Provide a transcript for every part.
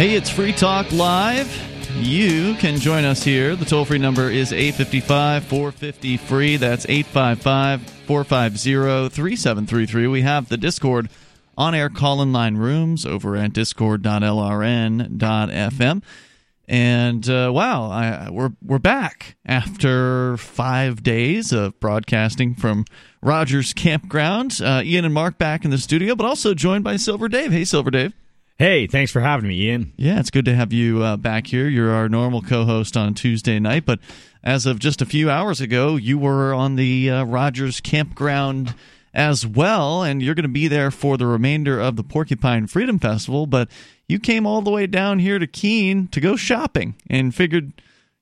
Hey, it's Free Talk Live. You can join us here. The toll free number is 855 450 free. That's 855 450 3733. We have the Discord on air call in line rooms over at discord.lrn.fm. And uh, wow, I, we're we're back after five days of broadcasting from Rogers Campground. Uh, Ian and Mark back in the studio, but also joined by Silver Dave. Hey, Silver Dave. Hey, thanks for having me, Ian. Yeah, it's good to have you uh, back here. You're our normal co-host on Tuesday night, but as of just a few hours ago, you were on the uh, Rogers Campground as well, and you're going to be there for the remainder of the Porcupine Freedom Festival. But you came all the way down here to Keene to go shopping, and figured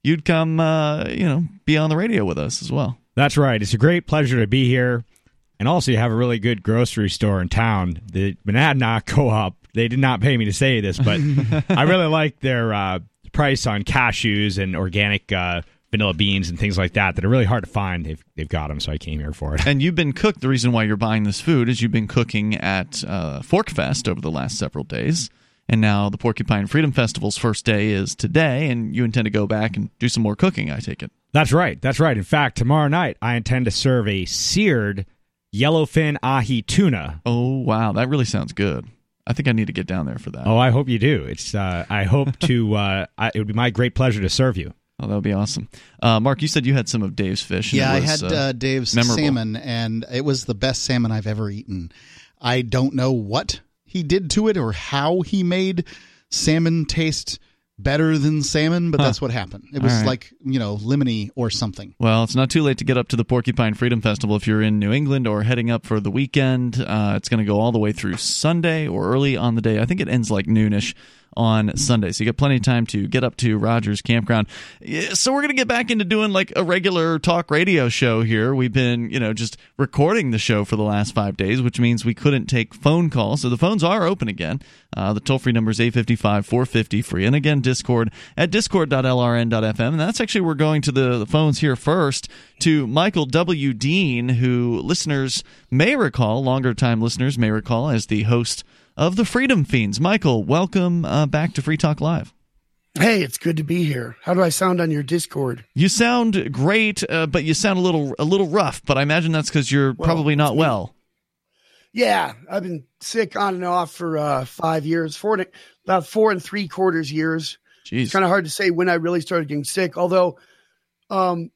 you'd come, uh, you know, be on the radio with us as well. That's right. It's a great pleasure to be here. And also, you have a really good grocery store in town, the Monadnock Co-op. They did not pay me to say this, but I really like their uh, price on cashews and organic uh, vanilla beans and things like that that are really hard to find. They've they've got them, so I came here for it. And you've been cooked. The reason why you're buying this food is you've been cooking at uh, Fork Fest over the last several days. And now the Porcupine Freedom Festival's first day is today, and you intend to go back and do some more cooking, I take it. That's right. That's right. In fact, tomorrow night I intend to serve a seared yellowfin ahi tuna. Oh wow, that really sounds good. I think I need to get down there for that. Oh, I hope you do. It's. Uh, I hope to. Uh, I, it would be my great pleasure to serve you. Oh, that would be awesome. Uh, Mark, you said you had some of Dave's fish. Yeah, was, I had uh, Dave's memorable. salmon, and it was the best salmon I've ever eaten. I don't know what he did to it or how he made salmon taste better than salmon, but Huh. that's what happened. It was right. like, you know, lemony or something. Well, it's not too late to get up to the Porcupine Freedom Festival if you're in New England or heading up for the weekend. Uh, it's going to go all the way through Sunday or early on the day. I think it ends like noonish on Sunday. So you got plenty of time to get up to Rogers Campground. So we're going to get back into doing like a regular talk radio show here. We've been, you know, just recording the show for the last five days, which means we couldn't take phone calls. So the phones are open again. Uh, the toll free number is 855 450 free. And again, Discord at discord.lrn.fm. And that's actually, we're going to the, the phones here first to Michael W. Dean, who listeners may recall, longer time listeners may recall, as the host of the Freedom Feens. Michael, welcome uh, back to Free Talk Live. Hey, it's good to be here. How do I sound on your Discord? You sound great, uh, but you sound a little a little rough. But I imagine that's because you're Well, probably not well. Yeah, I've been sick on and off for uh, five years, four and, about four and three quarters years. Jeez. It's kind of hard to say when I really started getting sick. Although, um,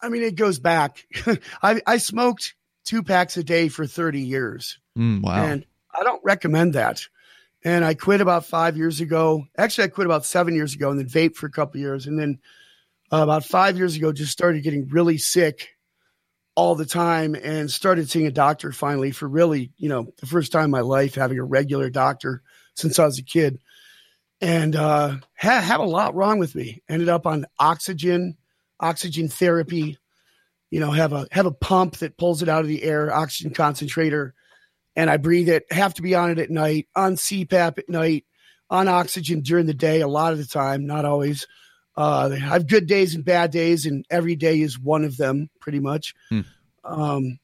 I mean, it goes back. I, I smoked two packs a day for thirty years, Mm, wow. and I don't recommend that. And I quit about five years ago. Actually, I quit about seven years ago, and then vaped for a couple years, and then uh, about five years ago, just started getting really sick all the time and started seeing a doctor finally for really, you know, the first time in my life having a regular doctor since I was a kid. And uh, had, had a lot wrong with me. Ended up on oxygen, oxygen therapy. You know, have a have a pump that pulls it out of the air, oxygen concentrator, and I breathe it. Have to be on it at night, on CPAP at night, on oxygen during the day. A lot of the time, not always. Uh, I have good days and bad days, and every day is one of them, pretty much. Hmm. Um,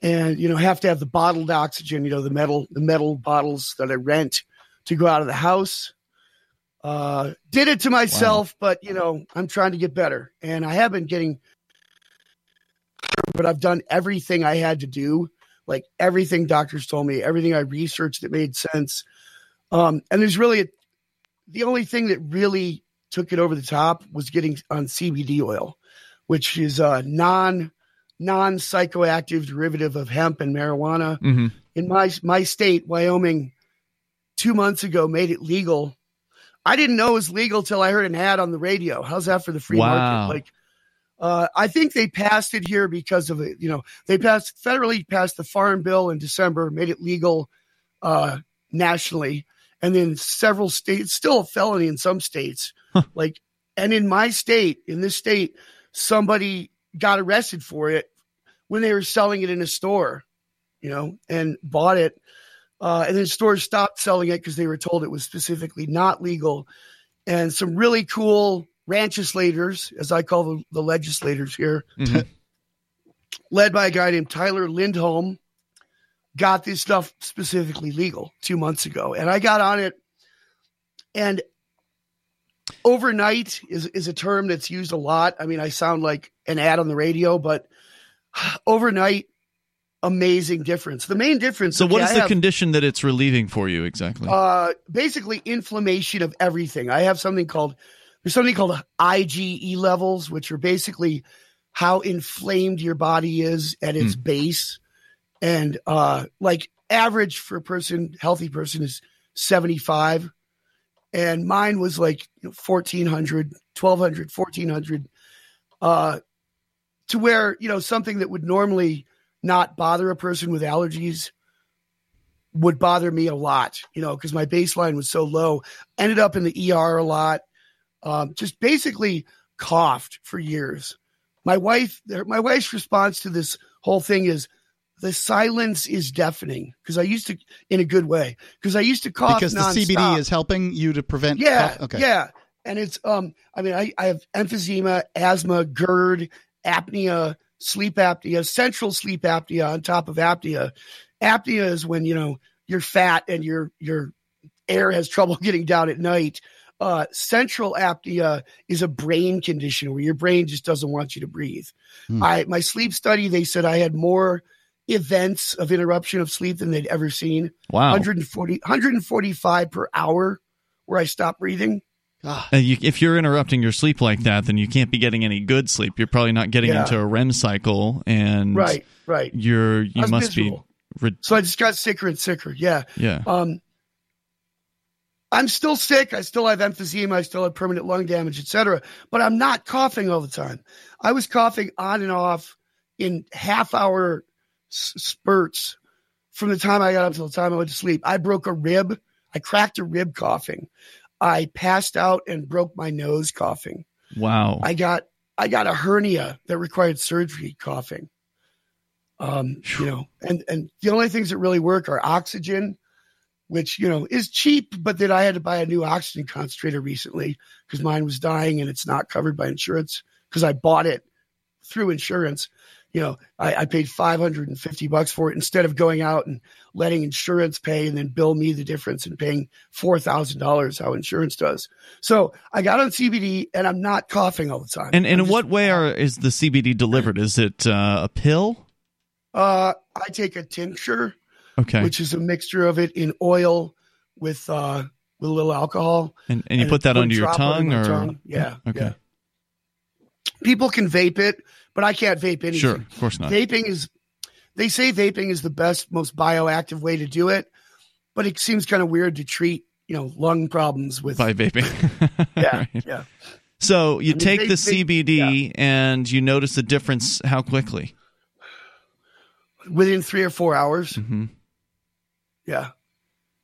and you know, have to have the bottled oxygen. You know, the metal, the metal bottles that I rent to go out of the house. Uh, did it to myself, but you know, I'm trying to get better, and I have been getting. But I've done everything I had to do, like everything doctors told me, everything I researched that made sense. Um, and there's really a, the only thing that really took it over the top was getting on CBD oil, which is a non non psychoactive derivative of hemp and marijuana. hmm In my my state, Wyoming, two months ago made it legal. I didn't know it was legal till I heard an ad on the radio. How's that for the free Wow. market? Like, uh, I think they passed it here because of it. You know, they passed federally passed the farm bill in December, made it legal uh, nationally, and then several states still a felony in some states. Like, and in my state, in this state, somebody got arrested for it when they were selling it in a store, you know, and bought it. Uh, and then stores stopped selling it because they were told it was specifically not legal. And some really cool rancheslators, as I call the, the legislators here, Mhm. led by a guy named Tyler Lindholm, got this stuff specifically legal two months ago. And I got on it and overnight is is a term that's used a lot. I mean, I sound like an ad on the radio, but overnight, amazing difference. The main difference. So, okay, what is I the have, condition that it's relieving for you exactly? uh, basically inflammation of everything. I have something called there's something called IgE levels, which are basically how inflamed your body is at its base. And uh like average for a person, healthy person is 75. And mine was like you know, 1400, 1200, 1400. Uh to where, you know, something that would normally not bother a person with allergies would bother me a lot, you know, because my baseline was so low. Ended up in the ER a lot. Um, just basically coughed for years. My wife, my wife's response to this whole thing is the silence is deafening because I used to, in a good way, because I used to cough because the. CBD is helping you to prevent. Yeah, cough? Okay. yeah, and it's um. I mean, I I have emphysema, asthma, GERD, apnea, sleep apnea, central sleep apnea on top of apnea. Apnea is when you know you're fat and your your air has trouble getting down at night. Uh, central apnea is a brain condition where your brain just doesn't want you to breathe. Hmm. I my sleep study they said I had more events of interruption of sleep than they'd ever seen. wow. 140 145 per hour where I stopped breathing. Ah, Uh, you, if you're interrupting your sleep like that, then you can't be getting any good sleep. You're probably not getting Yeah. into a REM cycle, and Right, right. you're you must miserable. be. Re- So I just got sicker and sicker. Yeah. yeah. Um, I'm still sick. I still have emphysema. I still have permanent lung damage, etc. But I'm not coughing all the time. I was coughing on and off in half hour s- spurts from the time I got up till the time I went to sleep. I broke a rib. I cracked a rib coughing. I passed out and broke my nose coughing. Wow. I got I got a hernia that required surgery coughing. Um, you know, and and the only things that really work are oxygen, which you know is cheap, but then I had to buy a new oxygen concentrator recently because mine was dying and it's not covered by insurance because I bought it through insurance. You know, I, I paid five hundred and fifty bucks for it instead of going out and letting insurance pay and then bill me the difference and paying four thousand dollars how insurance does. So I got on CBD and I'm not coughing all the time. and and in what way are is the CBD delivered? Is it uh, a pill? Uh, I take a tincture, Okay. which is a mixture of it in oil with uh with a little alcohol. and and you and put that under your tongue, or tongue. Yeah. Okay. yeah. People can vape it, but I can't vape anything. Sure, of course not. Vaping is they say vaping is the best, most bioactive way to do it, but it seems kind of weird to treat, you know, lung problems with By vaping. yeah, Right. yeah. So you I mean, take they- the they- CBD and you notice a difference. How quickly? Within three or four hours. hmm Yeah.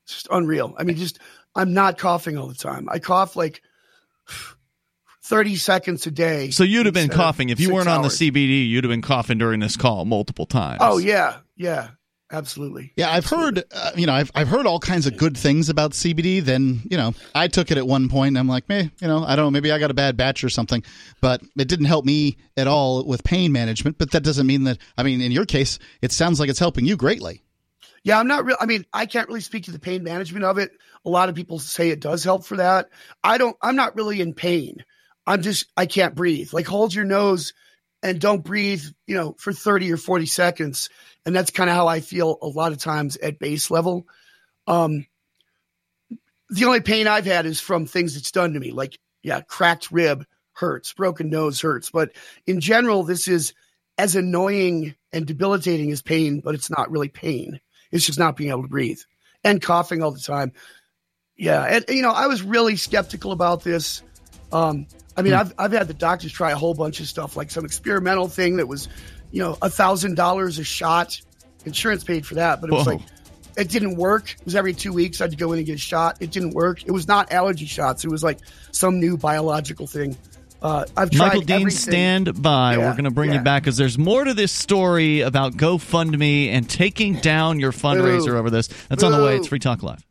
It's just unreal. I mean, just I'm not coughing all the time. I cough like 30 seconds a day. So you'd have been coughing if you weren't on the. CBD. You'd have been coughing during this call multiple times. Oh yeah, yeah, absolutely. Yeah, I've heard, uh, you know, I've I've heard all kinds of good things about CBD. Then, you know, I took it at one point, and I'm like, meh, you know, I don't know, maybe I got a bad batch or something. But it didn't help me at all with pain management. But that doesn't mean that. I mean, in your case, it sounds like it's helping you greatly. Yeah, I'm not real. I mean, I can't really speak to the pain management of it. A lot of people say it does help for that. I don't. I'm not really in pain. I'm just I can't breathe. Like hold your nose and don't breathe. You know, for 30 or 40 seconds, and that's kind of how I feel a lot of times at base level. Um, the only pain I've had is from things it's done to me. Like yeah, cracked rib hurts, broken nose hurts, but in general, this is as annoying and debilitating as pain, but it's not really pain. It's just not being able to breathe and coughing all the time. Yeah, and you know, I was really skeptical about this. Um, I mean, I've I've had the doctors try a whole bunch of stuff, like some experimental thing that was, you know, a thousand dollars a shot. Insurance paid for that, but it was Whoa. like it didn't work. It was every two weeks I had to go in and get a shot. It didn't work. It was not allergy shots. It was like some new biological thing. Uh, I've tried Michael Dean, everything. stand by. Yeah, We're going to bring you back because there's more to this story about GoFundMe and taking down your fundraiser Boo. over this. That's on the way. It's Free Talk Live.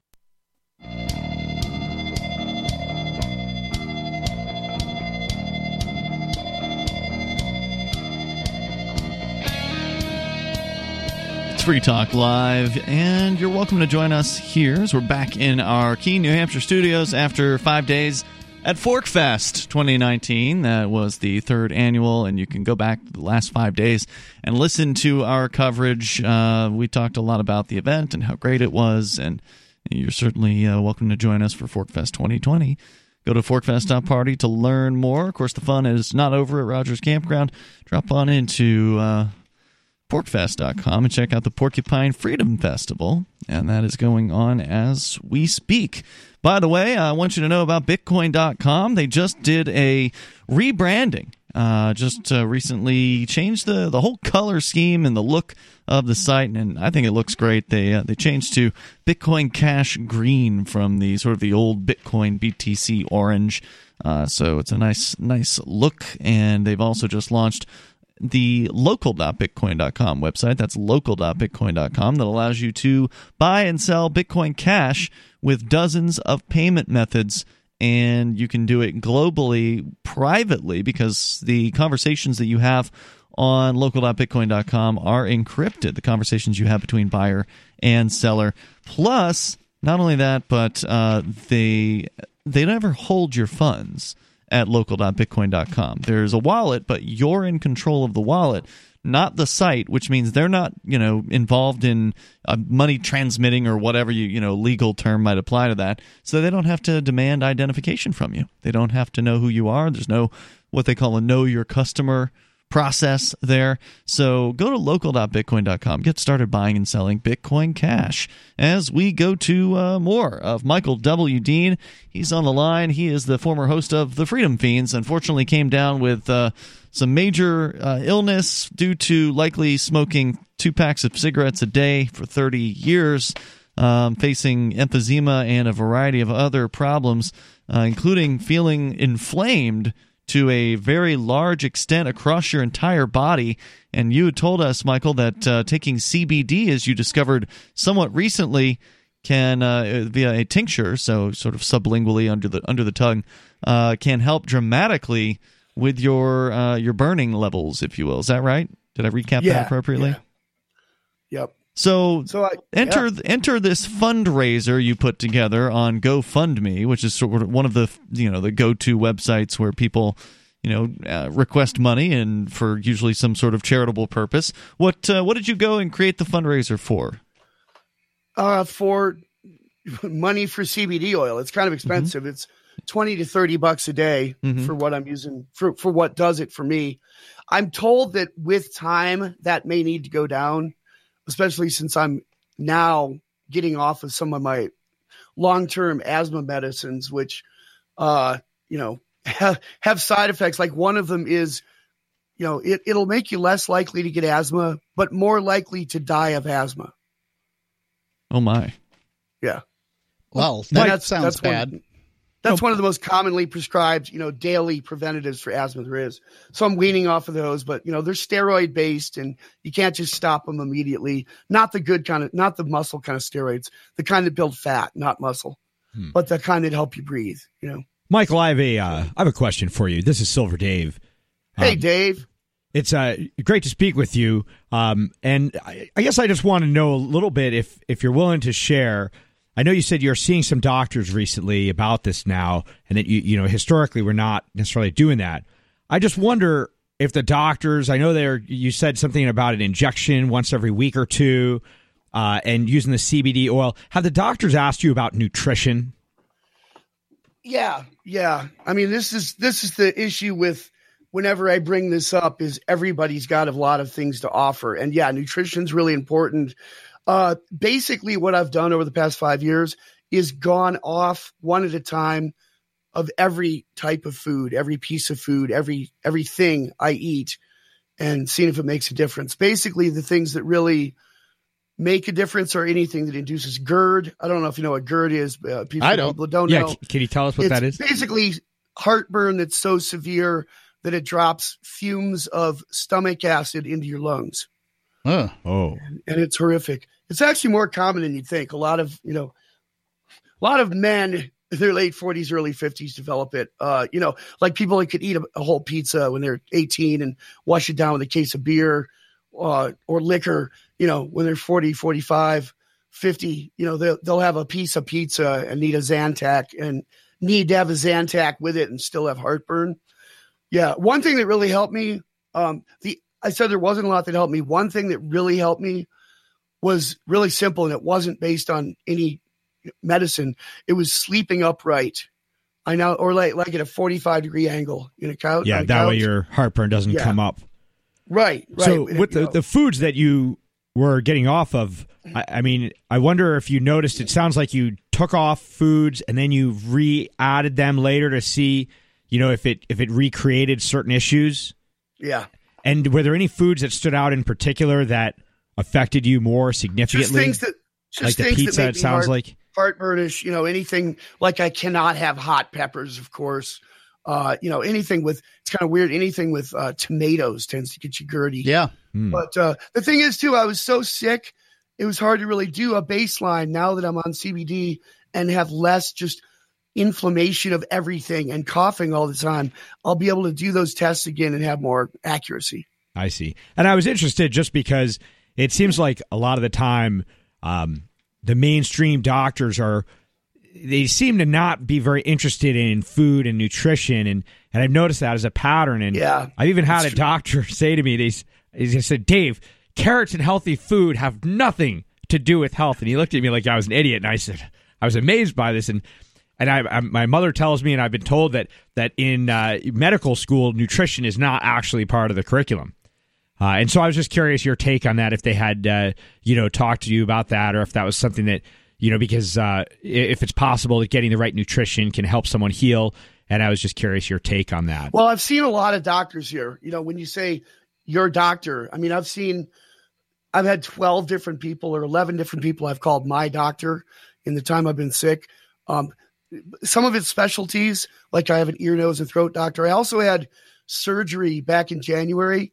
It's Free Talk Live, and you're welcome to join us here as we're back in our Keene, New Hampshire studios after five days at Forkfest 2019. That was the third annual, and you can go back the last five days and listen to our coverage. Uh, we talked a lot about the event and how great it was, and you're certainly uh, welcome to join us for Forkfest 2020. Go to forkfest.party to learn more. Of course, the fun is not over at Rogers Campground. Drop on into uh, porcfest.com and check out the Porcupine Freedom Festival. And that is going on as we speak. By the way, I want you to know about Bitcoin.com. They just did a rebranding. Uh, just uh, recently changed the, the whole color scheme and the look of the site, and I think it looks great. They uh, they changed to Bitcoin Cash Green from the sort of the old Bitcoin BTC orange. Uh, so it's a nice nice look, and they've also just launched the local.bitcoin.com website. That's local.bitcoin.com that allows you to buy and sell Bitcoin Cash with dozens of payment methods. And you can do it globally, privately, because the conversations that you have on local.bitcoin.com are encrypted. The conversations you have between buyer and seller. Plus, not only that, but uh, they they never hold your funds at local.bitcoin.com. There's a wallet, but you're in control of the wallet, not the site, which means they're not, you know, involved in uh, money transmitting or whatever you, you know, legal term might apply to that. So they don't have to demand identification from you. They don't have to know who you are. There's no what they call a know your customer process there. So go to local.bitcoin.com. Get started buying and selling Bitcoin Cash. As we go to uh, more of Michael W. Dean, he's on the line. He is the former host of the Freedom Feens. Unfortunately, came down with uh, some major uh, illness due to likely smoking two packs of cigarettes a day for 30 years. Um, facing emphysema and a variety of other problems, uh, including feeling inflamed to a very large extent across your entire body. And you told us, Michael, that uh, taking CBD, as you discovered somewhat recently, can uh, via a tincture, so sort of sublingually under the under the tongue, uh, can help dramatically with your uh, your burning levels, if you will. Is that right? Did I recap Yeah, that appropriately? yeah. Yep. So, So I enter yeah. enter this fundraiser you put together on GoFundMe, which is sort of one of the you know the go to websites where people you know uh, request money and for usually some sort of charitable purpose. What uh, what did you go and create the fundraiser for? uh, for money for CBD oil. It's kind of expensive. It's 20 to 30 bucks a day Mhm. for what I'm using for, for what does it for me. I'm told that with time that may need to go down, especially since I'm now getting off of some of my long-term asthma medicines, which, uh, you know, have, have side effects. Like one of them is, you know, it, it'll make you less likely to get asthma, but more likely to die of asthma. Oh my! Yeah. Well, And that sounds one- bad. That's one of the most commonly prescribed, you know, daily preventatives for asthma there is. So I'm weaning off of those, but you know, they're steroid based and you can't just stop them immediately. Not the good kind of, not the muscle kind of steroids, the kind that build fat, not muscle, Hmm. but the kind that help you breathe, you know. Michael, I have a uh, I have a question for you. This is Silver Dave. Hey, Um, Dave. It's uh, great to speak with you. Um, and I, I guess I just want to know a little bit if if you're willing to share. I know you said you're seeing some doctors recently about this now, and that you you know historically we're not necessarily doing that. I just wonder if the doctors. I know they're. You said something about an injection once every week or two, uh, and using the CBD oil. Have the doctors asked you about nutrition? Yeah, yeah. I mean, this is this is the issue with whenever I bring this up is everybody's got a lot of things to offer, and yeah, nutrition's really important. Uh, basically, what I've done over the past five years is gone off one at a time of every type of food, every piece of food, every everything I eat, and seeing if it makes a difference. Basically, the things that really make a difference are anything that induces GERD. I don't know if you know what GERD is. Uh, people, I don't. People don't yeah, know c- can you tell us what that is? it's that is? basically heartburn that's so severe that it drops fumes of stomach acid into your lungs Ugh. Oh, and it's horrific it's actually more common than you'd think a lot of you know a lot of men in their late 40s early 50s develop it uh you know like people that could eat a, a whole pizza when they're 18 and wash it down with a case of beer uh, or liquor, you know, when they're 40, 45, 50, you know, they'll, they'll have a piece of pizza and need a Zantac and need to have a Zantac with it and still have heartburn. Yeah. One thing that really helped me, um, the, I said there wasn't a lot that helped me. One thing that really helped me was really simple and it wasn't based on any medicine. It was sleeping upright. I know, or like like at a forty five degree angle in a couch. Yeah, a that couch. way your heartburn doesn't Yeah. come up. right, right. So with the, know, the foods that you were getting off of, I, I mean, I wonder if you noticed. It sounds like you took off foods and then you re-added them later to see, you know, if it if it recreated certain issues. yeah, And were there any foods that stood out in particular that affected you more just significantly? things that just like the pizza, that it sounds heart, like. heartburnish. You know, anything like I cannot have hot peppers, of course. Uh, you know, anything with it's kind of weird. Anything with uh, tomatoes tends to get you gurdy. Yeah. Hmm. But uh, the thing is, too, I was so sick, it was hard to really do a baseline now that I'm on CBD and have less just inflammation of everything and coughing all the time. I'll be able to do those tests again and have more accuracy. I see. And I was interested just because it seems like a lot of the time um, the mainstream doctors are they seem to not be very interested in food and nutrition. And and I've noticed that as a pattern. And Yeah, I've even had a that's true. doctor say to me they he said Dave carrots and healthy food have nothing to do with health. And he looked at me like I was an idiot. And I said I was amazed by this. And and I, I, my mother tells me, and I've been told that that in uh, medical school, nutrition is not actually part of the curriculum. Uh, and so I was just curious your take on that, if they had, uh, you know, talked to you about that, or if that was something that, you know, because uh, if it's possible that getting the right nutrition can help someone heal. And I was just curious your take on that. Well, I've seen a lot of doctors here. You know, when you say your doctor, I mean, I've seen, I've had 12 different people or 11 different people I've called my doctor in the time I've been sick. Um, some of it's specialties, like I have an ear, nose, and throat doctor. I also had surgery back in January.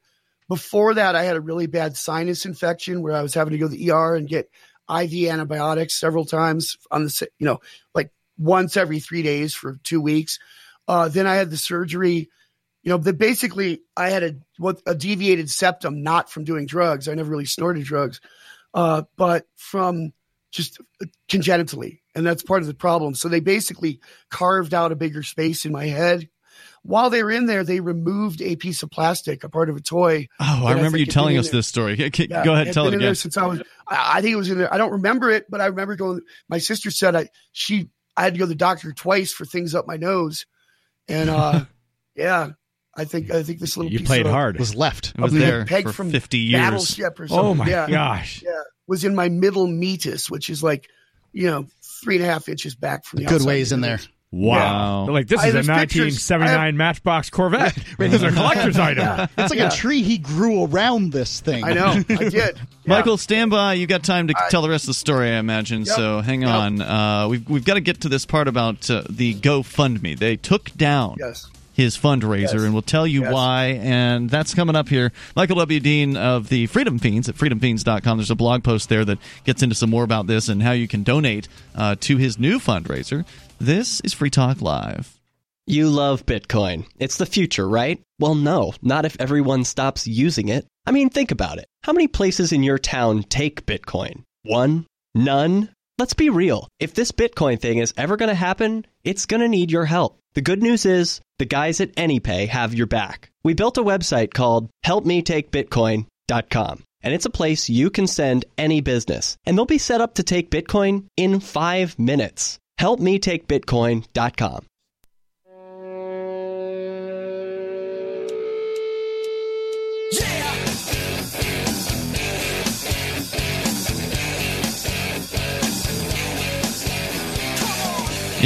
Before that, I had a really bad sinus infection where I was having to go to the ER and get IV antibiotics several times on the, you know, like once every three days for two weeks. Uh, then I had the surgery. You know, that basically I had a what a deviated septum, not from doing drugs. I never really snorted drugs, uh, but from just congenitally, and that's part of the problem. So they basically carved out a bigger space in my head. While they were in there, they removed a piece of plastic, a part of a toy. Oh, I And I remember you telling us there. this story. G- g- Yeah, Go ahead, it's tell it again. since I was. I, I think it was in there. I don't remember it, but I remember going. My sister said I she I had to go to the doctor twice for things up my nose, and uh, yeah, I think I think this little You piece played of, hard. Was left. It was of the there peg for from 50 years. Battleship or something. Oh my yeah, gosh. yeah, was in my middle meatus, which is like you know three and a half inches back from the Good ways in there. Nose. Wow. Wow. Like this I- is a there's pictures. 1979 Matchbox Corvette. this is a collector's item. It's like Yeah. a tree he grew around this thing. I know, I did. Michael, stand by. You got time to tell the rest of the story, I imagine. Yep. So hang Yep. on. Uh, we've we've got to get to this part about uh, the GoFundMe. They took down Yes. His fundraiser, Yes. and we'll tell you Yes. why. And that's coming up here. Michael W. Dean of the Freedom Feens at freedomfeens.com. There's a blog post there that gets into some more about this and how you can donate uh, to his new fundraiser. This is Free Talk Live. You love Bitcoin. It's the future, right? Well, no, not if everyone stops using it. I mean, think about it. How many places in your town take Bitcoin? One? None? Let's be real. If this Bitcoin thing is ever going to happen, it's going to need your help. The good news is the guys at AnyPay have your back. We built a website called helpmetakebitcoin.com. And it's a place you can send any business. And they'll be set up to take Bitcoin in five minutes. Helpmetakebitcoin.com.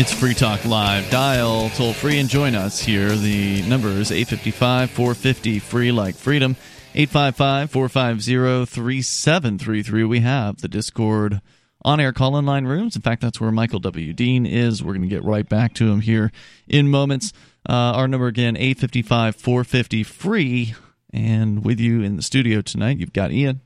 It's Free Talk Live. Dial toll free and join us here. The number is 855 450 free like freedom. 855 450 3733. We have the Discord on air call in line rooms. In fact, that's where Michael W. Dean is. We're going to get right back to him here in moments. Uh, our number again, 855 450 free. And with you in the studio tonight, you've got Ian.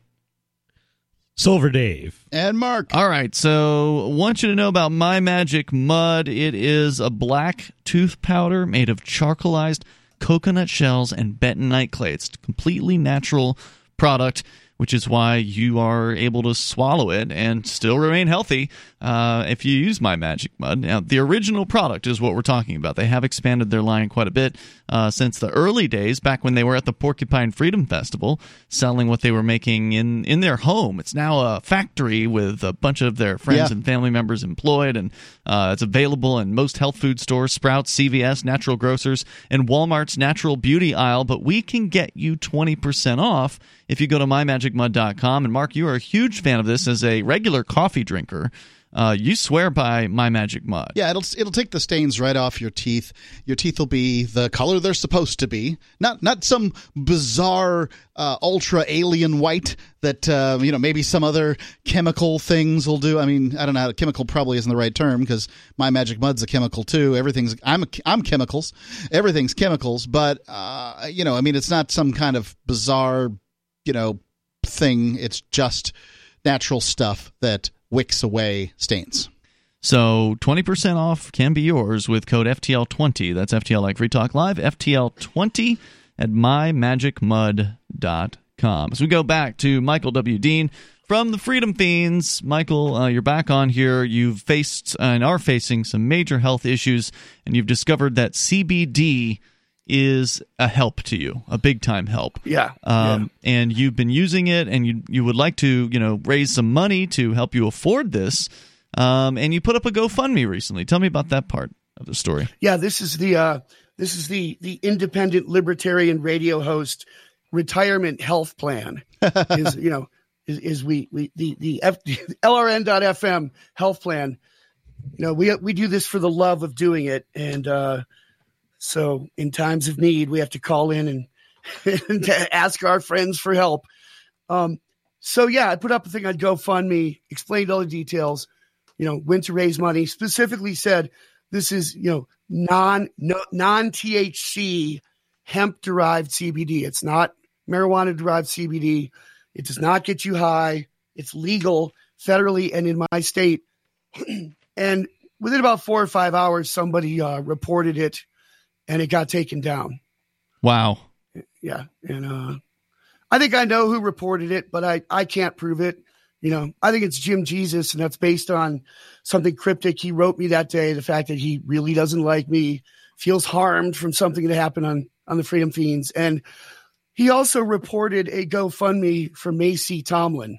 Silver Dave. And Mark. All right, so want you to know about My Magic Mud. It is a black tooth powder made of charcoalized coconut shells and bentonite clay. It's completely natural product which is why you are able to swallow it and still remain healthy uh, if you use my magic mud. Now, the original product is what we're talking about. They have expanded their line quite a bit uh, since the early days, back when they were at the Porcupine Freedom Festival, selling what they were making in in their home. It's now a factory with a bunch of their friends Yeah. and family members employed, and uh, it's available in most health food stores, Sprouts, CVS, Natural Grocers, and Walmart's Natural Beauty aisle. But we can get you twenty percent off if you go to mymagicmud.com. And Mark, you are a huge fan of this as a regular coffee drinker. Uh, you swear by my magic mud. Yeah, it'll it'll take the stains right off your teeth. Your teeth will be the color they're supposed to be, not not some bizarre uh, ultra alien white that uh, you know maybe some other chemical things will do. I mean, I don't know. Chemical probably isn't the right term because my magic mud's a chemical too. Everything's I'm a, I'm chemicals. Everything's chemicals, but uh, you know, I mean, it's not some kind of bizarre you know thing. It's just natural stuff that wicks away stains. So 20% off can be yours with code FTL20. That's FTL like Free Talk Live, FTL20 at mymagicmud.com. As we go back to Michael W. Dean from the Freedom Feens. Michael, uh, you're back on here. You've faced and are facing some major health issues, and you've discovered that CBD is a help to you, a big time help. Yeah. Um, and you've been using it, and you you would like to you know raise some money to help you afford this. Um, and you put up a GoFundMe recently. Tell me about that part of the story. yeah. This is the uh, this is the the independent libertarian radio host retirement health plan. is you know is, is we we the the F, LRN.FM health plan. You know we we do this for the love of doing it, and uh, so in times of need we have to call in and, and ask our friends for help. Um, so yeah, I put up a thing on GoFundMe, explained all the details. You know, when to raise money. Specifically said this is you know non no, non THC hemp derived CBD. It's not marijuana derived CBD. It does not get you high. It's legal federally and in my state. and within about four or five hours, somebody uh, reported it, and it got taken down. Wow. Yeah, and uh, I think I know who reported it, but I I can't prove it. You know, I think it's Jim Jesus, and that's based on something cryptic he wrote me that day. The fact that he really doesn't like me, feels harmed from something that happened on on the Freedom Feens, and he also reported a GoFundMe for Macy Tomlin.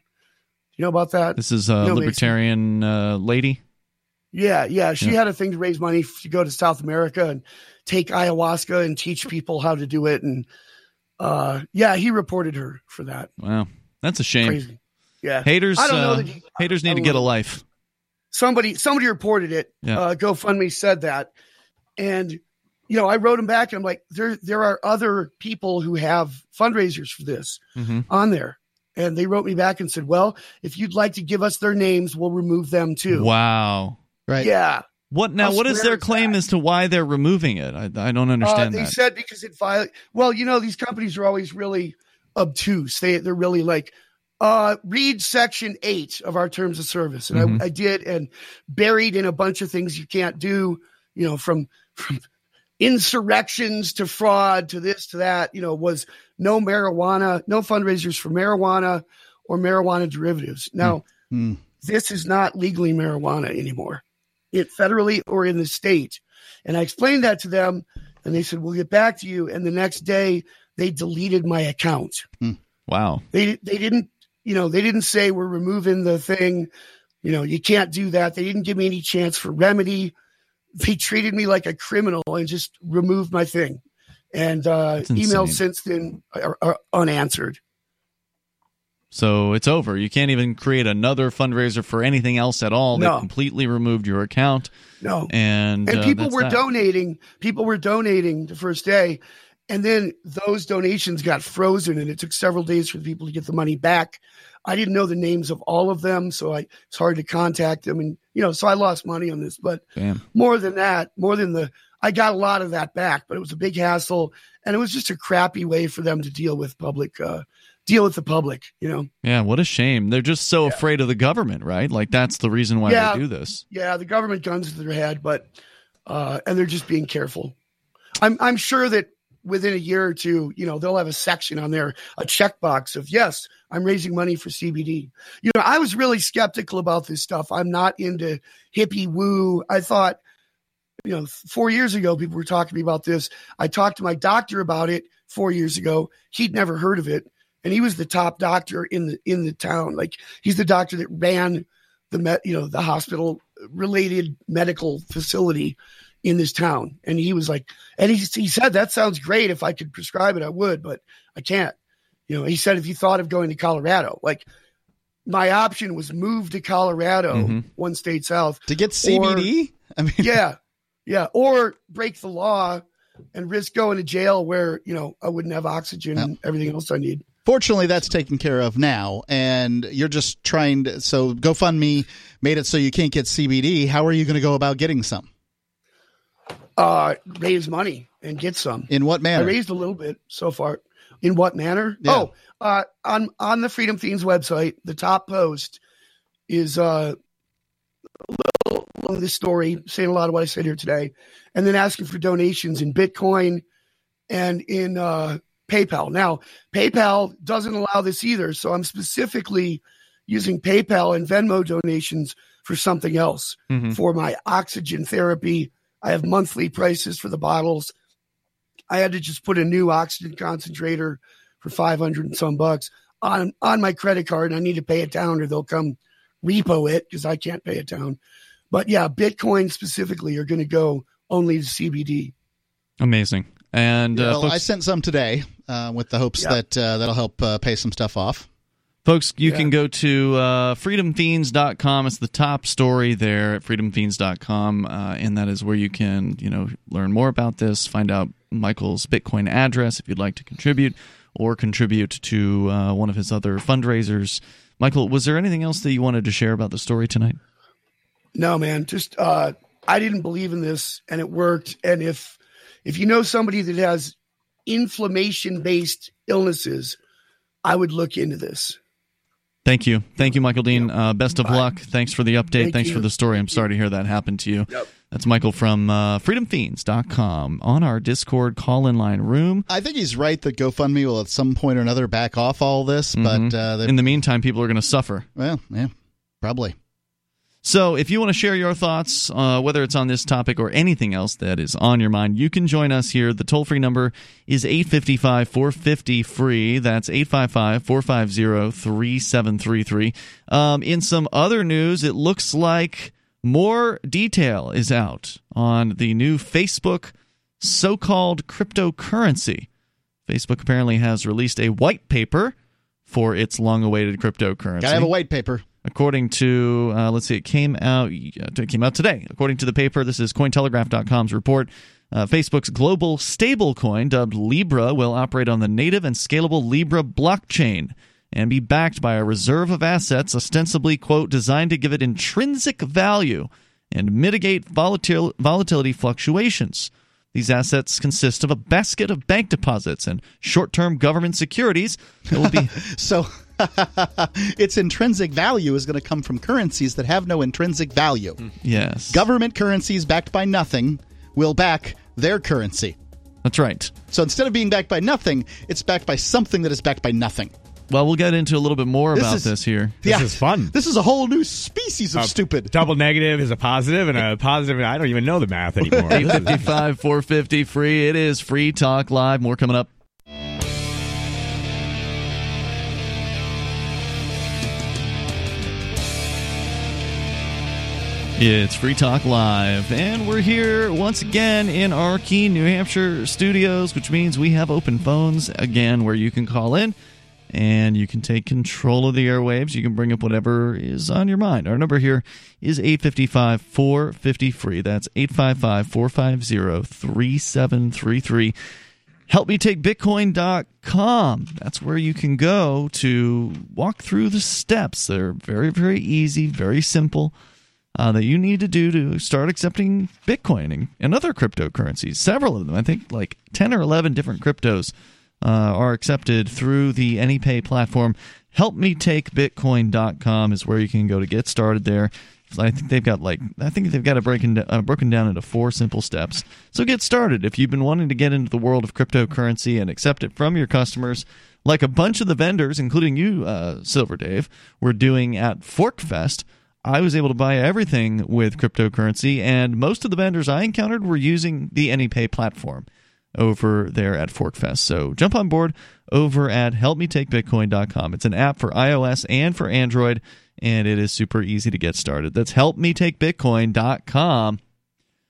You know about that? This is a No, libertarian uh, lady. Yeah, yeah. She Yeah. had a thing to raise money to go to South America and take ayahuasca and teach people how to do it. And uh, yeah, he reported her for that. Wow. That's a shame. Crazy. Yeah. Haters, I don't know uh, he- haters need to get a life. Somebody somebody reported it. Yeah. Uh, GoFundMe said that, and you know I wrote him back and I'm like, there there are other people who have fundraisers for this hmm on there, and they wrote me back and said, well, if you'd like to give us their names, we'll remove them too. Wow. Right? Yeah. What now? How What is their claim that? as to why they're removing it? I, I don't Uh, understand they that. said because it viol Well, you know, these companies are always really obtuse. They they're really like, uh, read section eight of our terms of service, and Mhm. I, I did, and buried in a bunch of things you can't do. You know, from from insurrections to fraud to this to that. You know, was no marijuana, no fundraisers for marijuana or marijuana derivatives. Now, Hmm. this is not legally marijuana anymore, it federally or in the state. And I explained that to them, and they said, "We'll get back to you." And the next day, they deleted my account. wow. They they didn't, you know, they didn't say we're removing the thing. You know, you can't do that. They didn't give me any chance for remedy. They treated me like a criminal and just removed my thing. And uh, emails since then are, are unanswered. So it's over. You can't even create another fundraiser for anything else at all. They No. completely removed your account, No, and and uh, people were that. donating people were donating the first day and then those donations got frozen and it took several days for people to get the money back i didn't know the names of all of them so I, it's hard to contact them and you know so i lost money on this but Damn. more than that more than the i got a lot of that back but it was a big hassle and it was just a crappy way for them to deal with public uh, deal with the public you know Yeah, what a shame. They're just so afraid of the government, right? Like that's the reason why Yeah. they do this. yeah, the government guns to their head, but uh, and they're just being careful. I'm I'm sure that within a year or two, you know, they'll have a section on there, a checkbox of yes, I'm raising money for CBD. You know, I was really skeptical about this stuff. I'm not into hippie woo. I thought, you know, four years ago, people were talking to me about this. I talked to my doctor about it four years ago. He'd never heard of it. And he was the top doctor in the in the town. Like he's the doctor that ran the met, you know, the hospital related medical facility in this town. And he was like, and he, he said, that sounds great. If I could prescribe it, I would, but I can't. You know, he said, if you thought of going to Colorado, like my option was move to Colorado, Mm-hmm. one state south. to get CBD. I mean, Yeah. Yeah. Or break the law and risk going to jail where, you know, I wouldn't have oxygen and everything else I need. Fortunately, that's taken care of now, and you're just trying to. So GoFundMe made it so you can't get CBD. How are you going to go about getting some? Uh, raise money and get some. In what manner? I raised a little bit so far. In what manner? Yeah. Oh, uh, on on the Freedom Feens website, the top post is uh, a little of this story, saying a lot of what I said here today, and then asking for donations in Bitcoin and in uh, PayPal. Now, PayPal doesn't allow this either, so I'm specifically using PayPal and Venmo donations for something else Mhm. for my oxygen therapy. I have monthly prices for the bottles. I had to just put a new oxygen concentrator for 500 and some bucks on on my credit card and I need to pay it down or they'll come repo it because I can't pay it down. But yeah, Bitcoin specifically are going to go only to CBD. Amazing. And uh, well, folks, I sent some today uh, with the hopes Yeah. that uh, that'll help uh, pay some stuff off. Folks, you Yeah. can go to uh, freedomfeens.com. It's the top story there at freedomfeens.com, uh, and that is where you can, you know, learn more about this, find out Michael's Bitcoin address if you'd like to contribute, or contribute to uh, one of his other fundraisers. Michael, was there anything else that you wanted to share about the story tonight? No, man, just uh, I didn't believe in this and it worked. And if if you know somebody that has inflammation based illnesses, I would look into this. Thank you. Thank you, Michael Dean. Uh, best of Bye. luck. Thanks for the update. Thank Thanks you. for the story. I'm Thank sorry to hear that happened to you. Yep. That's Michael from uh, freedomfeens.com on our Discord call in line room. I think he's right that GoFundMe will at some point or another back off all this, but uh, In the meantime, people are going to suffer. well, yeah, probably. So, if you want to share your thoughts, uh, whether it's on this topic or anything else that is on your mind, you can join us here. The toll free number is 855 450 free. That's 855 450 3733. Um, In some other news, it looks like more detail is out on the new Facebook so called cryptocurrency. Facebook apparently has released a white paper for its long awaited cryptocurrency Gotta have a white paper. According to uh, let's see it came out it came out today. According to the paper this is cointelegraph.com's report. Uh, facebook's global stablecoin dubbed libra will operate on the native and scalable libra blockchain and be backed by a reserve of assets ostensibly quote designed to give it intrinsic value and mitigate volatil- volatility fluctuations. These assets consist of a basket of bank deposits and short-term government securities that will be So its intrinsic value is going to come from currencies that have no intrinsic value. Hmm. yes Government currencies backed by nothing will back their currency. that's right So instead of being backed by nothing, it's backed by something that is backed by nothing. Well, we'll get into a little bit more This about is- this here. This is fun. This is a whole new species of stupid. Double negative is a positive, and a positive. I don't even know the math anymore. This is- 855 450 free. It is Free Talk Live. More coming up. It's Free Talk Live, and we're here once again in our Keene, New Hampshire studios, which means we have open phones again where you can call in and you can take control of the airwaves. You can bring up whatever is on your mind. Our number here is 855 450 free. That's 855 450 3733. HelpMeTakeBitcoin.com. That's where you can go to walk through the steps. They're very, very easy, very simple. Uh, that you need to do to start accepting Bitcoin and, other cryptocurrencies. Several of them, I think like 10 or 11 different cryptos uh, are accepted through the AnyPay platform. HelpMeTakeBitcoin.com is where you can go to get started there. I think they've got like I think they've got it breaking uh, broken down into four simple steps. So get started if you've been wanting to get into the world of cryptocurrency and accept it from your customers, like a bunch of the vendors, including you, uh, Silver Dave, were doing at Forkfest. I was able to buy everything with cryptocurrency, and most of the vendors I encountered were using the AnyPay platform over there at PorcFest. So jump on board over at helpmetakebitcoin.com. It's an app for iOS and for Android, and it is super easy to get started. That's helpmetakebitcoin.com.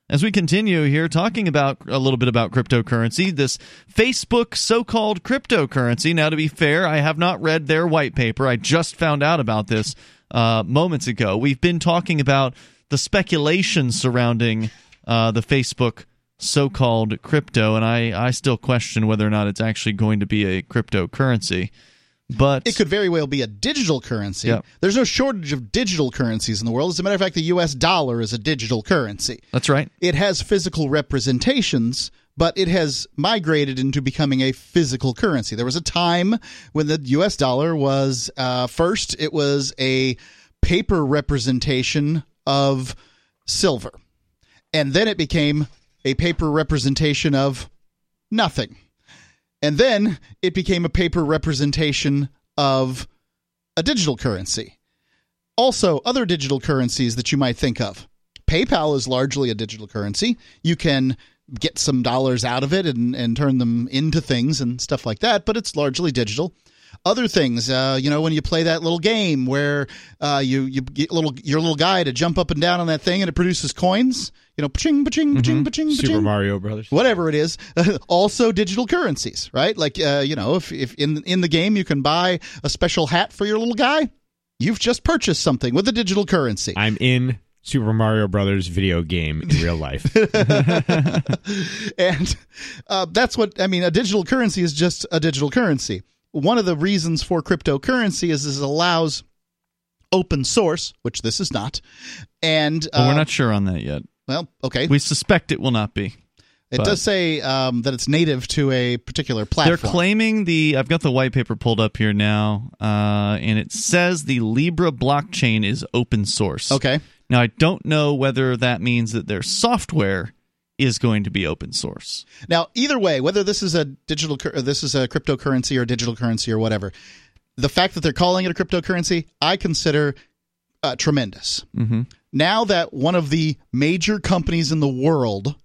As we continue here talking about a little bit about cryptocurrency, this Facebook so called cryptocurrency. Now, to be fair, I have not read their white paper. I just found out about this uh, moments ago. We've been talking about the speculation surrounding uh, the Facebook so-called crypto, and I, I still question whether or not it's actually going to be a cryptocurrency. But it could very well be a digital currency. There's no shortage of digital currencies in the world. As a matter of fact, the U.S. dollar is a digital currency. That's right. It has physical representations, but it has migrated into becoming a physical currency. There was a time when the U.S. dollar was uh, first, it was a paper representation of silver. And then it became a paper representation of nothing. And then it became a paper representation of a digital currency. Also, other digital currencies that you might think of. PayPal is largely a digital currency. You can get some dollars out of it and, and turn them into things and stuff like that, but it's largely digital other things. Uh, you know, when you play that little game where uh, you you get little your little guy to jump up and down on that thing and it produces coins. You know, ching, ching, ching, ching, Super Mario Brothers. whatever it is. also, digital currencies, right? Like, uh, you know, if if in in the game you can buy a special hat for your little guy, you've just purchased something with a digital currency. I'm in Super Mario Brothers video game in real life. and uh, that's what I mean. A digital currency is just a digital currency one of the reasons for cryptocurrency is, is it allows open source, which this is not. And uh, well, we're not sure on that yet. Well, okay. We suspect it will not be. It but. does say um, that it's native to a particular platform. They're claiming the. I've got the white paper pulled up here now, uh, and it says the Libra blockchain is open source. Okay. Now I don't know whether that means that their software is going to be open source. Now, either way, whether this is a digital, this is a cryptocurrency or digital currency or whatever, the fact that they're calling it a cryptocurrency, I consider uh, tremendous. Mm-hmm. Now that one of the major companies in the world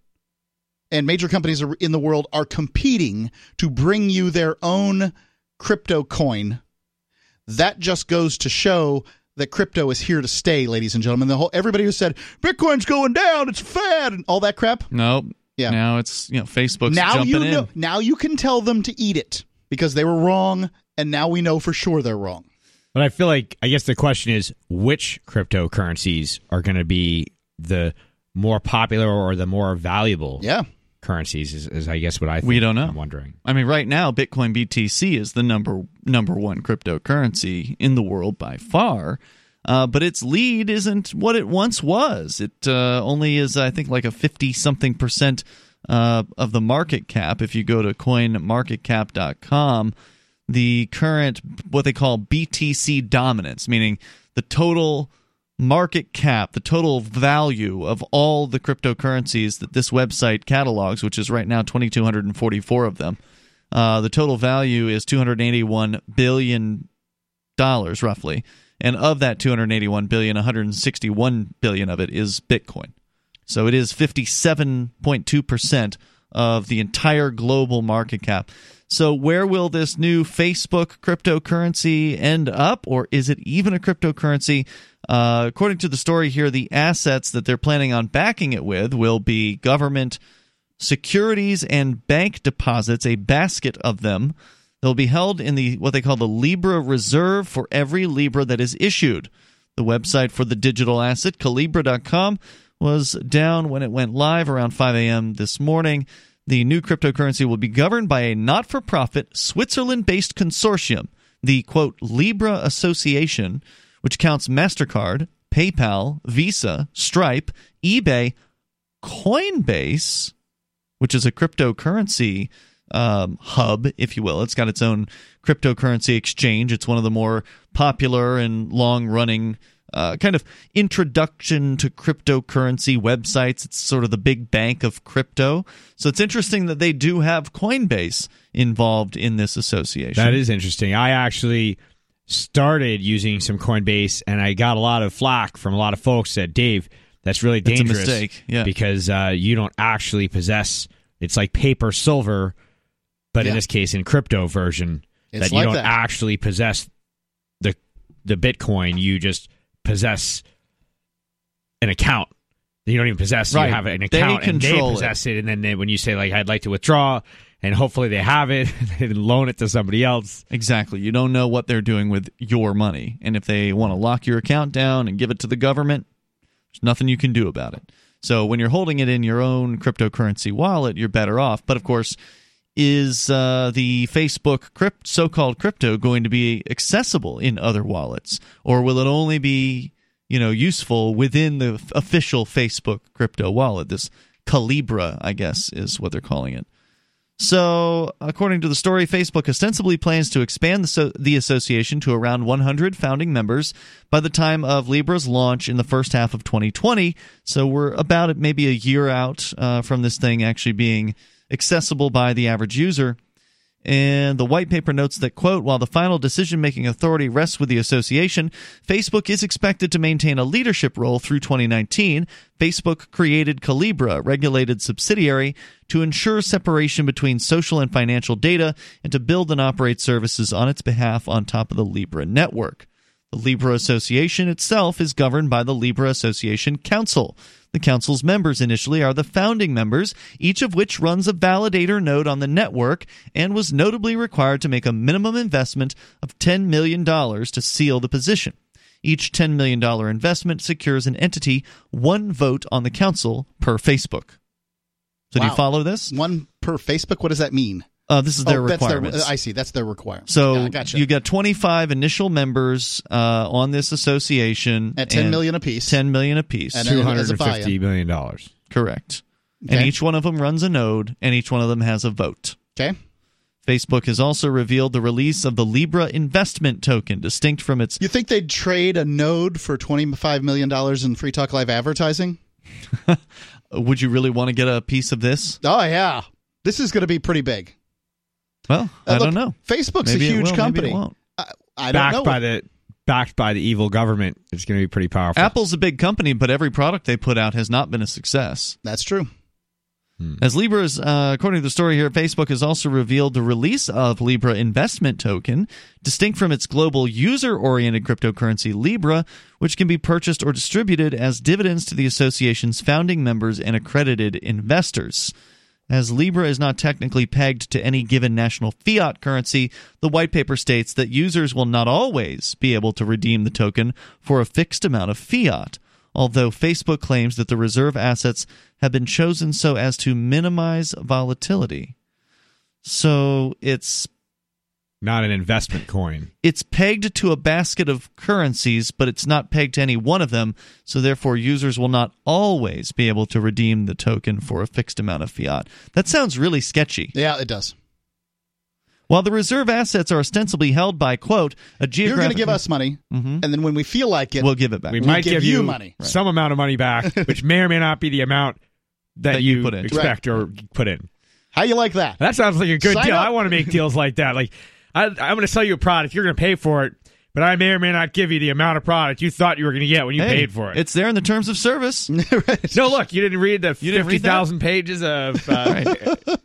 and major companies in the world are competing to bring you their own crypto coin, that just goes to show that crypto is here to stay, ladies and gentlemen. The whole everybody who said Bitcoin's going down, it's fad, and all that crap. Nope. Yeah. Now it's you know Facebook's now jumping you know, in. Now you can tell them to eat it because they were wrong, and now we know for sure they're wrong. But I feel like I guess the question is which cryptocurrencies are going to be the more popular or the more valuable. Yeah currencies is, is, I guess what I think. We don't know. I'm wondering. I mean, right now, Bitcoin BTC is the number number one cryptocurrency in the world by far. Uh, but its lead isn't what it once was. It uh, only is, I think, like a fifty something percent uh, of the market cap. If you go to CoinMarketCap.com, the current what they call BTC dominance, meaning the total market cap, the total value of all the cryptocurrencies that this website catalogs, which is right now 2,244 of them, uh, the total value is 281 billion dollars roughly, and of that 281 billion, 161 billion of it is Bitcoin. So it is 57.2 percent of the entire global market cap. So, where will this new Facebook cryptocurrency end up, or is it even a cryptocurrency? Uh, according to the story here, the assets that they're planning on backing it with will be government securities and bank deposits, a basket of them. They'll be held in the what they call the Libra Reserve for every Libra that is issued. The website for the digital asset, Calibra.com, was down when it went live around 5 a.m. this morning. The new cryptocurrency will be governed by a not for profit Switzerland based consortium, the quote Libra Association, which counts MasterCard, PayPal, Visa, Stripe, eBay, Coinbase, which is a cryptocurrency um, hub, if you will. It's got its own cryptocurrency exchange. It's one of the more popular and long running uh, kind of introduction to cryptocurrency websites. It's sort of the big bank of crypto. So it's interesting that they do have Coinbase involved in this association. That is interesting. I actually started using some Coinbase, and I got a lot of flack from a lot of folks that Dave, that's really That's a dangerous. mistake, yeah. because uh, you don't actually possess. It's like paper silver, but in this case, in crypto version, It's that you like don't that. actually possess the the Bitcoin. You just possess an account. You don't even possess. Right. You have an They account, and they control it. possess it. And then they, when you say like, "I'd like to withdraw," and hopefully they have it, they loan it to somebody else. Exactly. You don't know what they're doing with your money. And if they want to lock your account down and give it to the government, there's nothing you can do about it. So when you're holding it in your own cryptocurrency wallet, you're better off. But of course, is uh, the Facebook crypt, so-called crypto going to be accessible in other wallets, or will it only be you know useful within the official Facebook crypto wallet? This Calibra, I guess, is what they're calling it. So, according to the story, Facebook ostensibly plans to expand the, so- the association to around 100 founding members by the time of Libra's launch in the first half of 2020. So, we're about maybe a year out uh, from this thing actually being accessible by the average user. And the white paper notes that, quote, while the final decision making authority rests with the association, Facebook is expected to maintain a leadership role through 2019. Facebook created Calibra, a regulated subsidiary, to ensure separation between social and financial data and to build and operate services on its behalf on top of the Libra network. The Libra Association itself is governed by the Libra Association Council. The council's members initially are the founding members, each of which runs a validator node on the network and was notably required to make a minimum investment of $10 million to seal the position. Each $10 million investment secures an entity one vote on the council per Facebook. So do you follow this? One per Facebook. What does that mean? Uh, this is their oh, that's requirements. their. I see. That's their requirement. So Yeah, gotcha. you got 25 initial members uh, on this association at 10 million apiece. 10 million apiece. And Two then- hundred as a and buy-in. fifty million dollars. Correct. And each one of them runs a node, and each one of them has a vote. Okay. Facebook has also revealed the release of the Libra investment token, distinct from its. You think they'd trade a node for twenty five million dollars in Free Talk Live advertising? Would you really want to get a piece of this? Oh yeah, this is going to be pretty big. Well, Uh, I look, don't know. Facebook's Maybe a it huge will, maybe company. it won't. I, I don't Backed know. by the backed by the evil government, it's going to be pretty powerful. Apple's a big company, but every product they put out has not been a success. That's true. As Libra's, uh, according to the story here, Facebook has also revealed the release of Libra investment token, distinct from its global user-oriented cryptocurrency Libra, which can be purchased or distributed as dividends to the association's founding members and accredited investors. As Libra is not technically pegged to any given national fiat currency, the white paper states that users will not always be able to redeem the token for a fixed amount of fiat although Facebook claims that the reserve assets have been chosen so as to minimize volatility. So it's Not an investment coin. it's pegged to a basket of currencies, but it's not pegged to any one of them, so therefore users will not always be able to redeem the token for a fixed amount of fiat. That sounds really sketchy. Yeah, it does. While the reserve assets are ostensibly held by quote a You're going to give us money, Mhm. and then when we feel like it, we'll give it back. We We'll might give give, you you money. some amount of money back, which may or may not be the amount that, That you you, put in. expect or put in. how you like that? That sounds like a good Sign deal. up. I want to make deals like that. Like I, I'm going to sell you a product. You're going to pay for it, but I may or may not give you the amount of product you thought you were going to get when you Hey, paid for it. It's there in the terms of service. no, look, you didn't read the You fifty thousand pages of.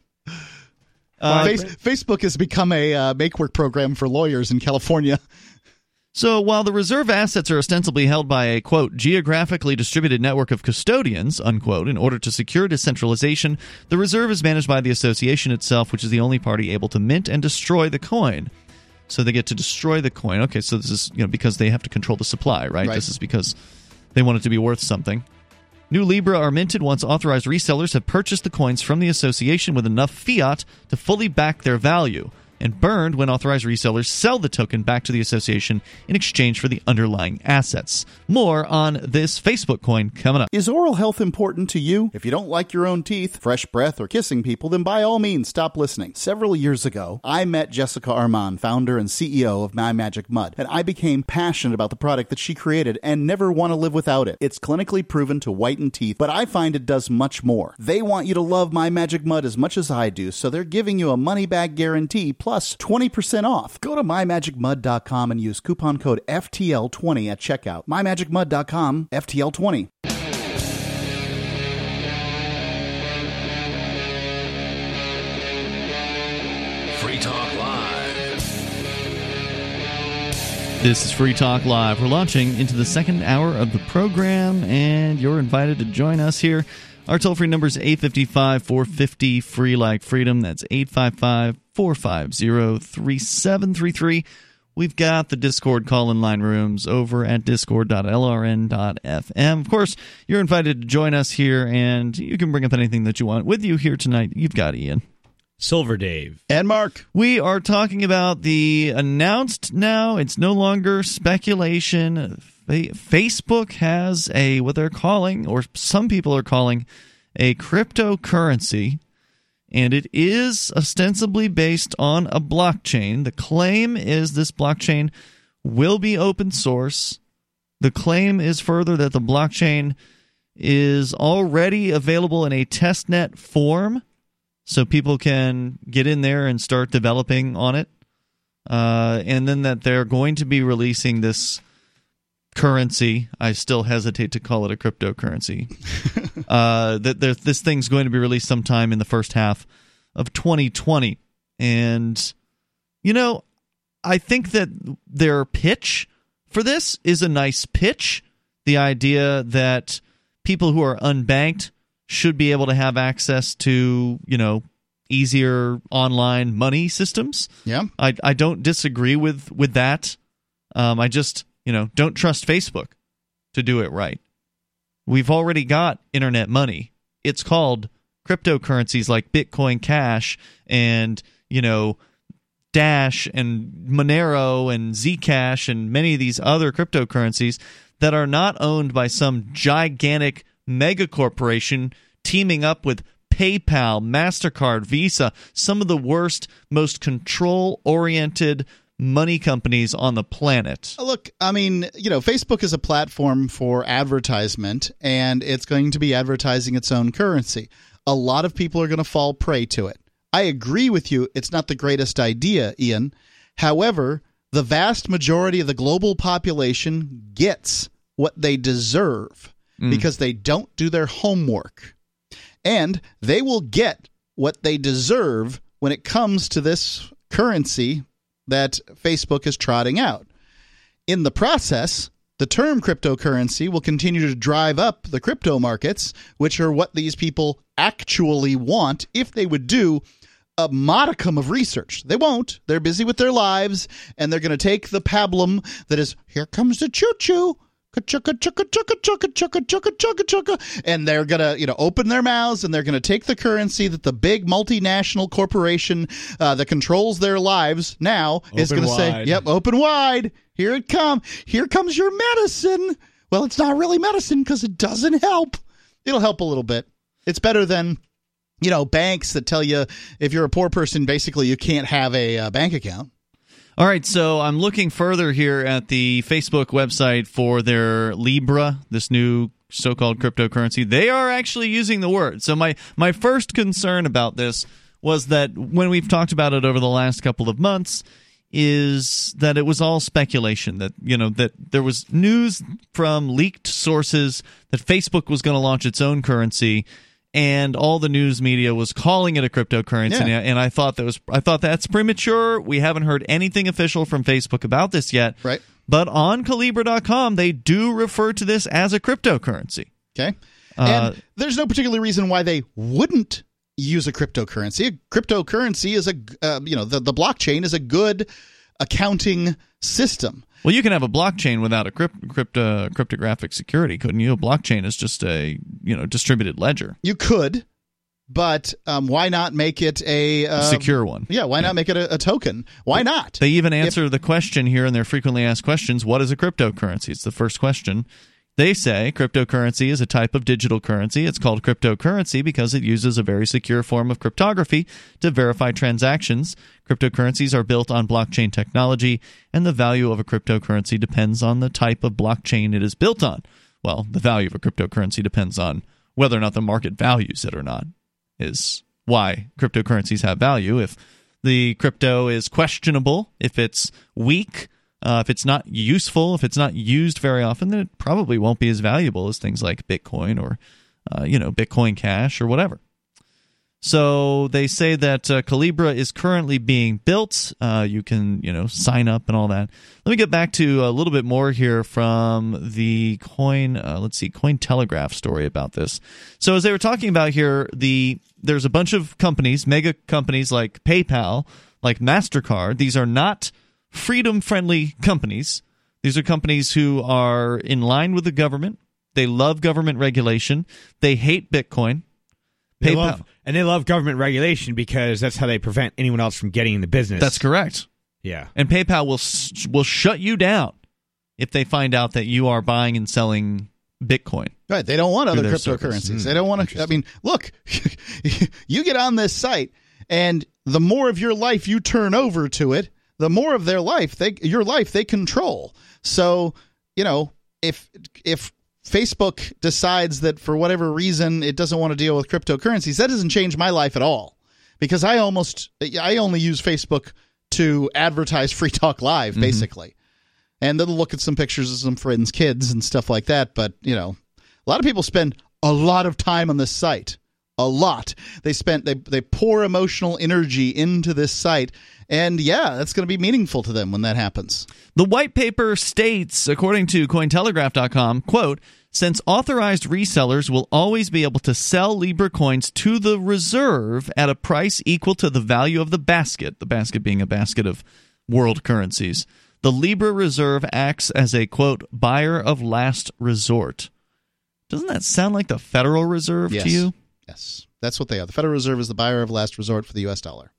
Uh, Uh, Face, Facebook has become a uh, make work program for lawyers in California. So while the reserve assets are ostensibly held by a quote geographically distributed network of custodians unquote in order to secure decentralization, the reserve is managed by the association itself, which is the only party able to mint and destroy the coin. So they get to destroy the coin. Okay, so this is you know because they have to control the supply, right? Right. This is because they want it to be worth something. New Libra are minted once authorized resellers have purchased the coins from the association with enough fiat to fully back their value. And burned when authorized resellers sell the token back to the association in exchange for the underlying assets. More on this Facebook coin coming up. Is oral health important to you? If you don't like your own teeth, fresh breath, or kissing people, then by all means stop listening. Several years ago, I met Jessica Armand, founder and CEO of My Magic Mud, and I became passionate about the product that she created and never want to live without it. It's clinically proven to whiten teeth, but I find it does much more. They want you to love My Magic Mud as much as I do, so they're giving you a money back guarantee plus 20% off. Go to mymagicmud.com and use coupon code FTL20 at checkout. mymagicmud.com FTL20. Free Talk Live. This is Free Talk Live. We're launching into the second hour of the program, and you're invited to join us here. Our toll free number is 855 450 free like freedom. That's 855 450 3733. We've got the Discord call in line rooms over at discord.lrn.fm. Of course, you're invited to join us here, and you can bring up anything that you want. With you here tonight, you've got Ian. Silver Dave. And Mark. We are talking about the announced now, it's no longer speculation. Fa- Facebook has a, what they're calling, or some people are calling, a cryptocurrency, and it is ostensibly based on a blockchain. The claim is this blockchain will be open source. The claim is further that the blockchain is already available in a testnet form so people can get in there and start developing on it. Uh, and then that they're going to be releasing this currency. I still hesitate to call it a cryptocurrency. uh, that this thing's going to be released sometime in the first half of 2020. And, you know, I think that their pitch for this is a nice pitch. The idea that people who are unbanked should be able to have access to, you know, easier online money systems. Yeah. I I don't disagree with with that. Um, I just you know don't trust Facebook to do it right. We've already got internet money. It's called cryptocurrencies like Bitcoin Cash and you know Dash and Monero and Zcash and many of these other cryptocurrencies that are not owned by some gigantic mega corporation teaming up with PayPal, MasterCard, Visa, some of the worst, most control oriented money companies on the planet. Uh, look, I mean, you know, Facebook is a platform for advertisement and it's going to be advertising its own currency. A lot of people are going to fall prey to it. I agree with you, it's not the greatest idea, Ian. However, the vast majority of the global population gets what they deserve mm. because they don't do their homework. And they will get what they deserve when it comes to this currency that Facebook is trotting out. In the process, the term cryptocurrency will continue to drive up the crypto markets, which are what these people actually want if they would do a modicum of research. They won't. They're busy with their lives, and they're going to take the pablum that is, here comes the choo choo. Ka-chugga, chugga, chugga, chugga, chugga, chugga, chugga, chugga. And they're gonna, you know, open their mouths and they're gonna take the currency that the big multinational corporation uh, that controls their lives now is gonna say, "Yep, open wide. Here it come. Here comes your medicine." Well, it's not really medicine because it doesn't help. It'll help a little bit. It's better than you know banks that tell you if you're a poor person, basically you can't have a uh, bank account. All right, so I'm looking further here at the Facebook website for their Libra, this new so-called cryptocurrency. They are actually using the word. So my my first concern about this was that when we've talked about it over the last couple of months is that it was all speculation that you know that there was news from leaked sources that Facebook was going to launch its own currency and all the news media was calling it a cryptocurrency Yeah. and I thought that was I thought that's premature. We haven't heard anything official from Facebook about this yet. Right. But on Calibra.com they do refer to this as a cryptocurrency. Okay. Uh, and there's no particular reason why they wouldn't use a cryptocurrency. A cryptocurrency is a, uh, you know, the, the blockchain is a good accounting system. Well, you can have a blockchain without a crypt, crypto, cryptographic security, couldn't you? A blockchain is just a you know distributed ledger. You could, but um, why not make it a uh, Secure one. Yeah, why not make it a, a token? Why not? They even answer the question here in their frequently asked questions what is a cryptocurrency? It's the first question. They say cryptocurrency is a type of digital currency. It's called cryptocurrency because it uses a very secure form of cryptography to verify transactions. Cryptocurrencies are built on blockchain technology, and the value of a cryptocurrency depends on the type of blockchain it is built on. Well, the value of a cryptocurrency depends on whether or not the market values it or not, is why cryptocurrencies have value. If the crypto is questionable, if it's weak, uh, if it's not useful, if it's not used very often, then it probably won't be as valuable as things like Bitcoin or, uh, you know, Bitcoin Cash or whatever. So they say that uh, Calibra is currently being built. Uh, you can, you know, sign up and all that. Let me get back to a little bit more here from the Coin. Uh, let's see, Cointelegraph story about this. So as they were talking about here, the there's a bunch of companies, mega companies like PayPal, like Mastercard. These are not freedom friendly companies. These are companies who are in line with the government. They love government regulation. They hate Bitcoin. They PayPal. love, and they love government regulation because that's how they prevent anyone else from getting in the business. That's correct. Yeah. And PayPal will will shut you down if they find out that you are buying and selling Bitcoin. Right. They don't want other cryptocurrencies. service. they don't want to. I mean, look, you get on this site, and the more of your life you turn over to it, the more of their life they your life they control. So you know if if Facebook decides that for whatever reason it doesn't want to deal with cryptocurrencies, that doesn't change my life at all because I almost I only use Facebook to advertise Free Talk Live mm-hmm. basically. And then look at some pictures of some friends' kids and stuff like that. But, you know, a lot of people spend a lot of time on this site. A lot. They spent they they pour emotional energy into this site. And yeah, that's going to be meaningful to them when that happens. The white paper states, according to Cointelegraph.com, quote, since authorized resellers will always be able to sell Libra coins to the reserve at a price equal to the value of the basket, the basket being a basket of world currencies, the Libra reserve acts as a, quote, buyer of last resort. Doesn't that sound like the Federal Reserve Yes. to you? Yes. That's what they are. The Federal Reserve is the buyer of last resort for the US dollar.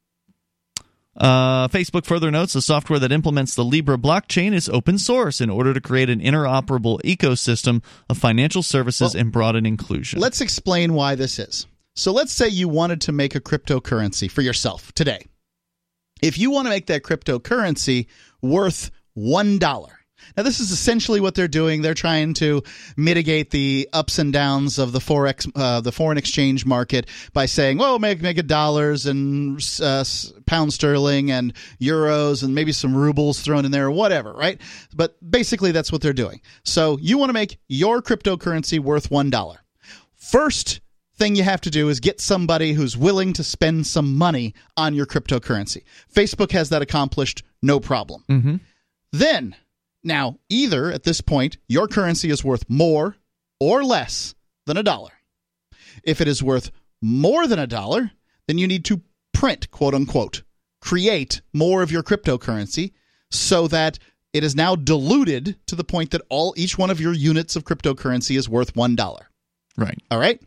Uh, Facebook further notes the software that implements the Libra blockchain is open source in order to create an interoperable ecosystem of financial services Well, and broaden inclusion. Let's explain why this is. So let's say you wanted to make a cryptocurrency for yourself today. If you want to make that cryptocurrency worth $1. Now this is essentially what they're doing. They're trying to mitigate the ups and downs of the forex uh, the foreign exchange market by saying, "Well, make make it dollars and uh, pound sterling and euros and maybe some rubles thrown in there or whatever, right?" But basically that's what they're doing. So you want to make your cryptocurrency worth $1. First thing you have to do is get somebody who's willing to spend some money on your cryptocurrency. Facebook has that accomplished no problem. Mhm. Then, now, either at this point, your currency is worth more or less than a dollar. If it is worth more than a dollar, then you need to print, quote unquote, create more of your cryptocurrency so that it is now diluted to the point that all each one of your units of cryptocurrency is worth one dollar. right. All right.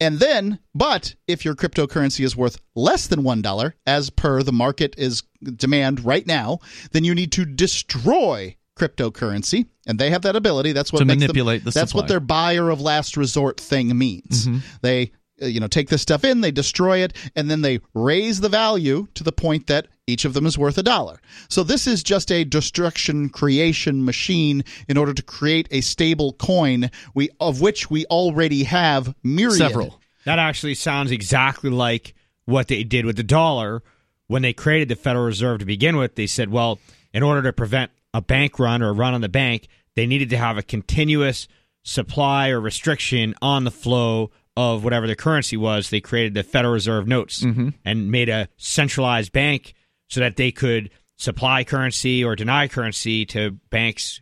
And then, but if your cryptocurrency is worth less than $1, as per the market is demand right now, then you need to destroy cryptocurrency. And they have that ability. That's what To makes them- manipulate the That's what their buyer of last resort thing means. They uh, you know take this stuff in they destroy it and then they raise the value to the point that each of them is worth a dollar so this is just a destruction creation machine in order to create a stable coin we of which we already have myriad Several. That actually sounds exactly like what they did with the dollar when they created the Federal Reserve to begin with. They said, well, in order to prevent a bank run or a run on the bank, they needed to have a continuous supply or restriction on the flow of whatever the currency was. They created the Federal Reserve notes mm-hmm. and made a centralized bank so that they could supply currency or deny currency to banks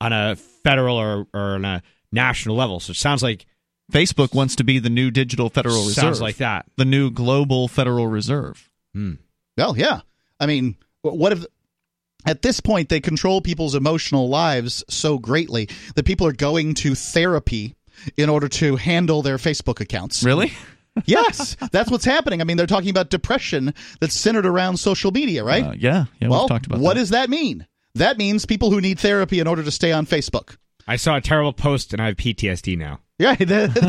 on a federal or, or on a national level. So it sounds like Facebook wants to be the new digital Federal Reserve. sounds like that. The new global Federal Reserve. Hmm. well yeah i mean what if at this point they control people's emotional lives so greatly that people are going to therapy in order to handle their facebook accounts Really? yes, that's what's happening. I mean, they're talking about depression that's centered around social media, right? Uh, yeah, yeah. well, we've talked about what that. does that mean? That means people who need therapy in order to stay on Facebook. I saw a terrible post and I have PTSD now. Yeah,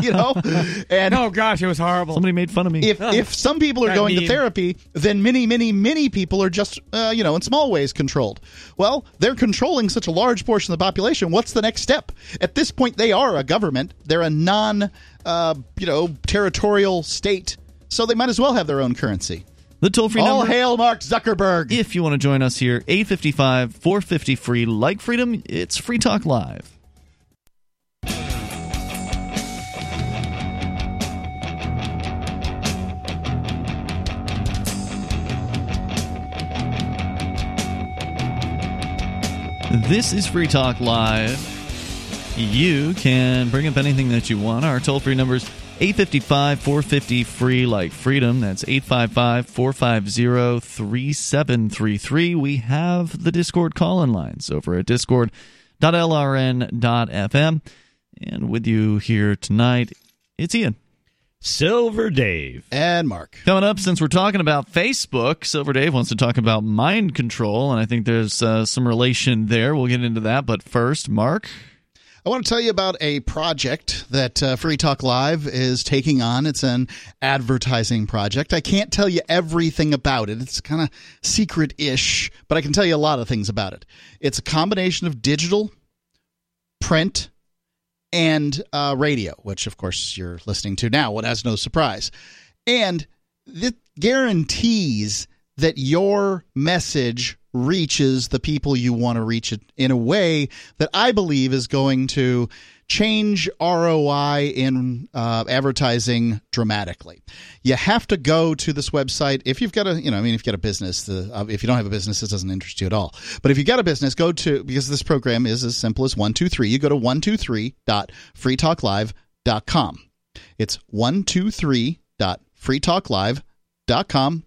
you know, and Oh gosh, it was horrible. Somebody made fun of me. if if some people are That going to therapy, then many, many, many people are just uh, you know in small ways controlled. Well, they're controlling such a large portion of the population. What's the next step? At this point, they are a government. They're a non, uh, you know, territorial state, so they might as well have their own currency. the toll free All number. hail Mark Zuckerberg. If you want to join us here, 855 450 free, like freedom, it's Free Talk Live. This is Free Talk Live. You can bring up anything that you want. Our toll free number is 855 450 free like freedom. That's 855 450 3733. We have the Discord call in lines over at discord.lrn.fm. And with you here tonight, it's Ian. Silver Dave. and Mark. Coming up, since we're talking about Facebook, Silver Dave wants to talk about mind control, and I think there's uh, some relation there. We'll get into that. But first, Mark. I want to tell you about a project that uh, Free Talk Live is taking on. It's an advertising project. I can't tell you everything about it. It's kind of secret ish, but I can tell you a lot of things about it. It's a combination of digital, print, and uh, radio, which of course you're listening to now. What has no surprise. And it guarantees that your message reaches the people you want to reach it in a way that I believe is going to change ROI in uh, advertising dramatically. You have to go to this website if you've got a, you know, I mean, if you've got a business. The, uh, if you don't have a business, this doesn't interest you at all. But if you've got a business, go to because this program is as simple as one two three. You go to one two three dot freetalklive.com. It's one two three dot freetalklive.com.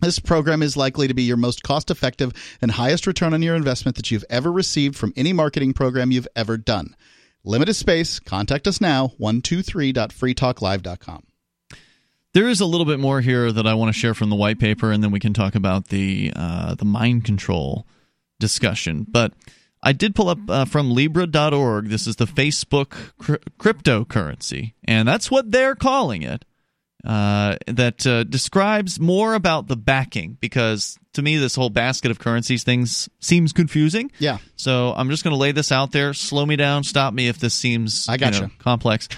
This program is likely to be your most cost effective and highest return on your investment that you've ever received from any marketing program you've ever done. Limited space. Contact us now, 123.freetalklive.com. There is a little bit more here that I want to share from the white paper, and then we can talk about the uh, the mind control discussion. But I did pull up uh, from Libra.org. This is the Facebook cr- cryptocurrency, and that's what they're calling it. Uh, that uh, describes more about the backing because to me this whole basket of currencies things seems confusing. Yeah. So I'm just going to lay this out there. Slow me down. Stop me if this seems I you gotcha. know, complex.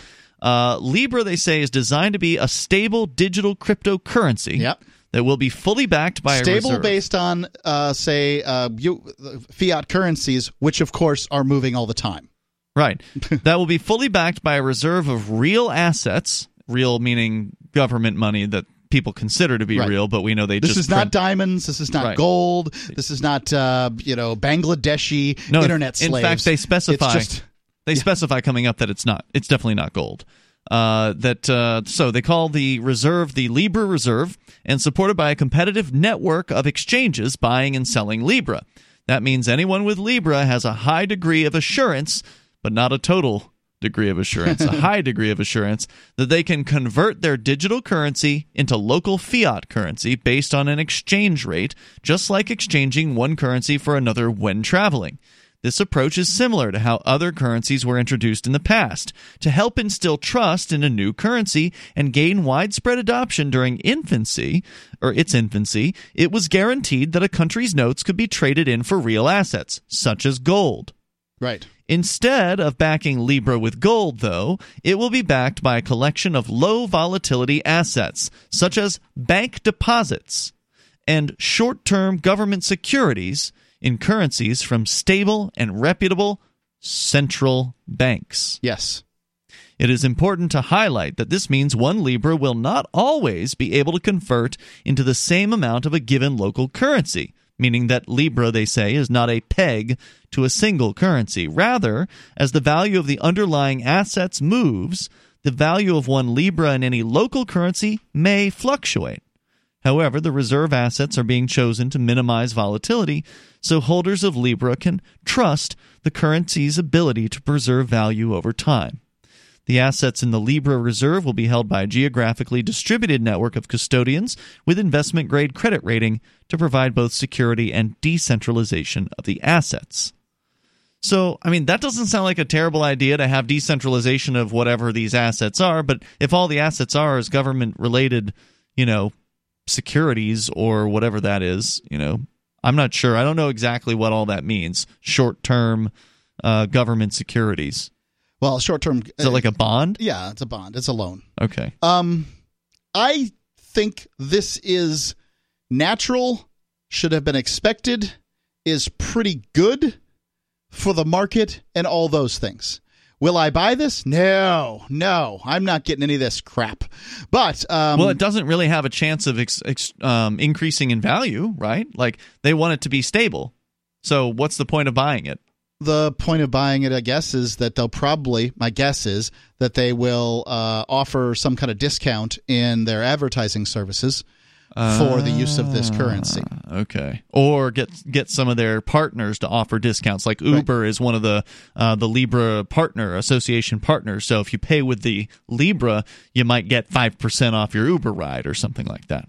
Uh, Libra, they say, is designed to be a stable digital cryptocurrency Yep. that will be fully backed by a Stable based on, uh, say, uh, you, fiat currencies, which of course are moving all the time. Right. that will be fully backed by a reserve of real assets. Real meaning government money that people consider to be Right. real, but we know they This is not diamonds. This is not Right. gold. This is not, uh, you know, Bangladeshi No, internet slaves. in fact, they specify- just, They specify coming up that it's not. It's definitely not gold. Uh, that uh, so they call the reserve the Libra Reserve, and supported by a competitive network of exchanges buying and selling Libra. That means anyone with Libra has a high degree of assurance, but not a total degree of assurance, a high degree of assurance that they can convert their digital currency into local fiat currency based on an exchange rate, just like exchanging one currency for another when traveling. This approach is similar to how other currencies were introduced in the past to help instill trust in a new currency and gain widespread adoption during infancy or its infancy. It was guaranteed that a country's notes could be traded in for real assets, such as gold. Right. Instead of backing Libra with gold, though, it will be backed by a collection of low volatility assets, such as bank deposits and short term government securities in currencies from stable and reputable central banks. Yes. It is important to highlight that this means one Libra will not always be able to convert into the same amount of a given local currency, meaning that Libra, they say, is not a peg to a single currency. Rather, as the value of the underlying assets moves, the value of one Libra in any local currency may fluctuate. However, the reserve assets are being chosen to minimize volatility, so holders of Libra can trust the currency's ability to preserve value over time. The assets in the Libra reserve will be held by a geographically distributed network of custodians with investment grade credit rating to provide both security and decentralization of the assets. So, I mean, that doesn't sound like a terrible idea to have decentralization of whatever these assets are, but if all the assets are is government related, you know, securities or whatever that is, you know, I'm not sure. I don't know exactly what all that means. Short term uh, government securities. Well, short term. Is it like a bond? Yeah, it's a bond. It's a loan. Okay. Um, I think this is natural, should have been expected, is pretty good for the market and all those things. Will I buy this? No, no, I'm not getting any of this crap. But um, well, it doesn't really have a chance of ex- ex- um, increasing in value, right? Like they want it to be stable. So what's the point of buying it? The point of buying it, I guess, is that they'll probably. My guess is that they will uh, offer some kind of discount in their advertising services for the use of this currency. Ah, Okay, or get get some of their partners to offer discounts. Like Uber is one of the uh, the Libra partner association partners. So if you pay with the Libra, you might get five percent off your Uber ride or something like that.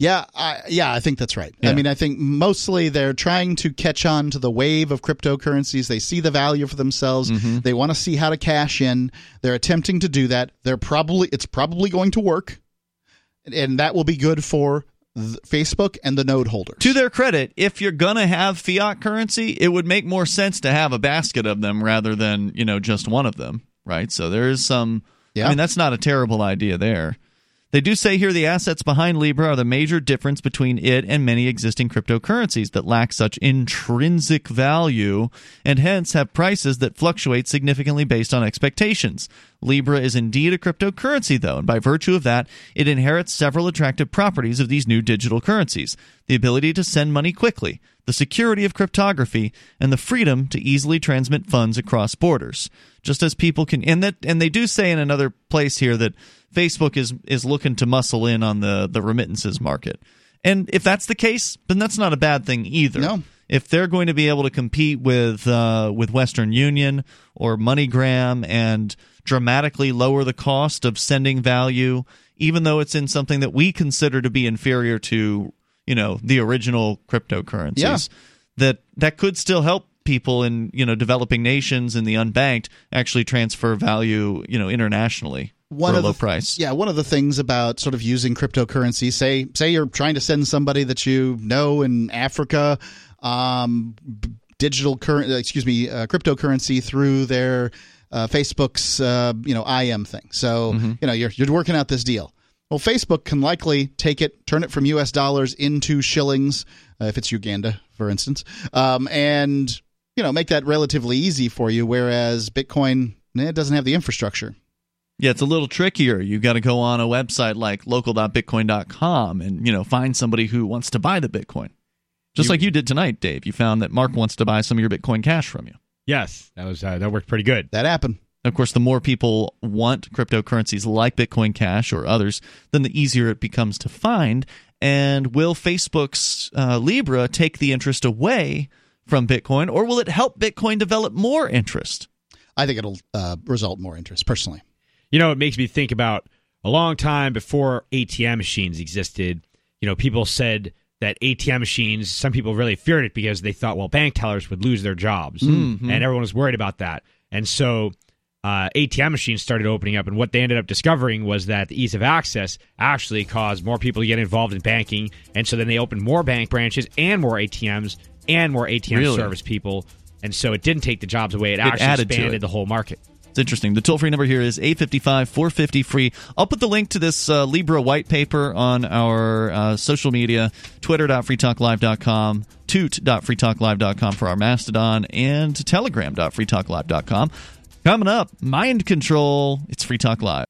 Yeah, I, yeah, I think that's right. Yeah. I mean, I think mostly they're trying to catch on to the wave of cryptocurrencies. They see the value for themselves. Mm-hmm. They want to see how to cash in. They're attempting to do that. They're probably it's probably going to work, and that will be good for th- Facebook and the node holders. To their credit, if you're gonna have fiat currency, it would make more sense to have a basket of them rather than you know just one of them, right? So there is some. Yeah. I mean, that's not a terrible idea there. They do say here the assets behind Libra are the major difference between it and many existing cryptocurrencies that lack such intrinsic value and hence have prices that fluctuate significantly based on expectations. Libra is indeed a cryptocurrency, though, and by virtue of that, it inherits several attractive properties of these new digital currencies the ability to send money quickly, the security of cryptography, and the freedom to easily transmit funds across borders. Just as people can, and that, and they do say in another place here that Facebook is is looking to muscle in on the the remittances market, and if that's the case, then that's not a bad thing either No. if they're going to be able to compete with uh, with Western Union or MoneyGram and dramatically lower the cost of sending value, even though it's in something that we consider to be inferior to you know the original cryptocurrencies, Yeah. that that could still help people in you know developing nations and the unbanked actually transfer value you know internationally one of low the, price. Yeah, one of the things about sort of using cryptocurrency, say say you're trying to send somebody that you know in Africa, um, digital current, excuse me, uh, cryptocurrency through their uh, Facebook's uh, you know IM thing. So you know you're you're working out this deal. Well, Facebook can likely take it, turn it from U.S. dollars into shillings, uh, if it's Uganda, for instance, um, and you know make that relatively easy for you. Whereas Bitcoin, it doesn't have the infrastructure. Yeah, it's a little trickier. You've got to go on a website like local.bitcoin.com and, you know, find somebody who wants to buy the Bitcoin. Just like you did tonight, Dave. You found that Mark wants to buy some of your Bitcoin Cash from you. Yes, that was uh, that worked pretty good. That happened. Of course, the more people want cryptocurrencies like Bitcoin Cash or others, then the easier it becomes to find. And will Facebook's uh, Libra take the interest away from Bitcoin, or will it help Bitcoin develop more interest? I think it'll uh, result in more interest personally. You know, it makes me think about a long time before ATM machines existed. You know, people said that ATM machines, some people really feared it because they thought, well, bank tellers would lose their jobs. And everyone was worried about that. And so uh, ATM machines started opening up. And what they ended up discovering was that the ease of access actually caused more people to get involved in banking. And so then they opened more bank branches and more ATMs and more ATM Really? service people. And so it didn't take the jobs away. It, It actually expanded it. the whole market. It's interesting. The toll free number here is 855 450 free. I'll put the link to this uh, Libra white paper on our uh, social media twitter.freetalklive.com, toot.freetalklive.com for our Mastodon, and telegram.freetalklive.com. Coming up, mind control. It's Free Talk Live.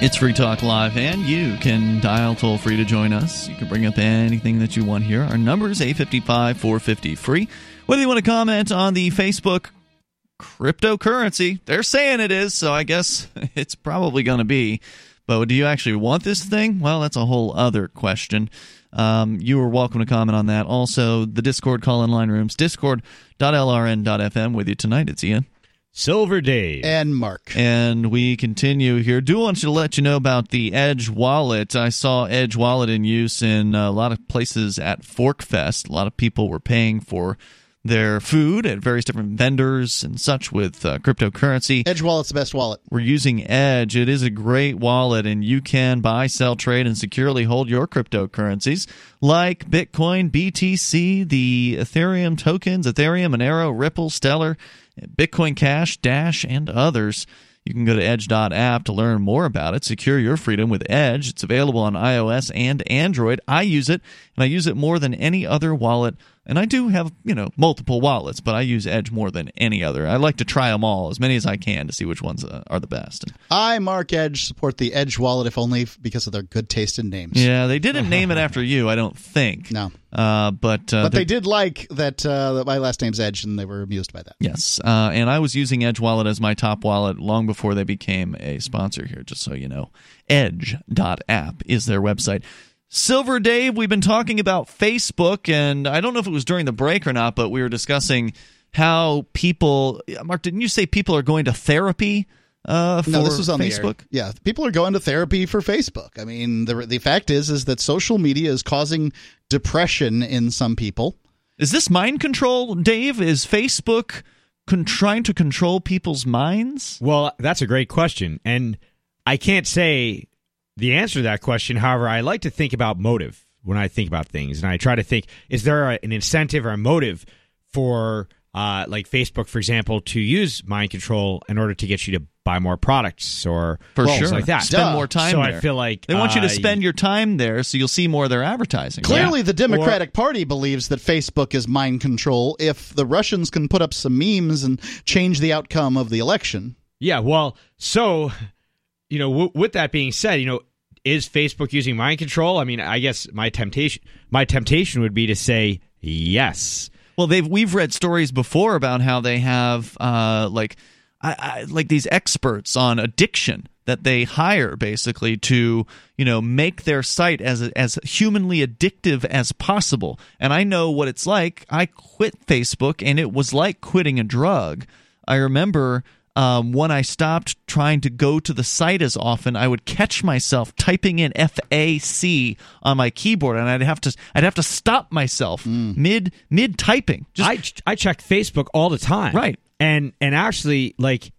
It's Free Talk Live, and you can dial toll free to join us. You can bring up anything that you want here. Our number is 855 450 free. Whether you want to comment on the Facebook cryptocurrency, they're saying it is, so I guess it's probably going to be. But do you actually want this thing? Well, that's a whole other question. Um, you are welcome to comment on that. Also, the Discord call in line rooms, discord.lrn.fm. With you tonight, it's Ian. Silver Dave. And Mark. And we continue here. Do want to let you know about the Edge wallet. I saw Edge wallet in use in a lot of places at PorcFest. A lot of people were paying for their food at various different vendors and such with uh, cryptocurrency. Edge Wallet's the best wallet. We're using Edge. It is a great wallet, and you can buy, sell, trade, and securely hold your cryptocurrencies like Bitcoin, BTC, the Ethereum tokens, Ethereum, Monero, Ripple, Stellar, Bitcoin Cash, Dash, and others. You can go to edge.app to learn more about it. Secure your freedom with Edge. It's available on iOS and Android. I use it, and I use it more than any other wallet and I do have, you know, multiple wallets, but I use Edge more than any other. I like to try them all, as many as I can, to see which ones uh, are the best. I, Mark Edge, support the Edge wallet, if only because of their good taste in names. Yeah, they didn't name it after you, I don't think. No. Uh, but uh, but they did like that, uh, that my last name's Edge, and they were amused by that. Yes. Uh, and I was using Edge Wallet as my top wallet long before they became a sponsor here, just so you know. Edge.app is their website. Silver Dave, we've been talking about Facebook, and I don't know if it was during the break or not, but we were discussing how people. Mark, didn't you say people are going to therapy? Uh, no, this was on Facebook. The. Yeah, people are going to therapy for Facebook. I mean, the the fact is is that social media is causing depression in some people. Is this mind control, Dave? Is Facebook con- trying to control people's minds? Well, that's a great question, and I can't say the answer to that question. However, I like to think about motive when I think about things, and I try to think: is there a, an incentive or a motive for, uh, like Facebook, for example, to use mind control in order to get you to buy more products or for things sure like that? Spend Duh. more time. so there. I feel like they want you to uh, spend your time there, so you'll see more of their advertising. Clearly, Yeah. the Democratic Party believes that Facebook is mind control. If the Russians can put up some memes and change the outcome of the election, Yeah, well, so you know, w- with that being said, you know, is Facebook using mind control? I mean, I guess my temptation, my temptation would be to say yes. Well, they've we've read stories before about how they have uh, like I, I, like these experts on addiction that they hire basically to you know make their site as as humanly addictive as possible. And I know what it's like. I quit Facebook, and it was like quitting a drug. I remember um, when I stopped trying to go to the site as often, I would catch myself typing in FAC on my keyboard, and I'd have to I'd have to stop myself mid mid typing. Just I I check Facebook all the time, Right. And and actually, like,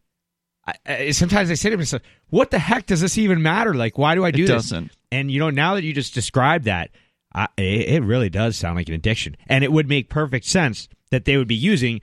I, I, sometimes I say to myself, "What the heck does this even matter? Like, why do I do this?" doesn't. And you know, now that you just described that, I, it, it really does sound like an addiction, and it would make perfect sense that they would be using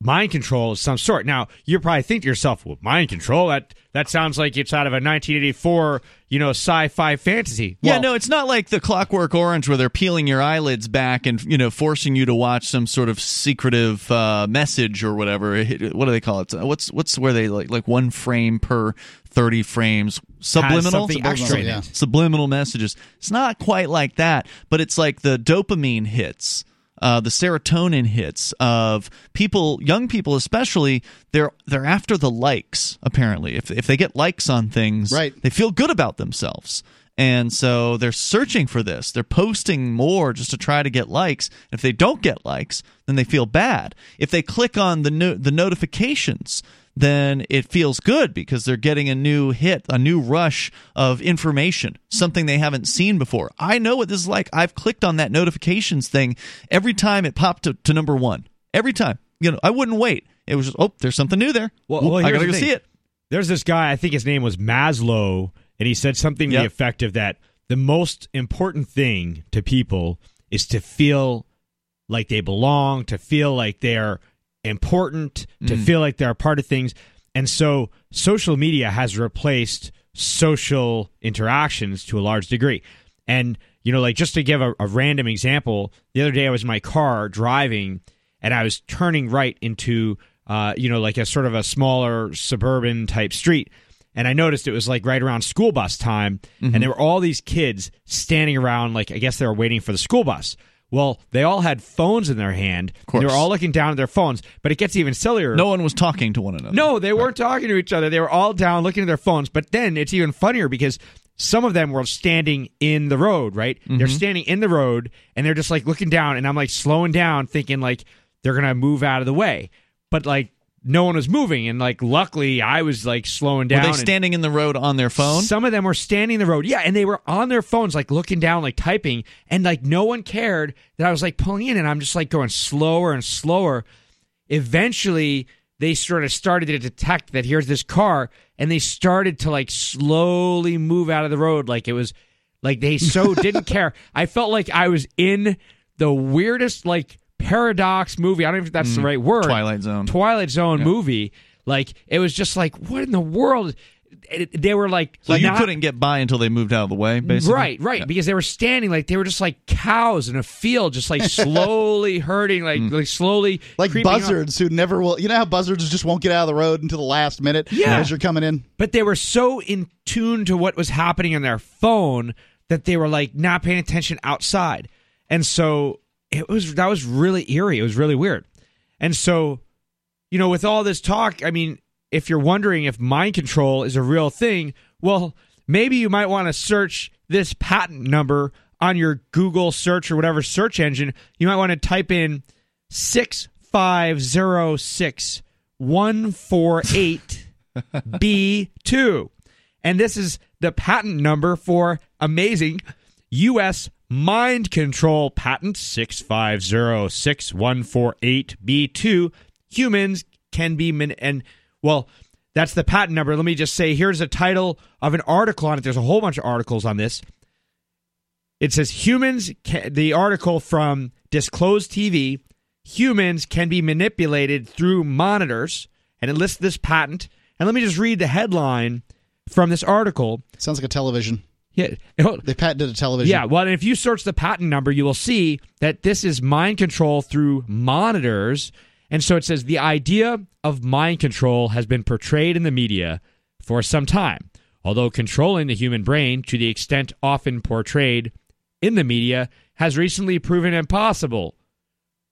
mind control of some sort. Now, you probably think to yourself, "Well, mind control that that sounds like it's out of a 1984, you know, sci-fi fantasy." Yeah, no, it's not like the Clockwork Orange where they're peeling your eyelids back and you know forcing you to watch some sort of secretive uh, message or whatever. What do they call it? What's what's where they like like one frame per thirty frames subliminal something extra yeah. subliminal messages. It's not quite like that, but it's like the dopamine hits. Uh, the serotonin hits of people, young people especially, they're they're after the likes. Apparently, if if they get likes on things, Right. they feel good about themselves. And so they're searching for this. They're posting more just to try to get likes. If they don't get likes, then they feel bad. If they click on the no- the notifications, then it feels good because they're getting a new hit, a new rush of information, something they haven't seen before. I know what this is like. I've clicked on that notifications thing every time it popped to, to number one. Every time. You know, I wouldn't wait. It was just, oh, there's something new there. Well- well, I gotta go thing. see it. There's this guy, I think his name was Maslow, and he said something to Yep. the effect of that the most important thing to people is to feel like they belong, to feel like they're important, to Mm. feel like they're a part of things. And so social media has replaced social interactions to a large degree. And, you know, like just to give a, a random example, the other day I was in my car driving and I was turning right into, uh, you know, like a sort of a smaller suburban type street. And I noticed it was like right around school bus time, and there were all these kids standing around, like I guess they were waiting for the school bus. Well, they all had phones in their hand. course. They were all looking down at their phones, but it gets even sillier. No one was talking to one another. No, they weren't talking to each other. They were all down looking at their phones. But then it's even funnier because some of them were standing in the road, right? They're mm-hmm. standing in the road and they're just like looking down, and I'm like slowing down, thinking like they're gonna move out of the way. But like no one was moving, and like luckily I was like slowing Were down. they standing in the road on their phone? some of them were standing in the road. Yeah, and they were on their phones, like looking down, like typing, and like no one cared that I was like pulling in, and I'm just like going slower and slower. Eventually, they sort of started to detect that here's this car, and they started to like slowly move out of the road, like it was like they so didn't care. I felt like I was in the weirdest like paradox movie. I don't know if that's the mm-hmm. right word. Twilight Zone. Twilight Zone movie. Like it was just like, what in the world? It- they were like, so you not- couldn't get by until they moved out of the way, basically. Right, right, because they were standing like they were just like cows in a field, just like slowly herding, like mm. like slowly Like creeping up. buzzards who never will. You know how buzzards just won't get out of the road until the last minute Yeah. as you're coming in? But they were so in tune to what was happening on their phone that they were like not paying attention outside, and so it was that was really eerie. It was really weird, and so you know, with all this talk, I mean, if you're wondering if mind control is a real thing, well, maybe you might want to search this patent number on your Google search or whatever search engine. You might want to type in 6506148B2. And this is the patent number for amazing U.S. mind control patent 6506148B2. Humans can be min- and well, that's the patent number. Let me just say here's a title of an article on it. There's a whole bunch of articles on this. It says humans can, the article from Disclosed TV, humans can be manipulated through monitors and it lists this patent. And let me just read the headline from this article. Sounds like a television. Yeah, They patented a television. yeah, well, if you search the patent number, you will see that this is mind control through monitors. And so it says the idea of mind control has been portrayed in the media for some time. Although controlling the human brain to the extent often portrayed in the media has recently proven impossible.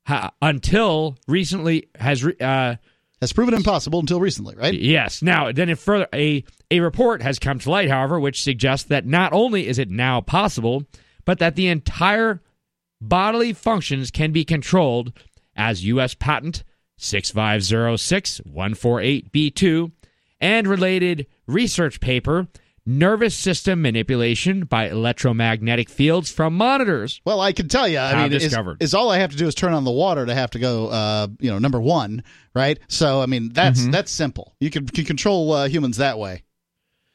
Ha- until recently has re- uh, Has proven impossible until recently, right? Yes. Now, then, if further a a report has come to light, however, which suggests that not only is it now possible, but that the entire bodily functions can be controlled, as U.S. Patent 6506148B2 and related research paper, nervous system manipulation by electromagnetic fields from monitors. Well, I can tell you. I mean, is, discovered. is all I have to do is turn on the water to have to go, uh, you know, number one, right? So, I mean, that's Mm-hmm. that's simple. You can, can control uh, humans that way.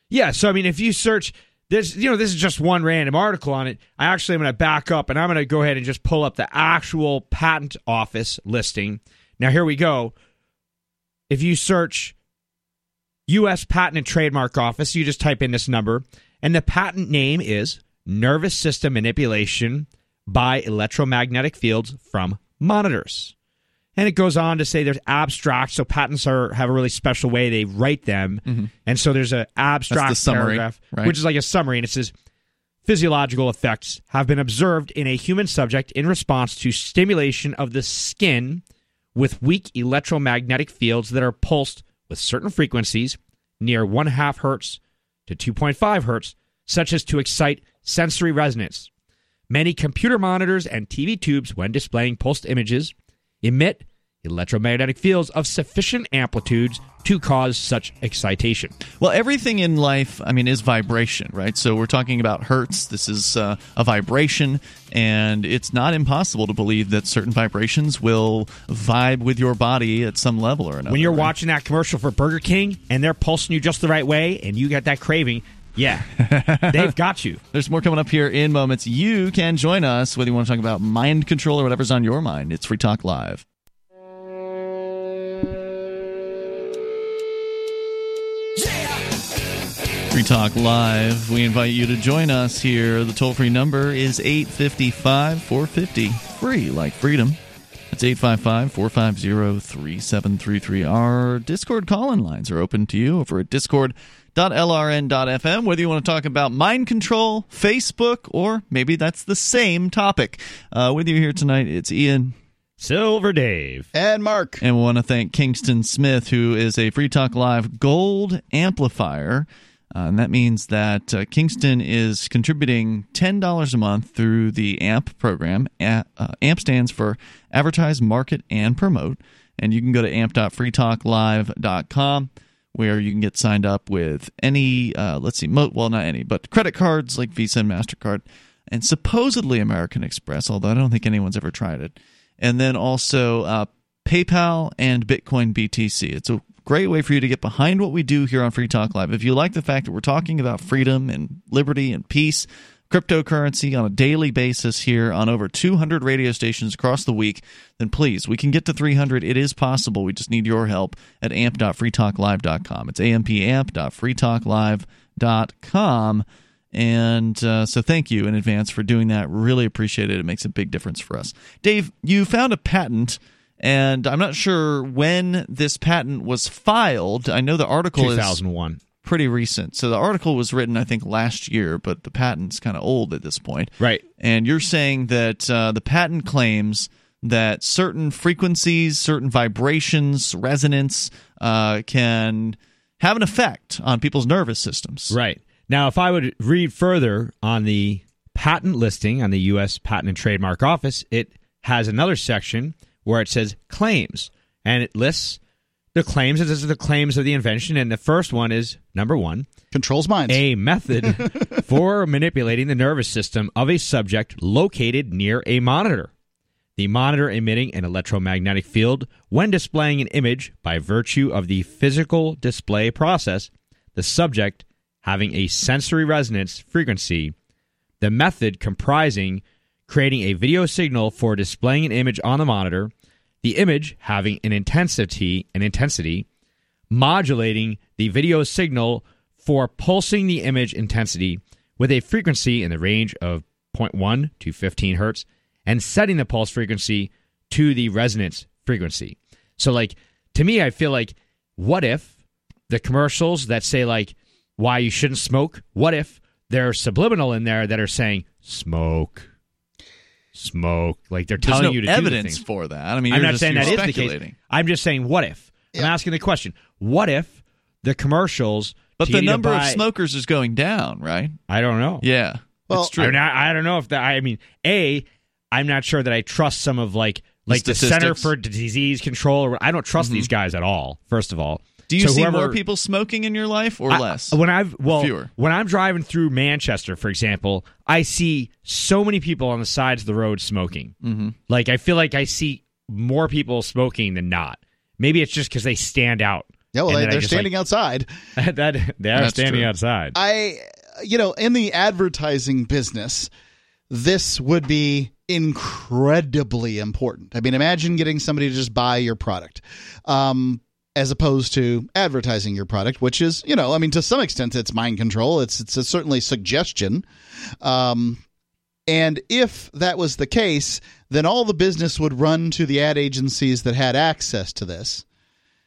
Yeah, so I mean, if you search this, you know, this is just one random article on it. I actually am going to back up and I'm going to go ahead and just pull up the actual patent office listing. Now, here we go. If you search U.S. Patent and Trademark Office, you just type in this number, and the patent name is Nervous System Manipulation by Electromagnetic Fields from Monitors. And it goes on to say there's abstract, so patents are have a really special way they write them, mm-hmm. and so there's an abstract summary, paragraph, right? which is like a summary, and it says physiological effects have been observed in a human subject in response to stimulation of the skin with weak electromagnetic fields that are pulsed with certain frequencies near one half hertz to 2.5 hertz, such as to excite sensory resonance. Many computer monitors and TV tubes, when displaying pulsed images, emit electromagnetic fields of sufficient amplitudes to cause such excitation. Well, everything in life, I mean, is vibration, right? So we're talking about hertz. This is uh, a vibration, and it's not impossible to believe that certain vibrations will vibe with your body at some level or another. When you're right? watching that commercial for Burger King and they're pulsing you just the right way and you get that craving, yeah, they've got you. There's more coming up here in moments. You can join us whether you want to talk about mind control or whatever's on your mind. It's Free Talk Live. Free Talk Live. We invite you to join us here. The toll free number is 855 450 free, like freedom. That's 855 450 3733. Our Discord call in lines are open to you over at discord.lrn.fm. Whether you want to talk about mind control, Facebook, or maybe that's the same topic. Uh, with you here tonight, it's Ian. Silver Dave. And Mark. And we want to thank Kingston Smith, who is a Free Talk Live Gold amplifier. Uh, and that means that uh, Kingston is contributing $10 a month through the AMP program. A- uh, AMP stands for Advertise, Market, and Promote. And you can go to amp.freetalklive.com where you can get signed up with any, uh, let's see, mo- well, not any, but credit cards like Visa and MasterCard, and supposedly American Express, although I don't think anyone's ever tried it. And then also uh, PayPal and Bitcoin BTC. It's a great way for you to get behind what we do here on Free Talk Live. If you like the fact that we're talking about freedom and liberty and peace, cryptocurrency on a daily basis here on over 200 radio stations across the week, then please, we can get to 300. It is possible. We just need your help at amp.freetalklive.com. It's ampamp.freetalklive.com. And uh, so thank you in advance for doing that. Really appreciate it. It makes a big difference for us. Dave, you found a patent and I'm not sure when this patent was filed. I know the article 2001. is pretty recent. So the article was written, I think, last year, but the patent's kind of old at this point. Right. And you're saying that uh, the patent claims that certain frequencies, certain vibrations, resonance uh, can have an effect on people's nervous systems. Right. Now, if I would read further on the patent listing on the U.S. Patent and Trademark Office, it has another section where it says claims, and it lists the claims. This is the claims of the invention, and the first one is number one Controls minds. a method for manipulating the nervous system of a subject located near a monitor. The monitor emitting an electromagnetic field when displaying an image by virtue of the physical display process, the subject having a sensory resonance frequency, the method comprising creating a video signal for displaying an image on the monitor, the image having an intensity, an intensity, modulating the video signal for pulsing the image intensity with a frequency in the range of 0.1 to 15 hertz, and setting the pulse frequency to the resonance frequency. So, like, to me, I feel like, what if the commercials that say, like, why you shouldn't smoke, what if there's subliminal in there that are saying, smoke? Smoke. Like they're telling no you to evidence do the for that. I mean, I'm not just, saying you're that is the speculating. case. I'm just saying, what if? I'm asking the question: What if the commercials? But the get you to number of smokers is going down, right? I don't know. Yeah. Well, it's true. I, mean, I, I don't know if that. I mean, a, I'm not sure that I trust some of like like the statistics. Center for Disease Control. Or I don't trust these mm-hmm. guys at all. First of all, Do you So see whoever- more people smoking in your life or I- less? When I've well, Fewer. when I'm driving through Manchester, for example, I see so many people on the sides of the road smoking. Mm-hmm. Like I feel like I see more people smoking than not. Maybe it's just because they stand out. yeah, well, they, they're standing like, outside. that they are That's standing true. outside. I, you know, in the advertising business, this would be incredibly important. I mean, imagine getting somebody to just buy your product, um, as opposed to advertising your product, which is, you know, I mean, to some extent, it's mind control. It's it's a certainly suggestion. Um, and if that was the case, then all the business would run to the ad agencies that had access to this.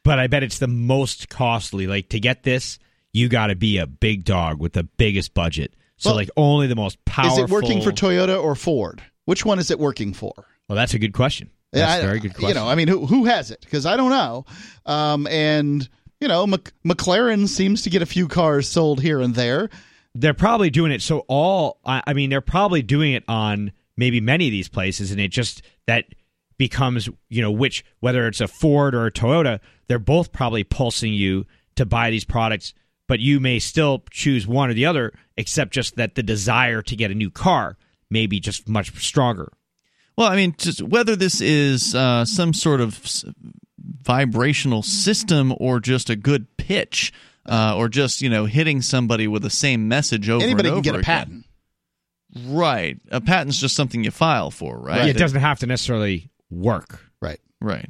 but I bet it's the most costly. Like to get this, you got to be a big dog with the biggest budget. So Well, like only the most powerful. Is it working for Toyota or Ford? Which one is it working for? Well, that's a good question. That's I- a very good question. You know, I mean, who who has it? Because I don't know. Um, and you know, Mc, McLaren seems to get a few cars sold here and there. they're probably doing it so all I, I mean they're probably doing it on maybe many of these places and it just that becomes you know which whether it's a ford or a toyota they're both probably pulsing you to buy these products but you may still choose one or the other except just that the desire to get a new car may be just much stronger Well, I mean, just whether this is uh, some sort of s- vibrational system or just a good pitch, uh, or just you know hitting somebody with the same message over Anybody and can over get a again. patent. Right. A patent's just something you file for, right? it doesn't have to necessarily work Right. Right.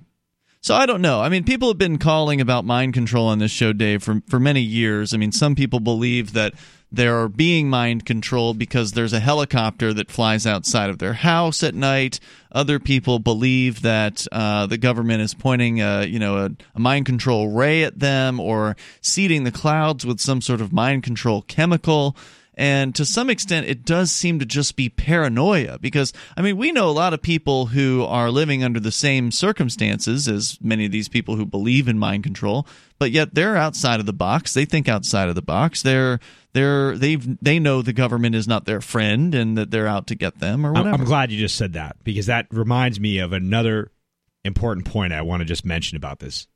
So I don't know. I mean, people have been calling about mind control on this show, Dave, for for many years. I mean, some people believe that they're being mind controlled because there's a helicopter that flies outside of their house at night. Other people believe that uh, the government is pointing, a, you know, a, a mind control ray at them or seeding the clouds with some sort of mind control chemical. And to some extent, it does seem to just be paranoia because, I mean, we know a lot of people who are living under the same circumstances as many of these people who believe in mind control, but yet they're outside of the box. They think outside of the box. They're, they're, they've, they know the government is not their friend and that they're out to get them or whatever. I'm glad you just said that because that reminds me of another important point I want to just mention about this.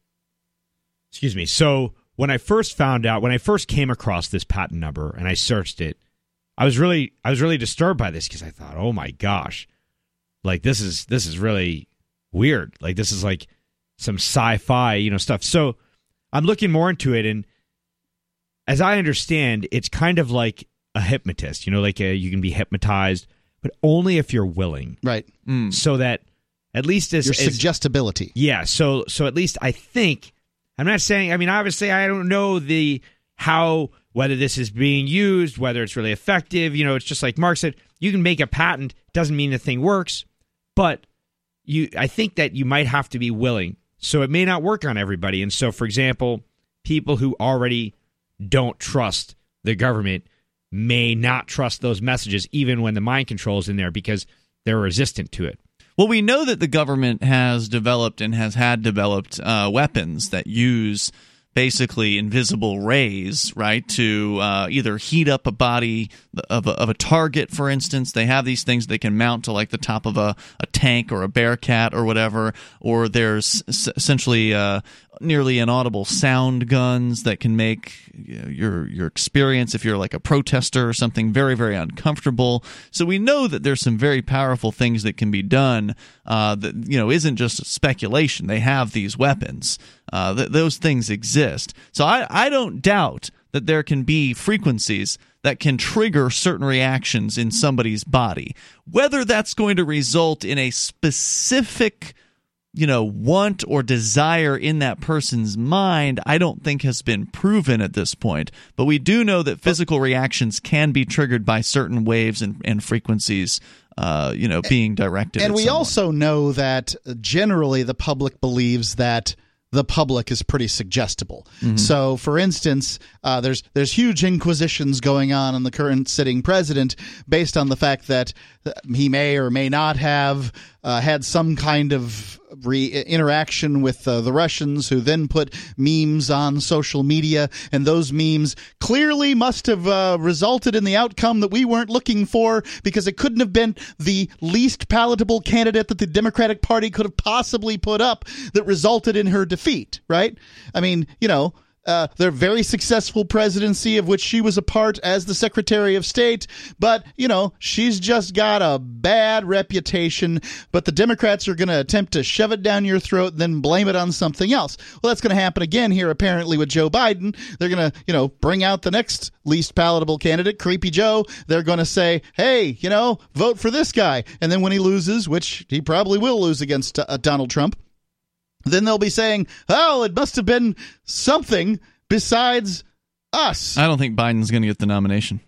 Excuse me. So when I first found out, when I first came across this patent number and I searched it, I was really, I was really disturbed by this because I thought, oh my gosh, like this is this is really weird. Like this is like some sci-fi, you know, stuff. So I'm looking more into it, and as I understand, it's kind of like a hypnotist. You know, like a, you can be hypnotized, but only if you're willing. Right. Mm. So that at least as, Your as suggestibility. yeah, so so at least I think I'm not saying I mean obviously I don't know the how whether this is being used, whether it's really effective, you know, it's just like Mark said, you can make a patent, doesn't mean the thing works, but you I think that you might have to be willing. So it may not work on everybody. And so for example, people who already don't trust the government may not trust those messages even when the mind control is in there because they're resistant to it. Well, we know that the government has developed and has had developed uh, weapons that use basically invisible rays, right, to uh, either heat up a body of a, of a target, for instance. They have these things they can mount to like the top of a, a tank or a bearcat or whatever, or there's essentially uh, nearly inaudible sound guns that can make you know, your your experience if you're like a protester or something very very uncomfortable. So we know that there's some very powerful things that can be done. Uh, that you know isn't just speculation. They have these weapons. Uh, th- those things exist. So I I don't doubt that there can be frequencies that can trigger certain reactions in somebody's body. Whether that's going to result in a specific you know want or desire in that person's mind i don't think has been proven at this point but we do know that physical reactions can be triggered by certain waves and, and frequencies uh, you know being directed And we someone. also know that generally the public believes that the public is pretty suggestible. Mm-hmm. So, for instance, uh, there's there's huge inquisitions going on on the current sitting president based on the fact that he may or may not have uh, had some kind of re- interaction with uh, the Russians, who then put memes on social media, and those memes clearly must have uh, resulted in the outcome that we weren't looking for because it couldn't have been the least palatable candidate that the Democratic Party could have possibly put up that resulted in her defeat, right? I mean, you know. Uh, their very successful presidency, of which she was a part as the Secretary of State. But, you know, she's just got a bad reputation. But the Democrats are going to attempt to shove it down your throat then blame it on something else. Well, that's going to happen again here, apparently, with Joe Biden. They're going to, you know, bring out the next least palatable candidate, Creepy Joe. They're going to say, hey, you know, vote for this guy. And then when he loses, which he probably will lose against uh, Donald Trump, then they'll be saying, "Oh, it must have been something besides us." i don't think biden's going to get the nomination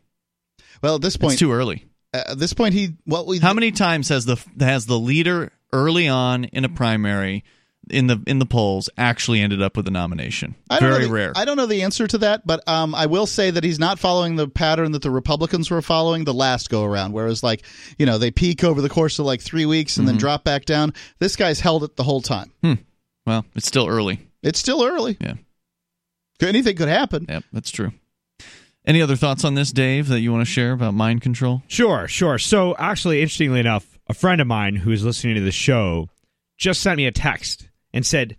well, at this point, it's too early uh, at this point, he well, we, how many times has the has the leader early on in a primary in the in the polls actually ended up with a nomination I don't very the, rare I don't know the answer to that, but um, I will say that he's not following the pattern that the Republicans were following the last go around, whereas like you know they peak over the course of like three weeks and then Mm-hmm. drop back down. This guy's held it the whole time. Well it's still early It's still early. Yeah. Anything could happen. Yep, that's true. Any other thoughts on this, Dave, that you want to share about mind control? Sure, sure. So, actually, interestingly enough, a friend of mine who's listening to the show just sent me a text and said,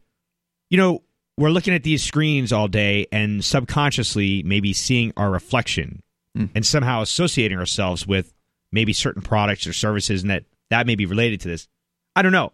You know, we're looking at these screens all day and subconsciously maybe seeing our reflection and somehow associating ourselves with maybe certain products or services and that that may be related to this. I don't know.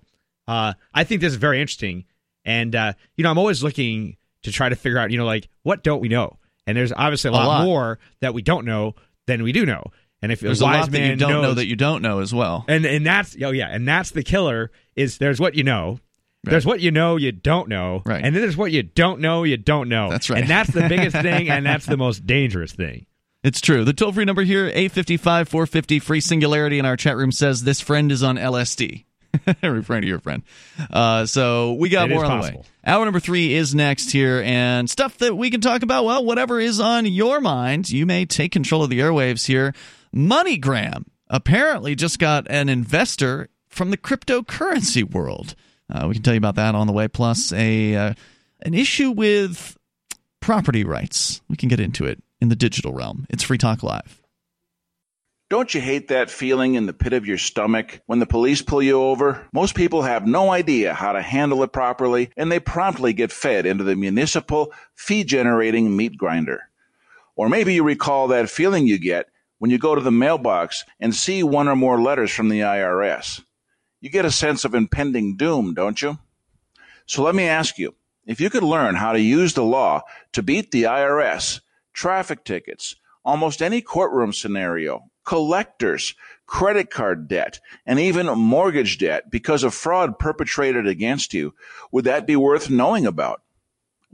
Uh, I think this is very interesting. And, uh, you know, I'm always looking to try to figure out, you know, like, what don't we know? And there's obviously a lot, lot. more that we don't know than we do know. And if There's a a wise lot that you don't know that you don't know as well. and and that's oh yeah, and that's the killer is there's what you know, There's what you know you don't know, Right. and then there's what you don't know you don't know. That's right. and that's the biggest thing, and that's the most dangerous thing. It's true. The toll free number here, 855 450 free singularity in our chat room says this friend is on LSD. Referring to your friend. Uh, so we got It more on the way. Hour number three is next here, and stuff that we can talk about. Well, whatever is on your mind, you may take control of the airwaves here. MoneyGram apparently just got an investor from the cryptocurrency world. Uh, we can tell you about that on the way. Plus, a uh, an issue with property rights. We can get into it in the digital realm. It's Free Talk Live. Don't you hate that feeling in the pit of your stomach when the police pull you over? Most people have no idea how to handle it properly, and they promptly get fed into the municipal fee generating meat grinder. Or maybe you recall that feeling you get when you go to the mailbox and see one or more letters from the IRS. You get a sense of impending doom, don't you? So let me ask you if you could learn how to use the law to beat the IRS, traffic tickets, almost any courtroom scenario, collectors, credit card debt, and even mortgage debt because of fraud perpetrated against you, would that be worth knowing about?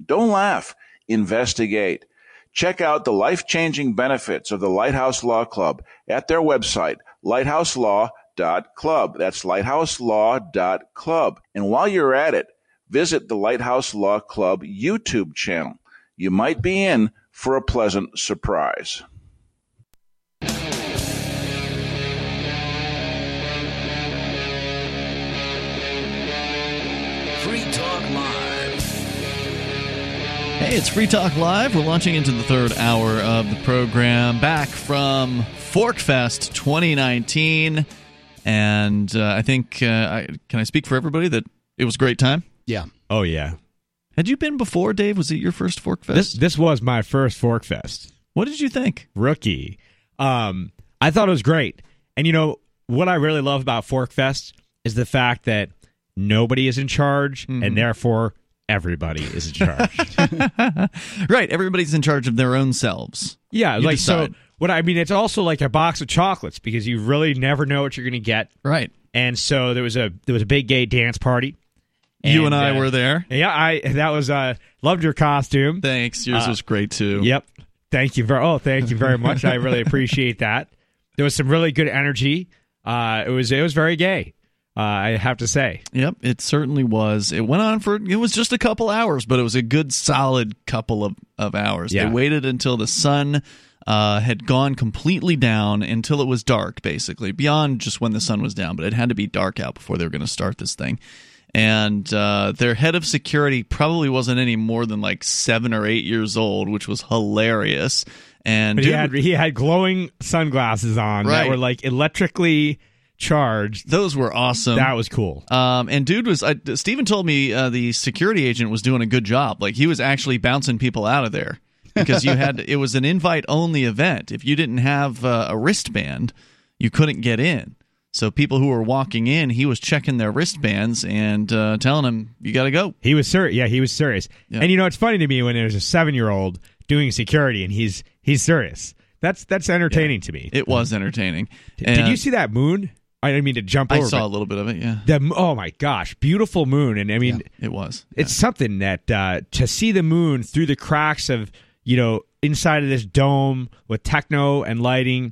Don't laugh. Investigate. Check out the life changing benefits of the Lighthouse Law Club at their website, lighthouselawclub. That's lighthouselawclub. And while you're at it, visit the Lighthouse Law Club YouTube channel. You might be in for a pleasant surprise. Hey, it's Free Talk Live. We're launching into the third hour of the program. Back from Forkfest 2019. And uh, I think, uh, I, can I speak for everybody that it was a great time? Yeah. Oh yeah, Had you been before, Dave? Was it your first Forkfest? this this was my first Forkfest. What did you think? rookie. Um, I thought it was great. And you know what I really love about Forkfest is the fact that nobody is in charge, Mm-hmm. and therefore everybody is in charge. Right, everybody's in charge of their own selves. yeah, You like so. What I mean, it's also like a box of chocolates because you really never know what you're going to get. Right. And so there was a there was a big gay dance party. you and I uh, were there. Yeah, I that was uh loved your costume. Thanks. Yours Uh, was great too. Yep. Thank you very. Oh, thank you very much. I really appreciate that. There was some really good energy. Uh, it was it was very gay. Uh, I have to say. Yep, it certainly was. It went on for it was just a couple hours, but it was a good solid couple of, of hours. Yeah. They waited until the sun uh, had gone completely down until it was dark, basically, beyond just when the sun was down, but it had to be dark out before they were going to start this thing. And uh, their head of security probably wasn't any more than like seven or eight years old, which was hilarious. And But he had he had glowing sunglasses on Right. that were like electrically charged. those were awesome. That was cool. Um, and dude was uh, Steven told me uh, the security agent was doing a good job. Like he was actually bouncing people out of there because you had it was an invite only event. If you didn't have uh, a wristband, you couldn't get in. So people who were walking in, he was checking their wristbands and uh, telling them, "You got to go." He was serious. Yeah, he was serious. Yeah. And you know, it's funny to me when there's a seven year old doing security and he's he's serious. That's that's entertaining to me. It was entertaining. Did And you see that moon? I didn't mean to jump I over. saw a little bit of it. Yeah, the oh my gosh, beautiful moon. And I mean, it was. it's something that uh, to see the moon through the cracks of you know inside of this dome with techno and lighting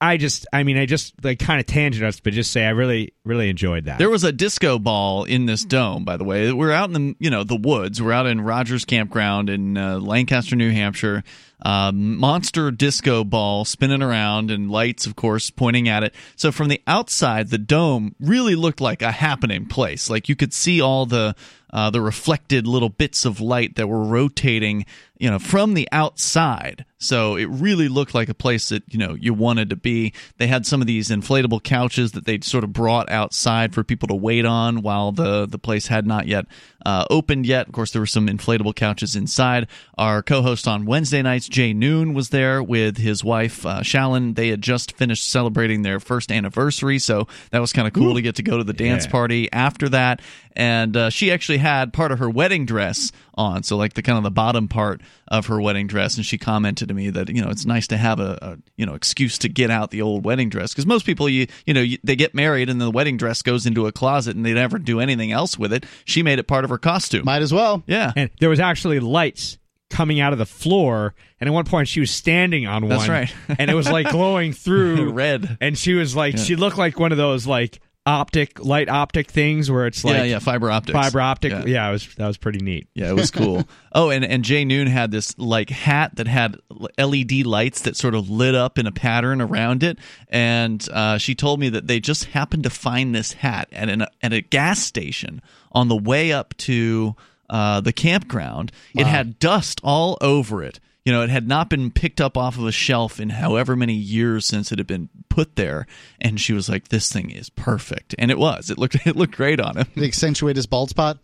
i just i mean i just like kind of tangent us but just say i really really enjoyed that There was a disco ball in this dome, by the way. We're out in the you know the woods. We're out in Rogers Campground in uh, Lancaster, New Hampshire. Uh, monster disco ball spinning around and lights, of course, pointing at it. So from the outside, the dome really looked like a happening place. Like you could see all the uh, the reflected little bits of light that were rotating, you know, from the outside. So it really looked like a place that you know you wanted to be. They had some of these inflatable couches that they'd sort of brought outside for people to wait on while the the place had not yet uh, opened yet. Of course, there were some inflatable couches inside. Our co-host on Wednesday nights, Jay Noon, was there with his wife uh, Shallon. They had just finished celebrating their first anniversary, so that was kind of cool to get to go to the dance Yeah. party after that. And uh, she actually had part of her wedding dress on, so like the kind of the bottom part of her wedding dress, and she commented to me that you know it's nice to have a, a you know excuse to get out the old wedding dress because most people you you know you, they get married and the wedding dress goes into a closet and they never do anything else with it. She made it part of her costume. Might as well. yeah, and there was actually lights coming out of the floor and at one point she was standing on That's one right. and it was like glowing through Red. and she was like she looked like one of those like optic light optic things where it's like yeah, yeah, fiber optics. fiber optic Yeah. yeah. it was that was pretty neat Yeah, it was cool. oh, and and Jay Noon had this like hat that had LED lights that sort of lit up in a pattern around it, and uh, she told me that they just happened to find this hat at an at a gas station on the way up to uh, the campground. It had dust all over it. You know, it had not been picked up off of a shelf in however many years since it had been put there. And she was like, "This thing is perfect," and it was. It looked it looked great on him. Did it accentuate his bald spot?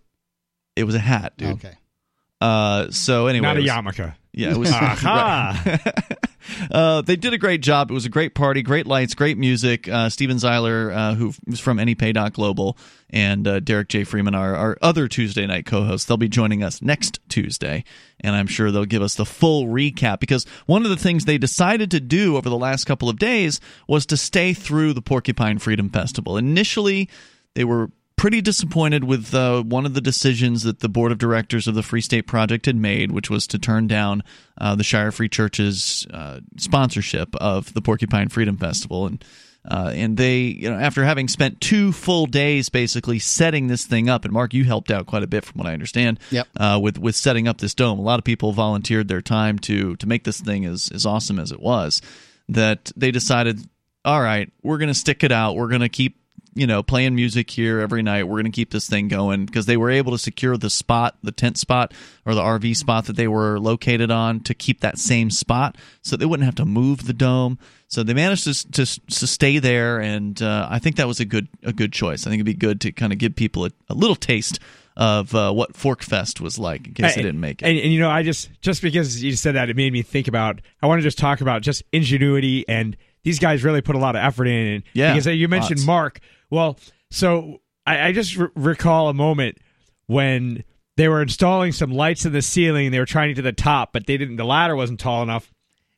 It was a hat, dude. Okay. Uh, so anyway, not a it was- yarmulke Yeah, it was. Aha. uh, they did a great job. It was a great party, great lights, great music. Uh, Steven Zeiler, uh, who was from AnyPay.global, and uh, Derrick J. Freeman, our, our other Tuesday night co hosts, they'll be joining us next Tuesday. And I'm sure they'll give us the full recap because one of the things they decided to do over the last couple of days was to stay through the Porcupine Freedom Festival. Initially, they were pretty disappointed with uh, one of the decisions that the board of directors of the Free State Project had made, which was to turn down uh, the Shire Free Church's uh, sponsorship of the Porcupine Freedom Festival, and uh, and they, you know, after having spent two full days basically setting this thing up, and Mark, you helped out quite a bit from what I understand. Yep. Uh, with with setting up this dome, a lot of people volunteered their time to to make this thing as as awesome as it was. That they decided, all right, we're going to stick it out. We're going to keep you know, playing music here every night. We're going to keep this thing going because they were able to secure the spot, the tent spot or the RV spot that they were located on to keep that same spot so they wouldn't have to move the dome. So they managed to, to, to stay there. And uh, I think that was a good, a good choice. I think it'd be good to kind of give people a, a little taste of uh, what Fork Fest was like in case they didn't make it. And, and you know, I just just because you said that, it made me think about. I want to just talk about just ingenuity, and these guys really put a lot of effort in. And Yeah, because you mentioned lots. Mark. Well, so I, I just re- recall a moment when they were installing some lights in the ceiling, and they were trying to get to the top, but they didn't. The ladder wasn't tall enough,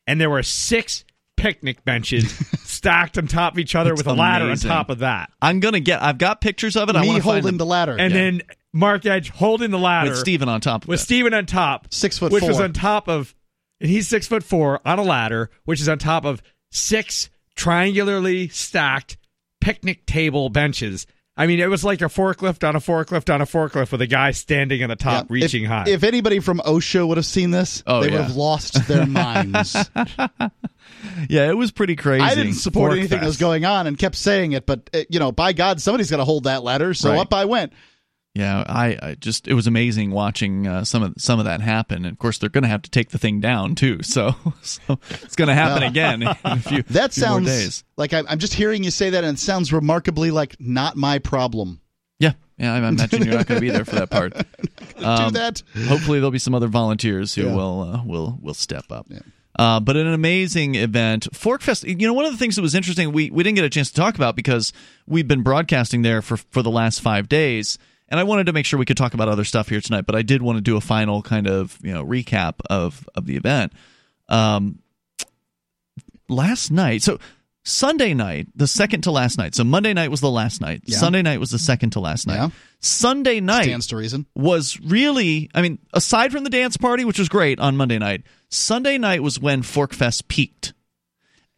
and there were six picnic benches stacked on top of each other It's with a ladder amazing. on top of that. I'm going to get, I've got pictures of it. I Me want to find holding them the ladder. And Yeah. then Mark Edge holding the ladder with Steven on top of with it. Steven on top, Six foot which was on top of, and he's six foot four on a ladder, which is on top of six triangularly stacked picnic table benches. I mean, it was like a forklift on a forklift on a forklift with a guy standing on the top, Yeah. reaching if, high. If anybody from OSHA would have seen this, Oh, they would have lost their minds. yeah, it was pretty crazy. I didn't support Fork anything that was going on and kept saying it, but uh, you know, by God, somebody's got to hold that ladder. So Right. up I went. Yeah, I, I just it was amazing watching uh, some of some of that happen. And of course, they're going to have to take the thing down too. So, so it's going to happen again in a few, That sounds days. like I, I'm just hearing you say that, and it sounds remarkably like not my problem. Yeah, yeah. I imagine you're not going to be there for that part. Do Um, that. Hopefully, there'll be some other volunteers who Yeah. will uh, will will step up. Uh, but an amazing event, Forkfest. You know, one of the things that was interesting, we we didn't get a chance to talk about because we've been broadcasting there for for the last five days, and I wanted to make sure we could talk about other stuff here tonight. But I did want to do a final kind of you know recap of of the event. Um, last night, so Sunday night, the second to last night. So Monday night was the last night. Yeah. Sunday night was the second to last night. Yeah. Sunday night Stands to reason. was really I mean, aside from the dance party, which was great on Monday night, Sunday night was when Forkfest peaked.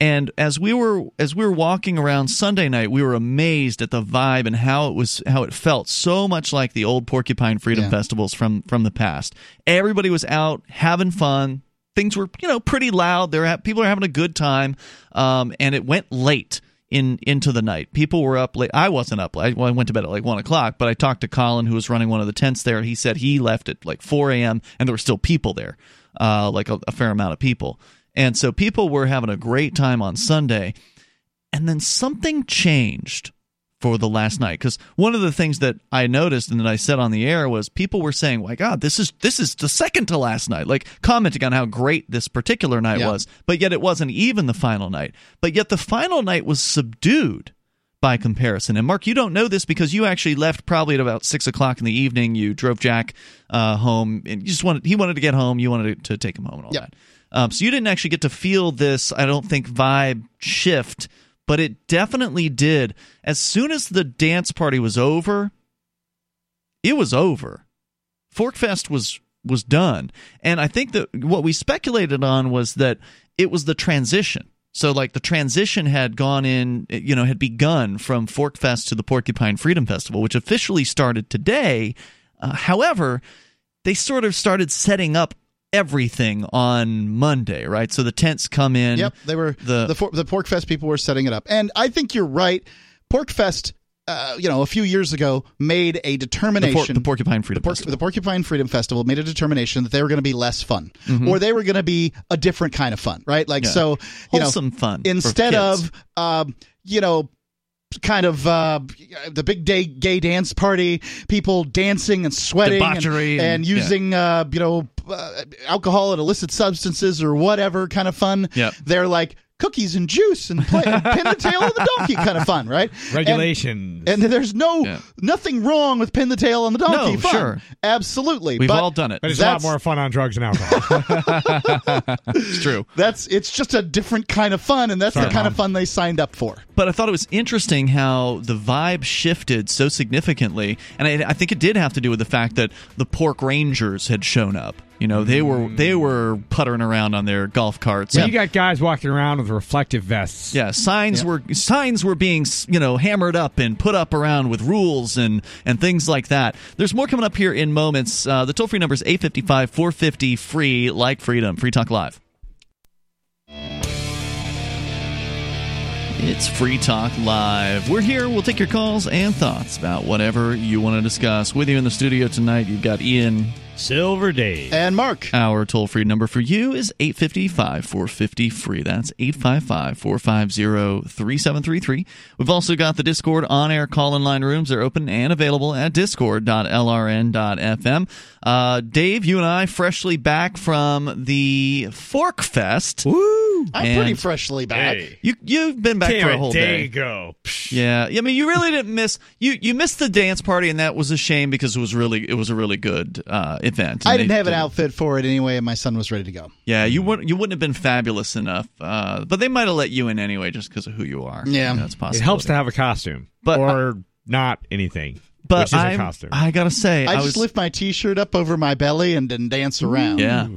And as we were as we were walking around Sunday night, we were amazed at the vibe and how it was how it felt so much like the old Porcupine Freedom Yeah. festivals from from the past. Everybody was out having fun. Things were you know pretty loud. There ha- people are having a good time, um, and it went late in into the night. People were up late. I wasn't up late. Well, I went to bed at like one o'clock, but I talked to Colin, who was running one of the tents there. He said he left at like four a.m. and there were still people there, uh, like a, a fair amount of people. And so people were having a great time on Sunday, and then something changed for the last night because one of the things that I noticed and that I said on the air was people were saying, "My God, this is this is the second to last night," like commenting on how great this particular night Yeah. was, but yet it wasn't even the final night. But yet the final night was subdued by comparison. And Mark, you don't know this because you actually left probably at about six o'clock in the evening. You drove Jack uh, home, and you just wanted he wanted to get home. You wanted to, to take him home and all Yep. that. Um, so you didn't actually get to feel this. I don't think vibe shift, but it definitely did. As soon as the dance party was over, it was over. Forkfest was was done, and I think that what we speculated on was that it was the transition. So, like the transition had gone in, you know, had begun from Forkfest to the Porcupine Freedom Festival, which officially started today. Uh, however, they sort of started setting up everything on Monday, right? So the tents come in. Yep, they were The- the the, for, the PorcFest people were setting it up, and I think you're right. PorcFest, uh, you know, a few years ago made a the, determination. por- the Porcupine Freedom the, Porc- Festival. the Porcupine Freedom Festival made a determination that they were going to be less fun, Mm-hmm. or they were going to be a different kind of fun, right? Like Yeah. so, you Wholesome know, fun instead of um, you know. Kind of uh, the big day gay dance party, people dancing and sweating and, and- and using uh, you know uh, alcohol and illicit substances or whatever kind of fun. Yep. They're like cookies and juice and play, pin the tail on the donkey kind of fun, right? And- Regulations. And, there's no Yeah. nothing wrong with pin the tail on the donkey. No, fun. sure. absolutely. We've but all done it. but it's a lot more fun on drugs and alcohol. It's true. That's it's just a different kind of fun, and that's Sorry, the kind of fun they signed up for. But I thought it was interesting how the vibe shifted so significantly, and I, I think it did have to do with the fact that the Pork Rangers had shown up. You know, they were they were puttering around on their golf carts. So and- you got guys walking around with reflective vests. yeah, signs were signs were being you know hammered up and put up around with rules and and things like that. There's more coming up here in moments. Uh, the toll free number is 855 450 free like freedom. Free Talk Live. It's Free Talk Live. We're here. We'll take your calls and thoughts about whatever you want to discuss. With you in the studio tonight, you've got Ian. Silver Dave. And Mark, Our toll free number for you is 855 450 free. That's 855 450 3733. We've also got the Discord on air call in line rooms. They're open and available at discord.lrn.fm. Uh, Dave, you and I freshly back from the Forkfest. Woo! I'm And- pretty freshly back. Hey. You, you've been back Came for a whole day day. ago. Yeah, I mean, you really didn't miss you. You missed the dance party, and that was a shame because it was really it was a really good uh, event. I didn't they have an outfit for it anyway, and my son was ready to go. Yeah, you wouldn't you wouldn't have been fabulous enough, uh, but they might have let you in anyway just because of who you are. Yeah. that's possible. It helps to have a costume, But or not anything. but which is a I'm- costume. I gotta say, I, I, just was lift my T-shirt up over my belly and then dance around. yeah.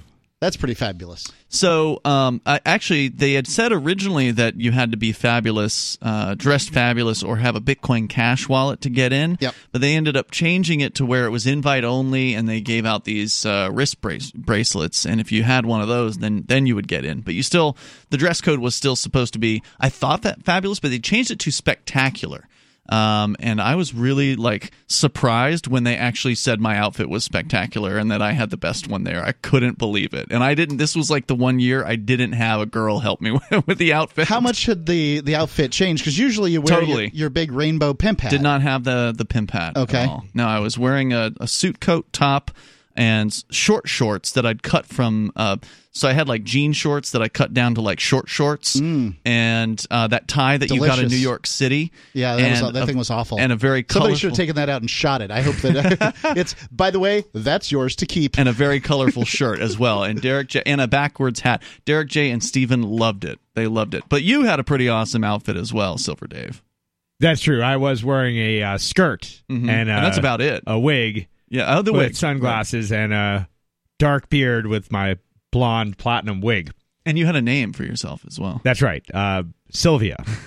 That's pretty fabulous. So, um, I, actually, they had said originally that you had to be fabulous, uh, dressed fabulous, or have a Bitcoin Cash wallet to get in. Yep. But they ended up changing it to where it was invite only, and they gave out these uh, wrist brace- bracelets. And if you had one of those, then then you would get in. But you still, the dress code was still supposed to be. I thought that fabulous, but they changed it to spectacular. Um, and I was really like surprised when they actually said my outfit was spectacular and that I had the best one there. I couldn't believe it. And I didn't. This was like the one year I didn't have a girl help me with the outfit. How much should the the outfit change? Because usually you wear Totally. your, your big rainbow pimp hat. Did not have the the pimp hat. Okay. At all. No, I was wearing a, a suit coat top and short shorts that I'd cut from. Uh, so I had like jean shorts that I cut down to like short shorts, and uh, that tie that you got in New York City. Yeah, that, was, that a- thing was awful. And a very colorful. somebody colorful, should have taken that out and shot it. I hope that it's. By the way, that's yours to keep. and a very colorful shirt as well, and Derrick J and a backwards hat. Derrick J and Steven loved it. They loved it. But you had a pretty awesome outfit as well, Silver Dave. That's true. I was wearing a uh, skirt Mhm. and, uh, And that's about it. A wig Yeah, other wig, sunglasses and a dark beard with my blonde platinum wig. and you had a name for yourself as well. That's right. Uh, Sylvia.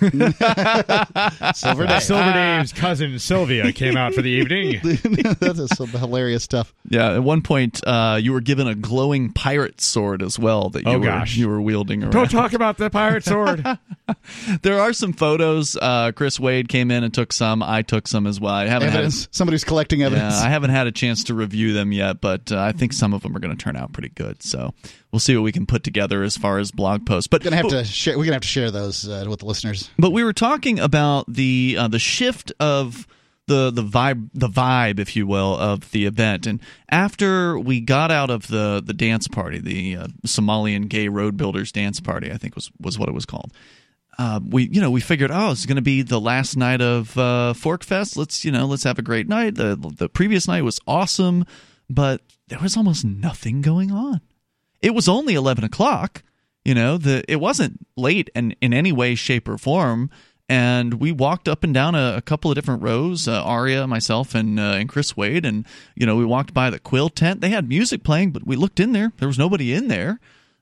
Silver Day. Silver Dave's cousin Sylvia came out for the evening. that is some hilarious stuff. Yeah, at one point uh, you were given a glowing pirate sword as well that you Oh, were gosh. you were wielding around. Don't talk about the pirate sword. There are some photos. Uh, Chris Wade came in and took some. I took some as well. I haven't Evidence. Somebody's collecting evidence. yeah, I haven't had a chance to review them yet, but uh, I think some of them are going to turn out pretty good. So we'll see what we can put together as far as blog posts. But we're gonna have to share. We're gonna have to share those uh, with the listeners. But we were talking about the uh, the shift of the the vibe the vibe, if you will, of the event. And after we got out of the the dance party, the uh, Somalian gay road builders dance party, I think was was what it was called. uh, we you know we figured oh it's going to be the last night of uh, Fork Fest. Let's you know let's have a great night. The the previous night was awesome, but there was almost nothing going on. It was only eleven o'clock. You know the it wasn't late in in any way, shape, or form. And we walked up and down a, a couple of different rows. Uh, Aria, myself, and uh, and Chris Wade, and you know we walked by the Quill tent. They had music playing, but we looked in there. There was nobody in there.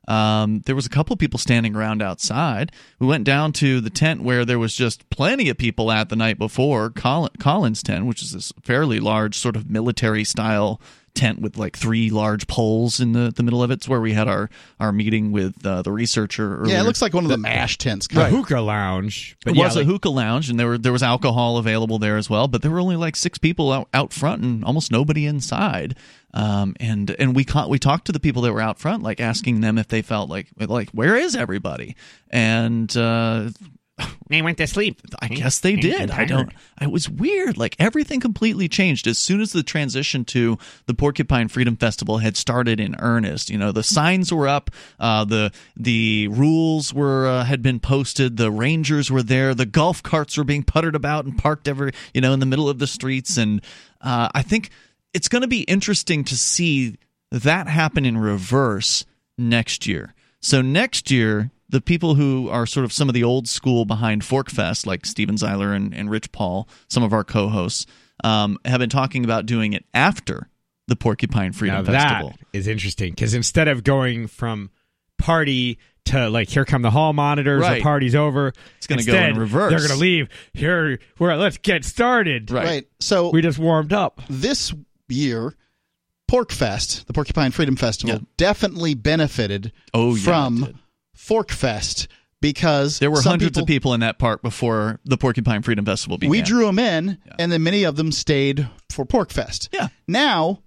Um, there was a couple of people standing around outside. We went down to the tent where there was just plenty of people at the night before. Collins tent, which is this fairly large sort of military style tent with like three large poles in the, the middle of it. It's where we had our, our meeting with uh, the researcher. Earlier. Yeah, it looks like one of the MASH tents. The Kind of. hookah lounge. It yeah, was a hookah lounge, and there were there was alcohol available there as well. But there were only like six people out, out front, and almost nobody inside. Um, and and we ca- we talked to the people that were out front, like asking them if they felt like like where is everybody? And uh, They went to sleep. I guess they did. I don't. It was weird. Like everything completely changed as soon as the transition to the Porcupine Freedom Festival had started in earnest. You know, the signs were up, uh, the the rules were uh, had been posted, the rangers were there, the golf carts were being puttered about and parked every you know in the middle of the streets, and uh, I think it's going to be interesting to see that happen in reverse next year. So next year, the people who are sort of some of the old school behind Forkfest, like Steven Zeiler and, and Rich Paul, some of our co-hosts, um, have been talking about doing it after the Porcupine Freedom Now Festival. that is interesting because instead of going from party to like here come the hall monitors, Right. the party's over. It's gonna go in reverse. They're gonna leave here. Where let's get started. Right. Right. So We just warmed up. this year, PorcFest, the Porcupine Freedom Festival, Yeah. definitely benefited Oh, yeah, from did. Forkfest because There were hundreds people, of people in that park before the Porcupine Freedom Festival began. We drew them in, and then many of them stayed for PorcFest. Yeah. Now,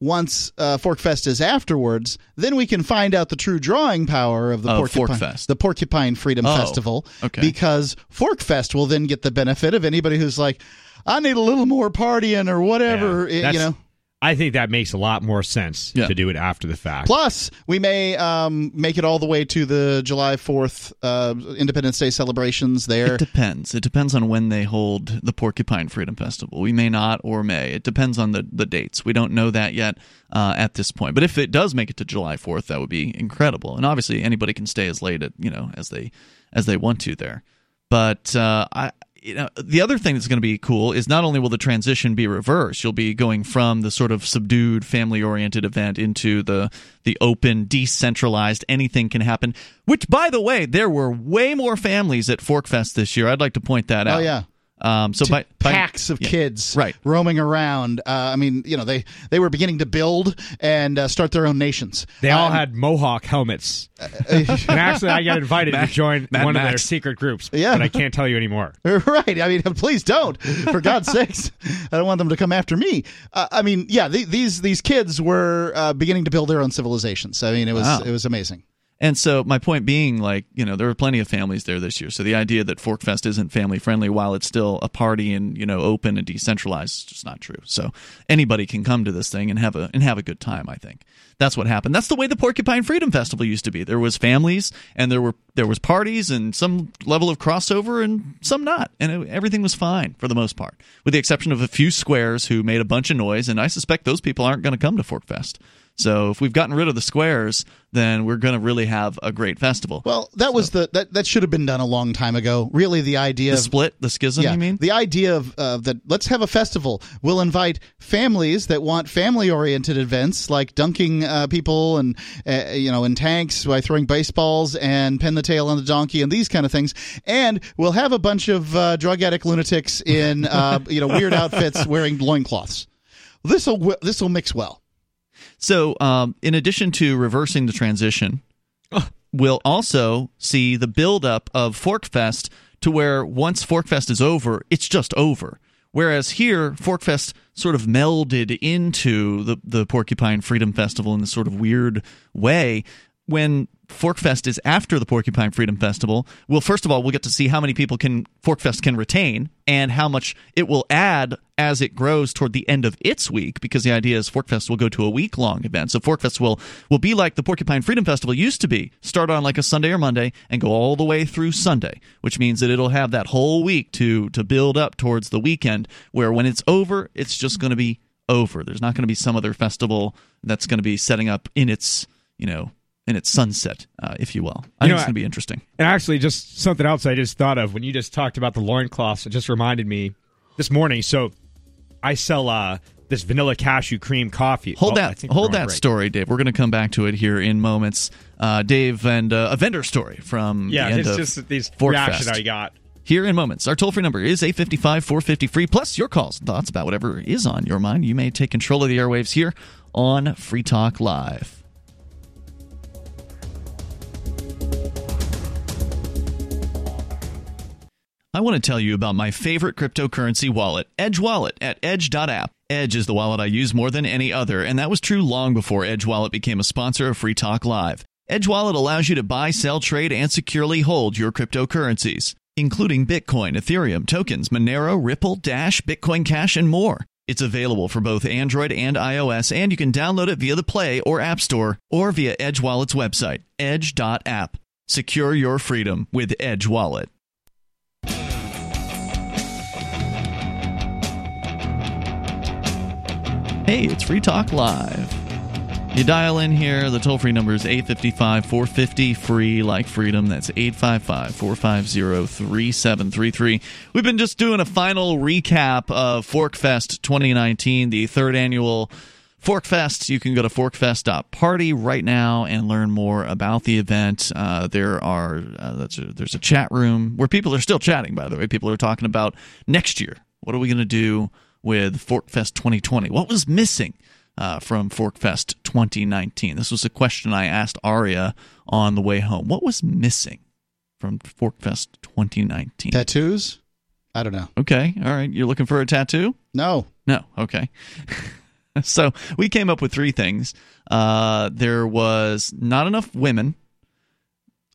once uh, Forkfest is afterwards, then we can find out the true drawing power of the Of Porcupine, Forkfest. the Porcupine Freedom Oh, Festival. okay. Because Forkfest will then get the benefit of anybody who's like, I need a little more partying or whatever. Yeah, eh, you know. I think that makes a lot more sense Yeah. to do it after the fact. Plus, we may um, make it all the way to the July 4th uh, Independence Day celebrations there. It depends. It depends on when they hold the Porcupine Freedom Festival. We may not or may. It depends on the, the dates. We don't know that yet uh, at this point. But if it does make it to July 4th, that would be incredible. And obviously, anybody can stay as late at, you know as they as they want to there. But uh, I. You know, the other thing that's going to be cool is not only will the transition be reversed, you'll be going from the sort of subdued, family-oriented event into the the open, decentralized, anything can happen. Which, by the way, there were way more families at Forkfest this year. I'd like to point that oh, out. Oh, yeah. Um, so by, by packs of yeah. kids Right. roaming around. Uh, I mean, you know, they, they were beginning to build and uh, start their own nations. They all Um, had mohawk helmets. and actually, I got invited Mad- to join Mad one of their secret groups. Yeah. but I can't tell you anymore. Right. I mean, please don't. For God's sakes, I don't want them to come after me. Uh, I mean, yeah, the, these these kids were uh, beginning to build their own civilizations. I mean, it was Wow. it was amazing. And so my point being, like, you know, there were plenty of families there this year. So the idea that Forkfest isn't family friendly while it's still a party and, you know, open and decentralized is just not true. So anybody can come to this thing and have a and have a good time, I think. That's what happened. That's the way the Porcupine Freedom Festival used to be. There was families and there were there was parties and some level of crossover and some not. And it, everything was fine for the most part. With the exception of a few squares who made a bunch of noise and I suspect those people aren't going to come to Forkfest. So if we've gotten rid of the squares, then we're going to really have a great festival. Well, that was the that that should have been done a long time ago. Really, the idea the of split, the schism, yeah, you mean? the idea of uh, that let's have a festival. We'll invite families that want family-oriented events like dunking uh, people and uh, you know in tanks by throwing baseballs and pin the tail on the donkey and these kind of things. And we'll have a bunch of uh, drug addict lunatics in uh, you know weird outfits wearing loincloths. This will this will mix well. So, um, in addition to reversing the transition, we'll also see the buildup of Forkfest to where once Forkfest is over, it's just over. Whereas here, Forkfest sort of melded into the, the Porcupine Freedom Festival in this sort of weird way. when Forkfest is after the Porcupine Freedom Festival, well, first of all, we'll get to see how many people can Forkfest can retain and how much it will add as it grows toward the end of its week. Because the idea is Forkfest will go to a week long event, so Forkfest will will be like the Porcupine Freedom Festival used to be, start on like a Sunday or Monday and go all the way through Sunday, which means that it'll have that whole week to to build up towards the weekend. Where when it's over, it's just going to be over. There's not going to be some other festival that's going to be setting up in its you know in its sunset, uh, if you will. I You think know, it's going to be interesting. And actually, just something else I just thought of when you just talked about the loincloths, it just reminded me this morning. So I sell uh, this vanilla cashew cream coffee. Hold Oh, that, hold that break. story, Dave. We're going to come back to it here in moments. Uh, Dave and uh, a vendor story from Yeah, the it's just these reactions I got. Here in moments. Our toll free number is 855 450 free. Plus, your calls and thoughts about whatever is on your mind. You may take control of the airwaves here on Free Talk Live. I want to tell you about my favorite cryptocurrency wallet, Edge Wallet, at edge.app. Edge is the wallet I use more than any other, and that was true long before Edge Wallet became a sponsor of Free Talk Live. Edge Wallet allows you to buy, sell, trade, and securely hold your cryptocurrencies, including Bitcoin, Ethereum, tokens, Monero, Ripple, Dash, Bitcoin Cash, and more. It's available for both Android and iOS, and you can download it via the Play or App Store or via Edge Wallet's website, edge.app. Secure your freedom with Edge Wallet. Hey, it's Free Talk Live. You dial in here, the toll free number is 855 450 free, like freedom. That's 855 450 3733. We've been just doing a final recap of Forkfest 2019, the third annual Forkfest. You can go to forkfest.party right now and learn more about the event. Uh, there are uh, a, there's a chat room where people are still chatting. By the way, people are talking about next year. What are we going to do with Forkfest 2020? What was missing uh, from Forkfest 2019? This was a question I asked Aria on the way home. What was missing from Forkfest 2019? Tattoos? I don't know. Okay, all right. You're looking for a tattoo? No. No. Okay. so we came up with three things. Uh, there was not enough women,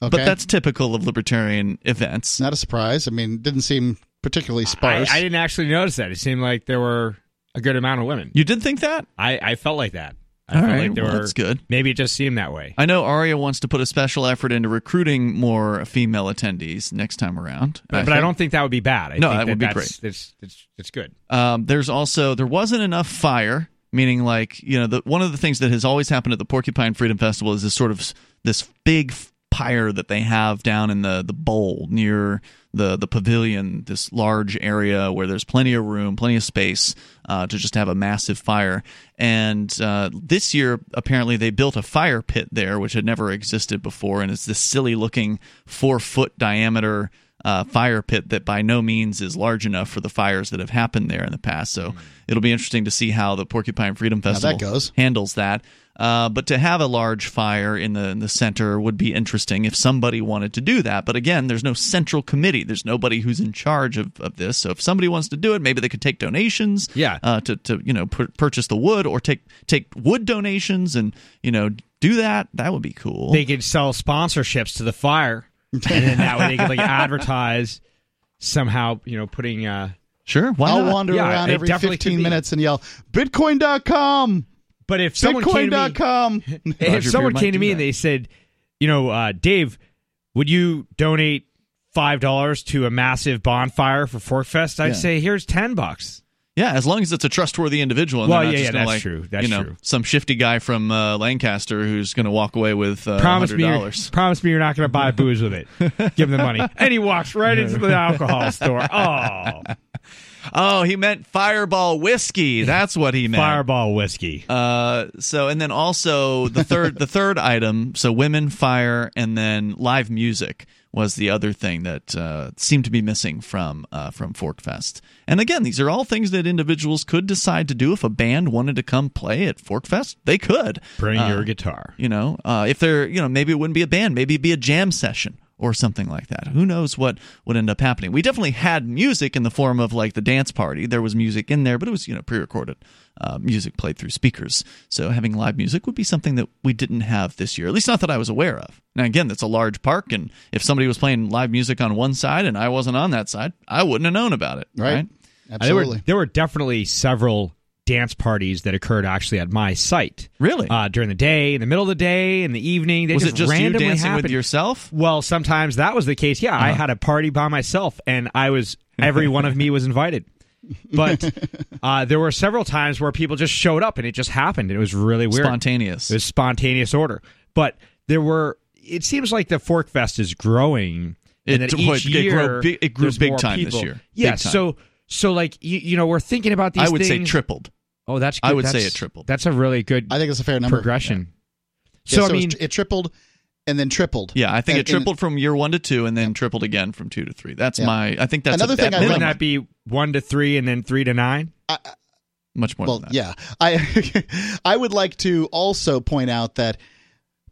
Okay. but that's typical of libertarian events. not a surprise. I mean, didn't seem particularly I, sparse. I didn't actually notice that. It seemed like there were a good amount of women. You did think that? I, I felt like that. I All felt right, like there well, were. that's good. Maybe it just seemed that way. I know Aria wants to put a special effort into recruiting more female attendees next time around. But, but I don't think that would be bad. I No, think that would be that's, great. It's, that's, that's good. Um, there's also there wasn't enough fire, meaning like you know the one of the things that has always happened at the Porcupine Freedom Festival is this sort of this big pyre that they have down in the the bowl near the the pavilion, this large area where there's plenty of room, plenty of space uh, to just have a massive fire. And uh, this year, apparently, they built a fire pit there, which had never existed before, and it's this silly looking four foot diameter uh, fire pit that by no means is large enough for the fires that have happened there in the past. So it'll be interesting to see how the Porcupine Freedom that Festival goes. handles that. Uh, but to have a large fire in the in the center would be interesting if somebody wanted to do that. But again, there's no central committee. There's nobody who's in charge of, of this. So if somebody wants to do it, maybe they could take donations. Yeah. Uh, to to you know pur- purchase the wood or take take wood donations and you know do that. That would be cool. They could sell sponsorships to the fire, and then that way they could like advertise somehow. You know, putting. uh sure. Why I'll not? wander Yeah, around every 15 minutes and yell, Bitcoin.com! But if someone came to me, if someone came to me and they said, you know, uh, Dave, would you donate five dollars to a massive bonfire for Forkfest? I'd Yeah. say here's ten bucks. Yeah, as long as it's a trustworthy individual. And Well, they're not yeah, just yeah, gonna, that's like, true. That's you know, true. Some shifty guy from uh, Lancaster who's going to walk away with uh, promise me, you're, $100. promise me, you're not going to buy booze with it. Give him the money, and he walks right into the alcohol store. Oh, Oh, he meant Fireball whiskey. That's what he meant. Fireball whiskey. Uh, so and then also the third the third item. So women, fire, and then live music was the other thing that uh, seemed to be missing from uh, from Forkfest. And again, these are all things that individuals could decide to do if a band wanted to come play at Forkfest. They could Bring Uh, your guitar. You know, uh, if they're you know maybe it wouldn't be a band, maybe it'd be a jam session or something like that. Who knows what would end up happening? We definitely had music in the form of like the dance party. There was music in there, but it was you know pre-recorded uh, music played through speakers. So having live music would be something that we didn't have this year, at least not that I was aware of. Now again, that's a large park, and if somebody was playing live music on one side and I wasn't on that side, I wouldn't have known about it. Right. right? There Absolutely. were, there were definitely several dance parties that occurred actually at my site. Really? Uh, during the day, in the middle of the day, in the evening. They was just it just you randomly dancing happened. with yourself? Well, sometimes that was the case. Yeah, I Uh-huh. had a party by myself, and I was every one of me was invited. But uh, there were several times where people just showed up, and it just happened. It was really weird. Spontaneous. It was spontaneous order. But there were. It seems like the Forkfest is growing. and It- each it grew big- it grew big time this year. Yeah. So so like you, you know we're thinking about these. I would say tripled. Oh, that's. Good. I would say That's- it tripled. That's a really good I think it's a fair number. progression. Yeah, So, I it was- mean, it tripled and then tripled. Yeah, I think And- it tripled from year one to two, and then tripled again from two to three. That's Yeah. my. I think that's Another a, thing at I wouldn't that be one to three and then three to nine? much more. well, than that. yeah. I I would like to also point out that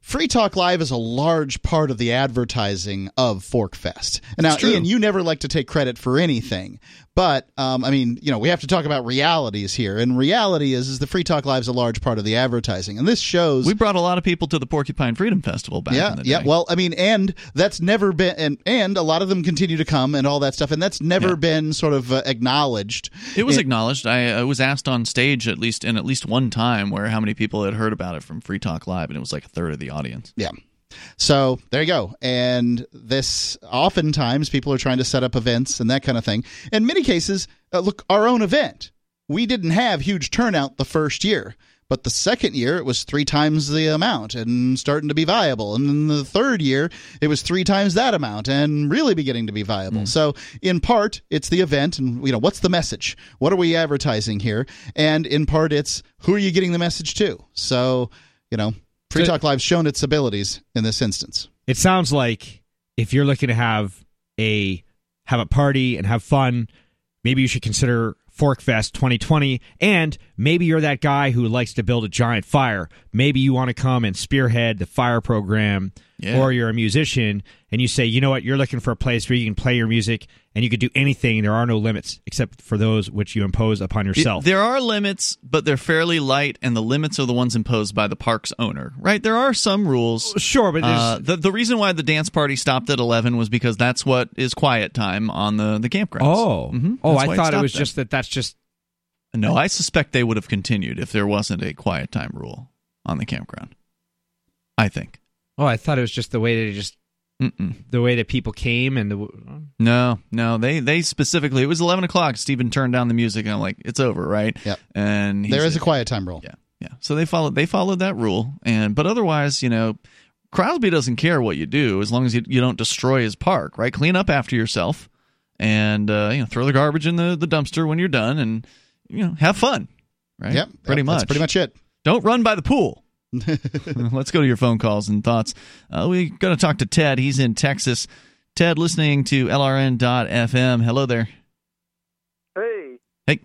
Free Talk Live is a large part of the advertising of Forkfest. And now, It's true. Ian, you never like to take credit for anything, but um, I mean, you know, we have to talk about realities here. And reality is, is the Free Talk Live is a large part of the advertising, and this shows. We brought a lot of people to the Porcupine Freedom Festival back yeah, in the day. yeah. Well, I mean, and that's never been, and and a lot of them continue to come and all that stuff, and that's never Yeah. been sort of uh, acknowledged. It was in- acknowledged. I, I was asked on stage at least in at least one time where how many people had heard about it from Free Talk Live, and it was like a third of the audience. Yeah. So there you go. And this oftentimes people are trying to set up events and that kind of thing. In many cases, uh, look, our own event, we didn't have huge turnout the first year. But the second year, it was three times the amount and starting to be viable. And then the third year, it was three times that amount and really beginning to be viable. So, in part, it's the event and, you know, what's the message? What are we advertising here? And in part, it's who are you getting the message to? So, you know, Free So- Talk Live's shown its abilities in this instance. It sounds like if you're looking to have a have a party and have fun, maybe you should consider Forkfest 2020. And maybe you're that guy who likes to build a giant fire. Maybe you want to come and spearhead the fire program, Yeah. or you're a musician and you say, you know what, you're looking for a place where you can play your music and you could do anything. There are no limits except for those which you impose upon yourself. There are limits, but they're fairly light, and the limits are the ones imposed by the park's owner. Right? There are some rules. sure, but Uh, the the reason why the dance party stopped at eleven was because that's what is quiet time on the the campgrounds. oh, Mhm. oh, I thought it stopped was then. just that. That's just No, I suspect they would have continued if there wasn't a quiet time rule on the campground. I think. oh, I thought it was just the way they just Mm-mm. the way that people came and the No, no, they they specifically. It was eleven o'clock. Stephen turned down the music, and I'm like, "It's over, right?" Yep. And There is a quiet time rule. Yeah, yeah. So they followed they followed that rule, and but otherwise, you know, Crosby doesn't care what you do as long as you, you don't destroy his park, right? Clean up after yourself, and uh, you know, throw the garbage in the, the dumpster when you're done, and you know, have fun, right? Yep. pretty Yep, much. That's pretty much it. Don't run by the pool. Let's go to your phone calls and thoughts. Uh, we're going to talk to Ted. He's in Texas. Ted, listening to LRN.FM. Hello there. Hey, Hey,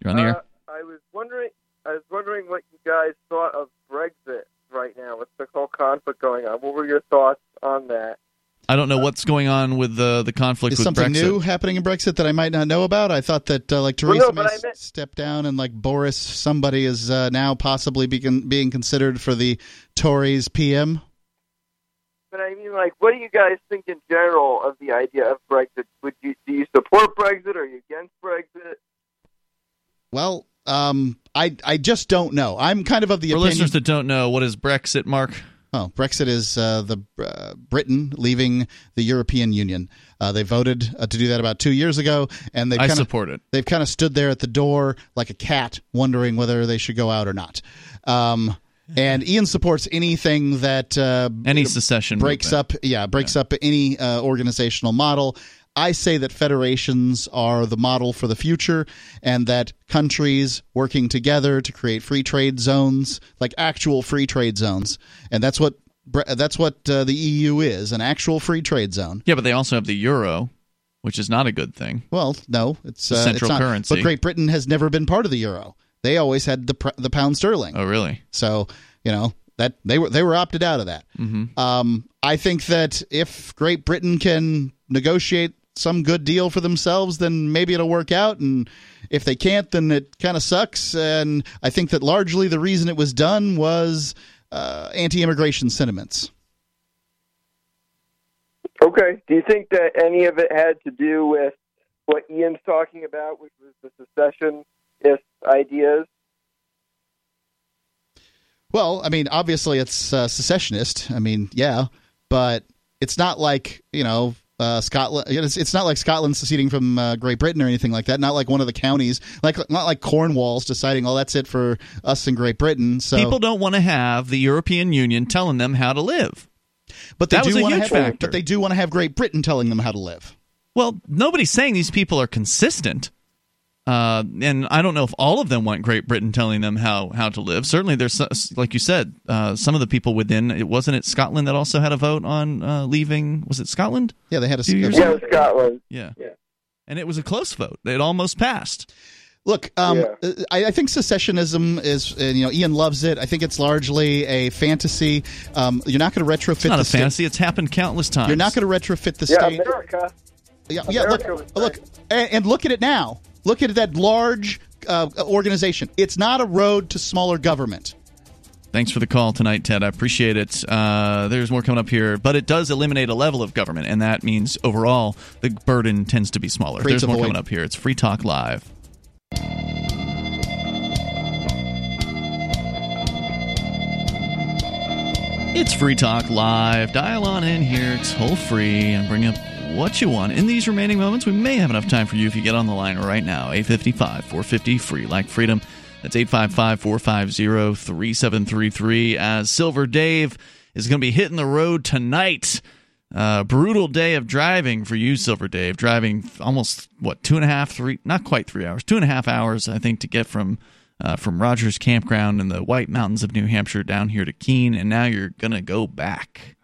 you're on the uh, air. I was wondering, I was wondering what you guys thought of Brexit right now with the whole conflict going on. What were your thoughts on that? I don't know what's going on with the the conflict Is with something Brexit. new happening in Brexit that I might not know about? I thought that uh, like Well, Theresa no, May I meant- stepped down and like Boris, somebody is uh, now possibly being being considered for the Tories PM. But I mean, like, what do you guys think in general of the idea of Brexit? Would you do you support Brexit? Or Are you against Brexit? Well, um, I I just don't know. I'm kind of of the For opinion. listeners that don't know, what is Brexit, Mark? Oh, Brexit is uh, the uh, Britain leaving the European Union. Uh, they voted uh, to do that about two years ago, and they I kind of support it. they've kind of stood there at the door like a cat, wondering whether they should go out or not. Um, and Ian supports anything that uh, Any secession breaks movement. up, yeah, breaks up any uh, organizational model. I say that federations are the model for the future, and that countries working together to create free trade zones, like actual free trade zones, and that's what that's what uh, the EU is, an actual free trade zone. Yeah, but they also have the euro, which is not a good thing. Well, no, it's The uh, central it's currency. But Great Britain has never been part of the euro. They always had the the pound sterling. Oh, really? So you know, that they were they were opted out of that. Mm-hmm. Um, I think that if Great Britain can negotiate some good deal for themselves, then maybe it'll work out. And if they can't, then it kind of sucks. And I think that largely the reason it was done was uh, anti-immigration sentiments. Okay. Do you think that any of it had to do with what Ian's talking about, which was the secessionist ideas? Well, I mean, obviously it's uh, secessionist. I mean, yeah, but it's not like you know uh, Scotland. It's, it's not like Scotland seceding from uh, Great Britain or anything like that. Not like one of the counties. Like not like Cornwall's deciding, oh, that's it for us in Great Britain. So People don't want to have the European Union telling them how to live. but they that was do a want to huge have, factor. but they do want to have Great Britain telling them how to live. Well, nobody's saying these people are consistent. Uh, and I don't know if all of them want Great Britain telling them how, how to live. Certainly, there's like you said, uh, some of the people within it wasn't it Scotland that also had a vote on uh, leaving. Was it Scotland? Yeah, they had a Few years Yeah, Scotland. Yeah, Yeah. and it was a close vote. It almost passed. Look, um, Yeah. I, I think secessionism is, uh, you know, Ian loves it. I think it's largely a fantasy. Um, you're not going to retrofit It's not the a state- fantasy. It's happened countless times. You're not going to retrofit the Yeah, state. America. Yeah, yeah look, look, and, and look at it now. Look at that large uh, organization. It's not a road to smaller government. Thanks for the call tonight, Ted. I appreciate it. Uh, there's more coming up here, but it does eliminate a level of government, and that means overall the burden tends to be smaller. Creates there's more coming up here. It's Free Talk Live. It's Free Talk Live. Dial on in here. It's toll free and bring up what you want. In these remaining moments, we may have enough time for you if you get on the line right now. 855 450 free like freedom. That's 855 450 3733. As Silver Dave is going to be hitting the road tonight. Uh, brutal day of driving for you, Silver Dave. Driving almost, what, two and a half, three, not quite three hours, two and a half hours, I think, to get from uh, from Rogers Campground in the White Mountains of New Hampshire down here to Keene, and now you're gonna go back.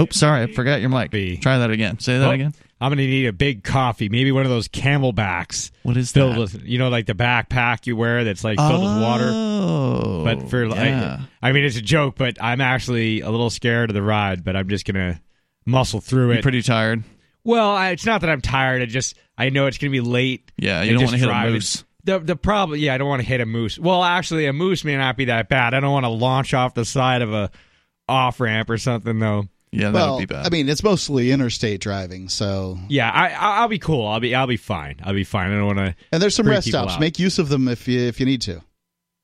Oh, sorry, I forgot your mic. Be- Try that again. Say that Oh, again. I'm gonna need a big coffee, maybe one of those camelbacks What is filled that? with, you know, like the backpack you wear that's like filled with water. Oh, But for yeah. I, I mean, it's a joke, but I'm actually a little scared of the ride. But I'm just gonna muscle through it. You're pretty tired. well, I, it's not that I'm tired. I just I know it's gonna be late. Yeah, you don't want to hit a moose. The the problem, yeah, I don't want to hit a moose. Well, actually, a moose may not be that bad. I don't want to launch off the side of a off ramp or something though. Yeah, that well, would be bad. I mean, it's mostly interstate driving, so Yeah, I I- I'll be cool. I'll be I'll be fine. I'll be fine. I don't want to. and there's some rest stops. out. Make use of them if you if you need to.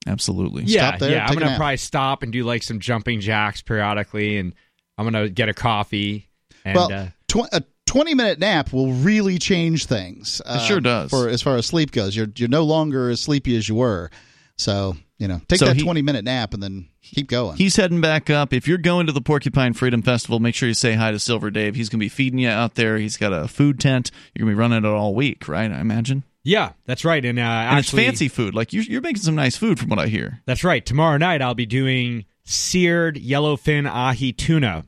Absolutely. Yeah, Stop there, yeah. I'm gonna probably stop and do like some jumping jacks periodically, and I'm gonna get a coffee. And well, uh, tw- a 20 minute nap will really change things. uh, sure does. For as far as sleep goes, you're you're no longer as sleepy as you were. So you know, take So that he- 20 minute nap and then keep going. He's heading back up. If you're going to the Porcupine Freedom Festival, make sure you say hi to Silver Dave. He's going to be feeding you out there. He's got a food tent. You're going to be running it all week, right? I imagine. yeah, that's right. And uh, And actually, it's fancy food. Like you're, you're making some nice food, from what I hear. That's right. Tomorrow night I'll be doing seared yellowfin ahi tuna.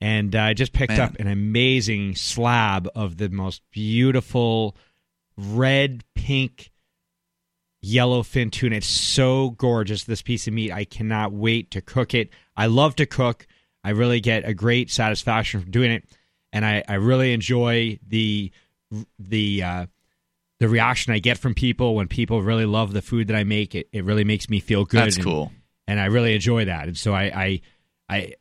And uh, I just picked Man. up an amazing slab of the most beautiful red pink yellowfin tuna. It's so gorgeous, this piece of meat. I cannot wait to cook it. I love to cook. I really get a great satisfaction from doing it. And I, I really enjoy the the uh, the reaction I get from people when people really love the food that I make. It, it really makes me feel good. That's and, cool. and I really enjoy that. And so I, I, I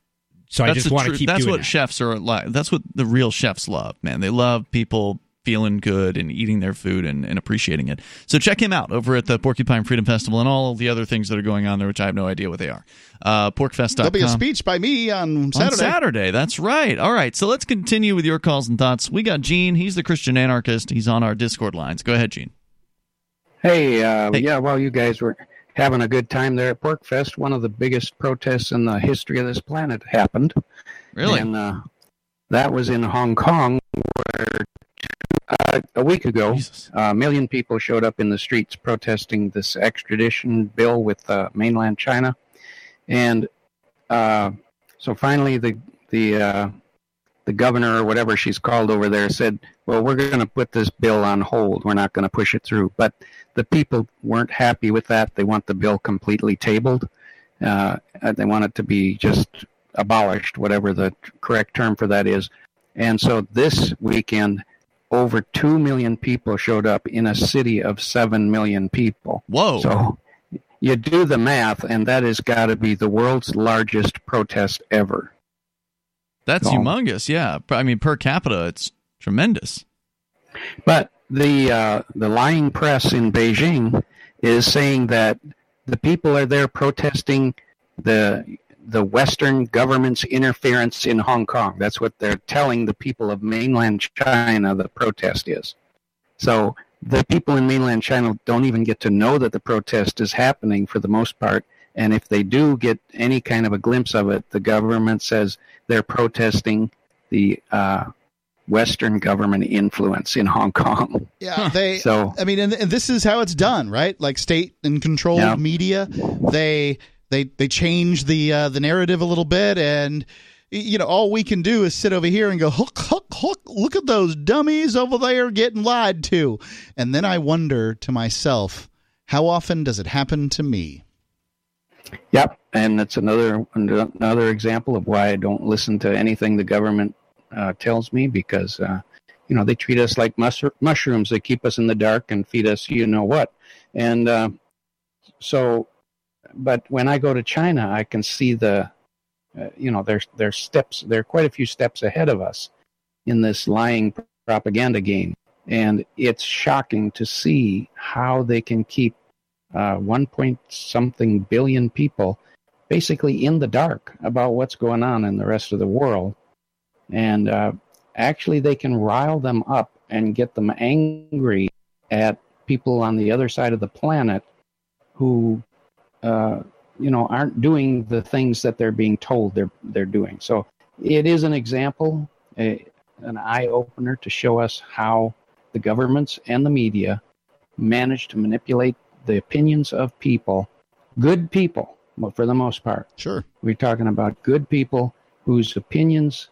so I that's just the want to keep That's what that. chefs are like. That's what the real chefs love, man. They love people feeling good and eating their food and, and appreciating it. So check him out over at the Porcupine Freedom Festival and all the other things that are going on there, which I have no idea what they are. Uh, porcfest.com. There'll be a speech by me on Saturday. On Saturday, that's right. All right, so let's continue with your calls and thoughts. We got Gene. He's the Christian anarchist. He's on our Discord lines. Go ahead, Gene. Hey, uh, Hey. yeah, while you guys were having a good time there at PorcFest, one of the biggest protests in the history of this planet happened. Really? And uh, that was in Hong Kong, where uh, a week ago, Jesus. a million people showed up in the streets protesting this extradition bill with uh, mainland China. And uh, so finally, the the uh, the governor or whatever she's called over there said, "Well, we're going to put this bill on hold. We're not going to push it through." But the people weren't happy with that. They want the bill completely tabled. Uh, they want it to be just abolished, whatever the correct term for that is. And so this weekend, over 2 million people showed up in a city of 7 million people. Whoa. So you do the math, and that has got to be the world's largest protest ever. That's So- humongous. Yeah. I mean, per capita, it's tremendous. But the uh, the lying press in Beijing is saying that the people are there protesting the the Western government's interference in Hong Kong. That's what they're telling the people of mainland China the protest is. So the people in mainland China don't even get to know that the protest is happening for the most part. And if they do get any kind of a glimpse of it, the government says they're protesting the uh, Western government influence in Hong Kong. Yeah, they. So- I mean, and, and this is how it's done, right? Like state and controlled Yeah. media, they they they change the uh, the narrative a little bit, and you know, all we can do is sit over here and go, hook, hook, hook. Look at those dummies over there getting lied to, and then I wonder to myself, how often does it happen to me? Yep, and that's another another example of why I don't listen to anything the government uh, tells me because uh, you know they treat us like mus- mushrooms. They keep us in the dark and feed us you know what. And uh, so, but when I go to China, I can see the uh, you know there's there's steps. There are quite a few steps ahead of us in this lying propaganda game, and it's shocking to see how they can keep uh, one point something billion people basically in the dark about what's going on in the rest of the world. And uh, actually, they can rile them up and get them angry at people on the other side of the planet who, uh, you know, aren't doing the things that they're being told they're they're doing. So it is an example, a, an eye opener to show us how the governments and the media manage to manipulate the opinions of people, good people, well, for the most part. Sure. We're talking about good people whose opinions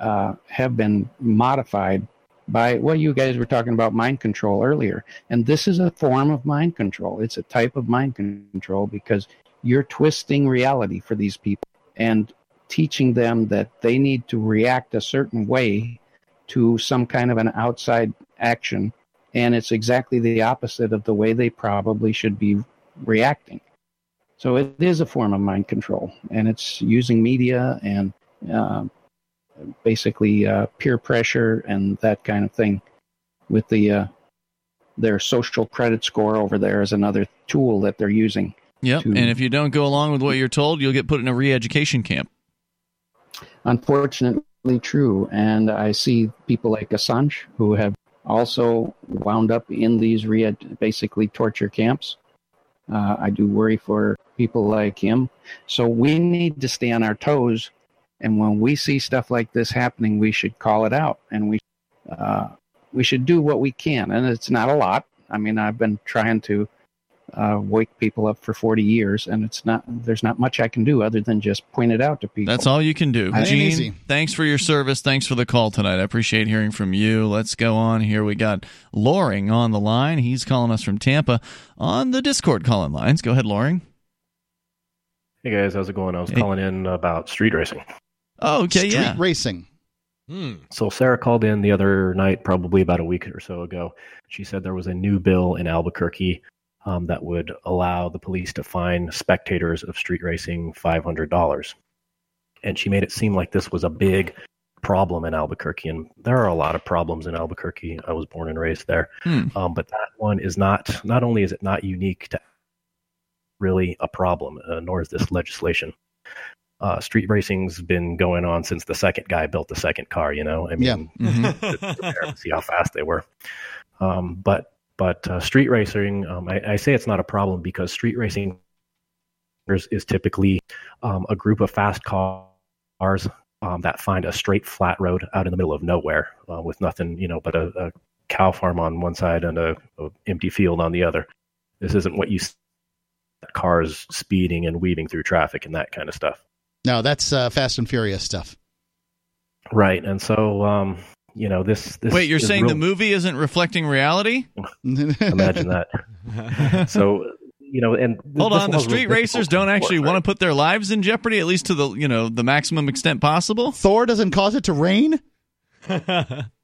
uh, have been modified by what you guys were talking about mind control earlier. And this is a form of mind control. It's a type of mind control because you're twisting reality for these people and teaching them that they need to react a certain way to some kind of an outside action and it's exactly the opposite of the way they probably should be reacting. So it is a form of mind control, and it's using media and uh, basically uh, peer pressure and that kind of thing. With the uh, their social credit score over there is another tool that they're using. Yep. to- And if you don't go along with what you're told, you'll get put in a re-education camp. unfortunately true. And I see people like Assange who have also wound up in these re- basically torture camps. Uh, I do worry for people like him. So we need to stay on our toes. And when we see stuff like this happening, we should call it out and we uh, we should do what we can. And it's not a lot. I mean, I've been trying to uh, wake people up for 40 years, and it's not. There's not much I can do other than just point it out to people. That's all you can do. Ain't Gene, easy. thanks for your service. Thanks for the call tonight. I appreciate hearing from you. Let's go on here. We got Loring on the line. He's calling us from Tampa on the Discord calling lines. Go ahead, Loring. Hey guys, how's it going? I was Hey. calling in about street racing. Oh, okay, Street yeah. racing. So Sarah called in the other night, probably about a week or so ago. She said there was a new bill in Albuquerque um, that would allow the police to fine spectators of street racing five hundred dollars, and she made it seem like this was a big problem in Albuquerque. And there are a lot of problems in Albuquerque. I was born and raised there, Hmm. um, but that one is not. Not only is it not unique to really a problem, uh, nor is this legislation. Uh, street racing's been going on since the second guy built the second car. You know, I Yeah. mean, Mhm. see how fast they were. Um, but but uh, street racing, um, I, I say it's not a problem because street racing is, is typically um, a group of fast cars um, that find a straight flat road out in the middle of nowhere uh, with nothing, you know, but a, a cow farm on one side and a, a empty field on the other. This isn't what you see cars speeding and weaving through traffic and that kind of stuff. No, that's uh, Fast and Furious stuff. Right. And so, um, you know, this, this Wait, you're real- saying the movie isn't reflecting reality? imagine that. so you know, and Hold on, the street racers don't enforce, actually right? want to put their lives in jeopardy, at least to the you know the maximum extent possible. Thor doesn't cause it to rain.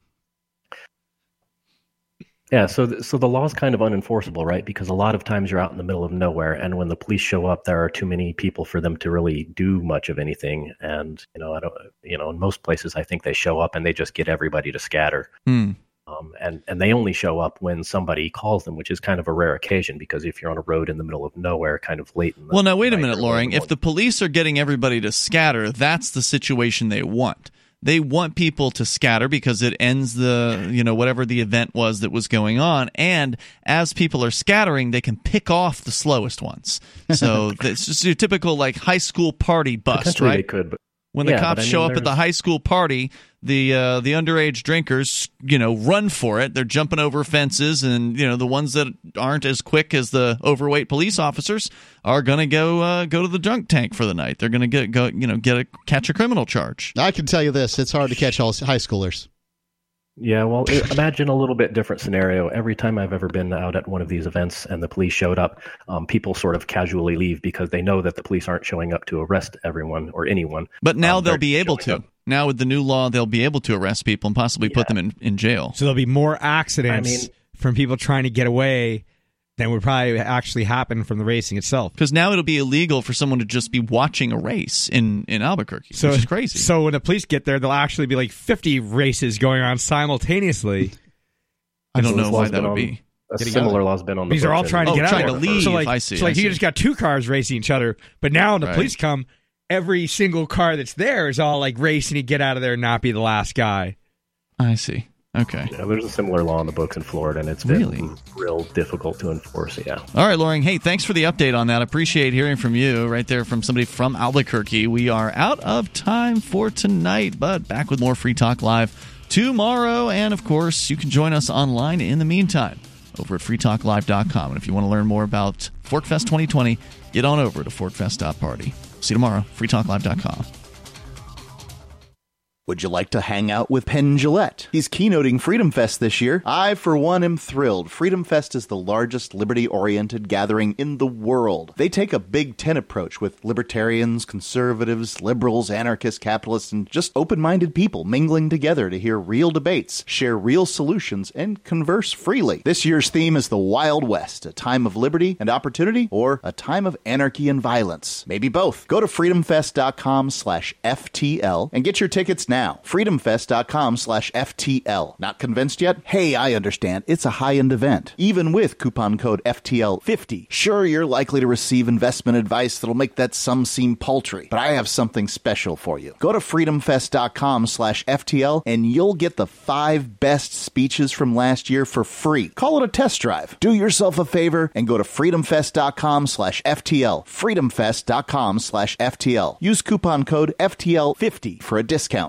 Yeah, so th- so the law's kind of unenforceable, right? Because a lot of times you're out in the middle of nowhere, and when the police show up, there are too many people for them to really do much of anything. And you know, I don't, you know, in most places, I think they show up and they just get everybody to scatter. Hmm. Um, and and they only show up when somebody calls them, which is kind of a rare occasion because if you're on a road in the middle of nowhere, kind of late in the Well, now wait a minute, or late in Loring. If the police are getting everybody to scatter, that's the situation they want. They want people to scatter because it ends the, you know, whatever the event was that was going on. And as people are scattering, they can pick off the slowest ones. So it's just your typical like high school party bust, right? they could, but when the yeah, cops but I show mean, up at the high school party, the uh, the underage drinkers, you know, run for it. They're jumping over fences, and you know the ones that aren't as quick as the overweight police officers are going to go uh, go to the drunk tank for the night. They're going to get go, you know, get a catch a criminal charge. I can tell you this: it's hard to catch all high schoolers. Yeah, well, imagine a little bit different scenario. Every time I've ever been out at one of these events and the police showed up, um, people sort of casually leave because they know that the police aren't showing up to arrest everyone or anyone. But now Um, they'll be able to. up. Now with the new law, they'll be able to arrest people and possibly put them in, in jail. So there'll be more accidents I mean- from people trying to get away than would probably actually happen from the racing itself. Because now it'll be illegal for someone to just be watching a race in, in Albuquerque, So which is crazy. So when the police get there, there'll actually be like 50 races going on simultaneously. I don't know why that would on- be. A similar out. law's been on the These are all trying to Oh, get out. trying to So like, I see, So like I you just got two cars racing each other, but now when the Right. police come, every single car that's there is all like racing to get out of there and not be the last guy. I see. Okay. Yeah, there's a similar law in the books in Florida, and it's been Really? real difficult to enforce. Yeah. All right, Loring. Hey, thanks for the update on that. Appreciate hearing from you right there from somebody from Albuquerque. We are out of time for tonight, but back with more Free Talk Live tomorrow. And of course, you can join us online in the meantime over at freetalklive.com. And if you want to learn more about PorcFest 2020, get on over to porcfest.party. See you tomorrow, freetalklive.com. Would you like to hang out with Penn Jillette? He's keynoting Freedom Fest this year. I, for one, am thrilled. Freedom Fest is the largest liberty oriented gathering in the world. They take a Big Ten approach with libertarians, conservatives, liberals, anarchists, capitalists, and just open minded people mingling together to hear real debates, share real solutions, and converse freely. This year's theme is the Wild West, a time of liberty and opportunity, or a time of anarchy and violence. Maybe both. Go to freedomfest.com slash FTL and get your tickets now. Freedomfest.com slash FTL. Not convinced yet? Hey, I understand. It's a high-end event. Even with coupon code FTL50. Sure, you're likely to receive investment advice that'll make that sum seem paltry, but I have something special for you. Go to freedomfest.com slash FTL and you'll get the five best speeches from last year for free. Call it a test drive. Do yourself a favor and go to freedomfest.com slash FTL. Freedomfest.com slash FTL. Use coupon code FTL50 for a discount.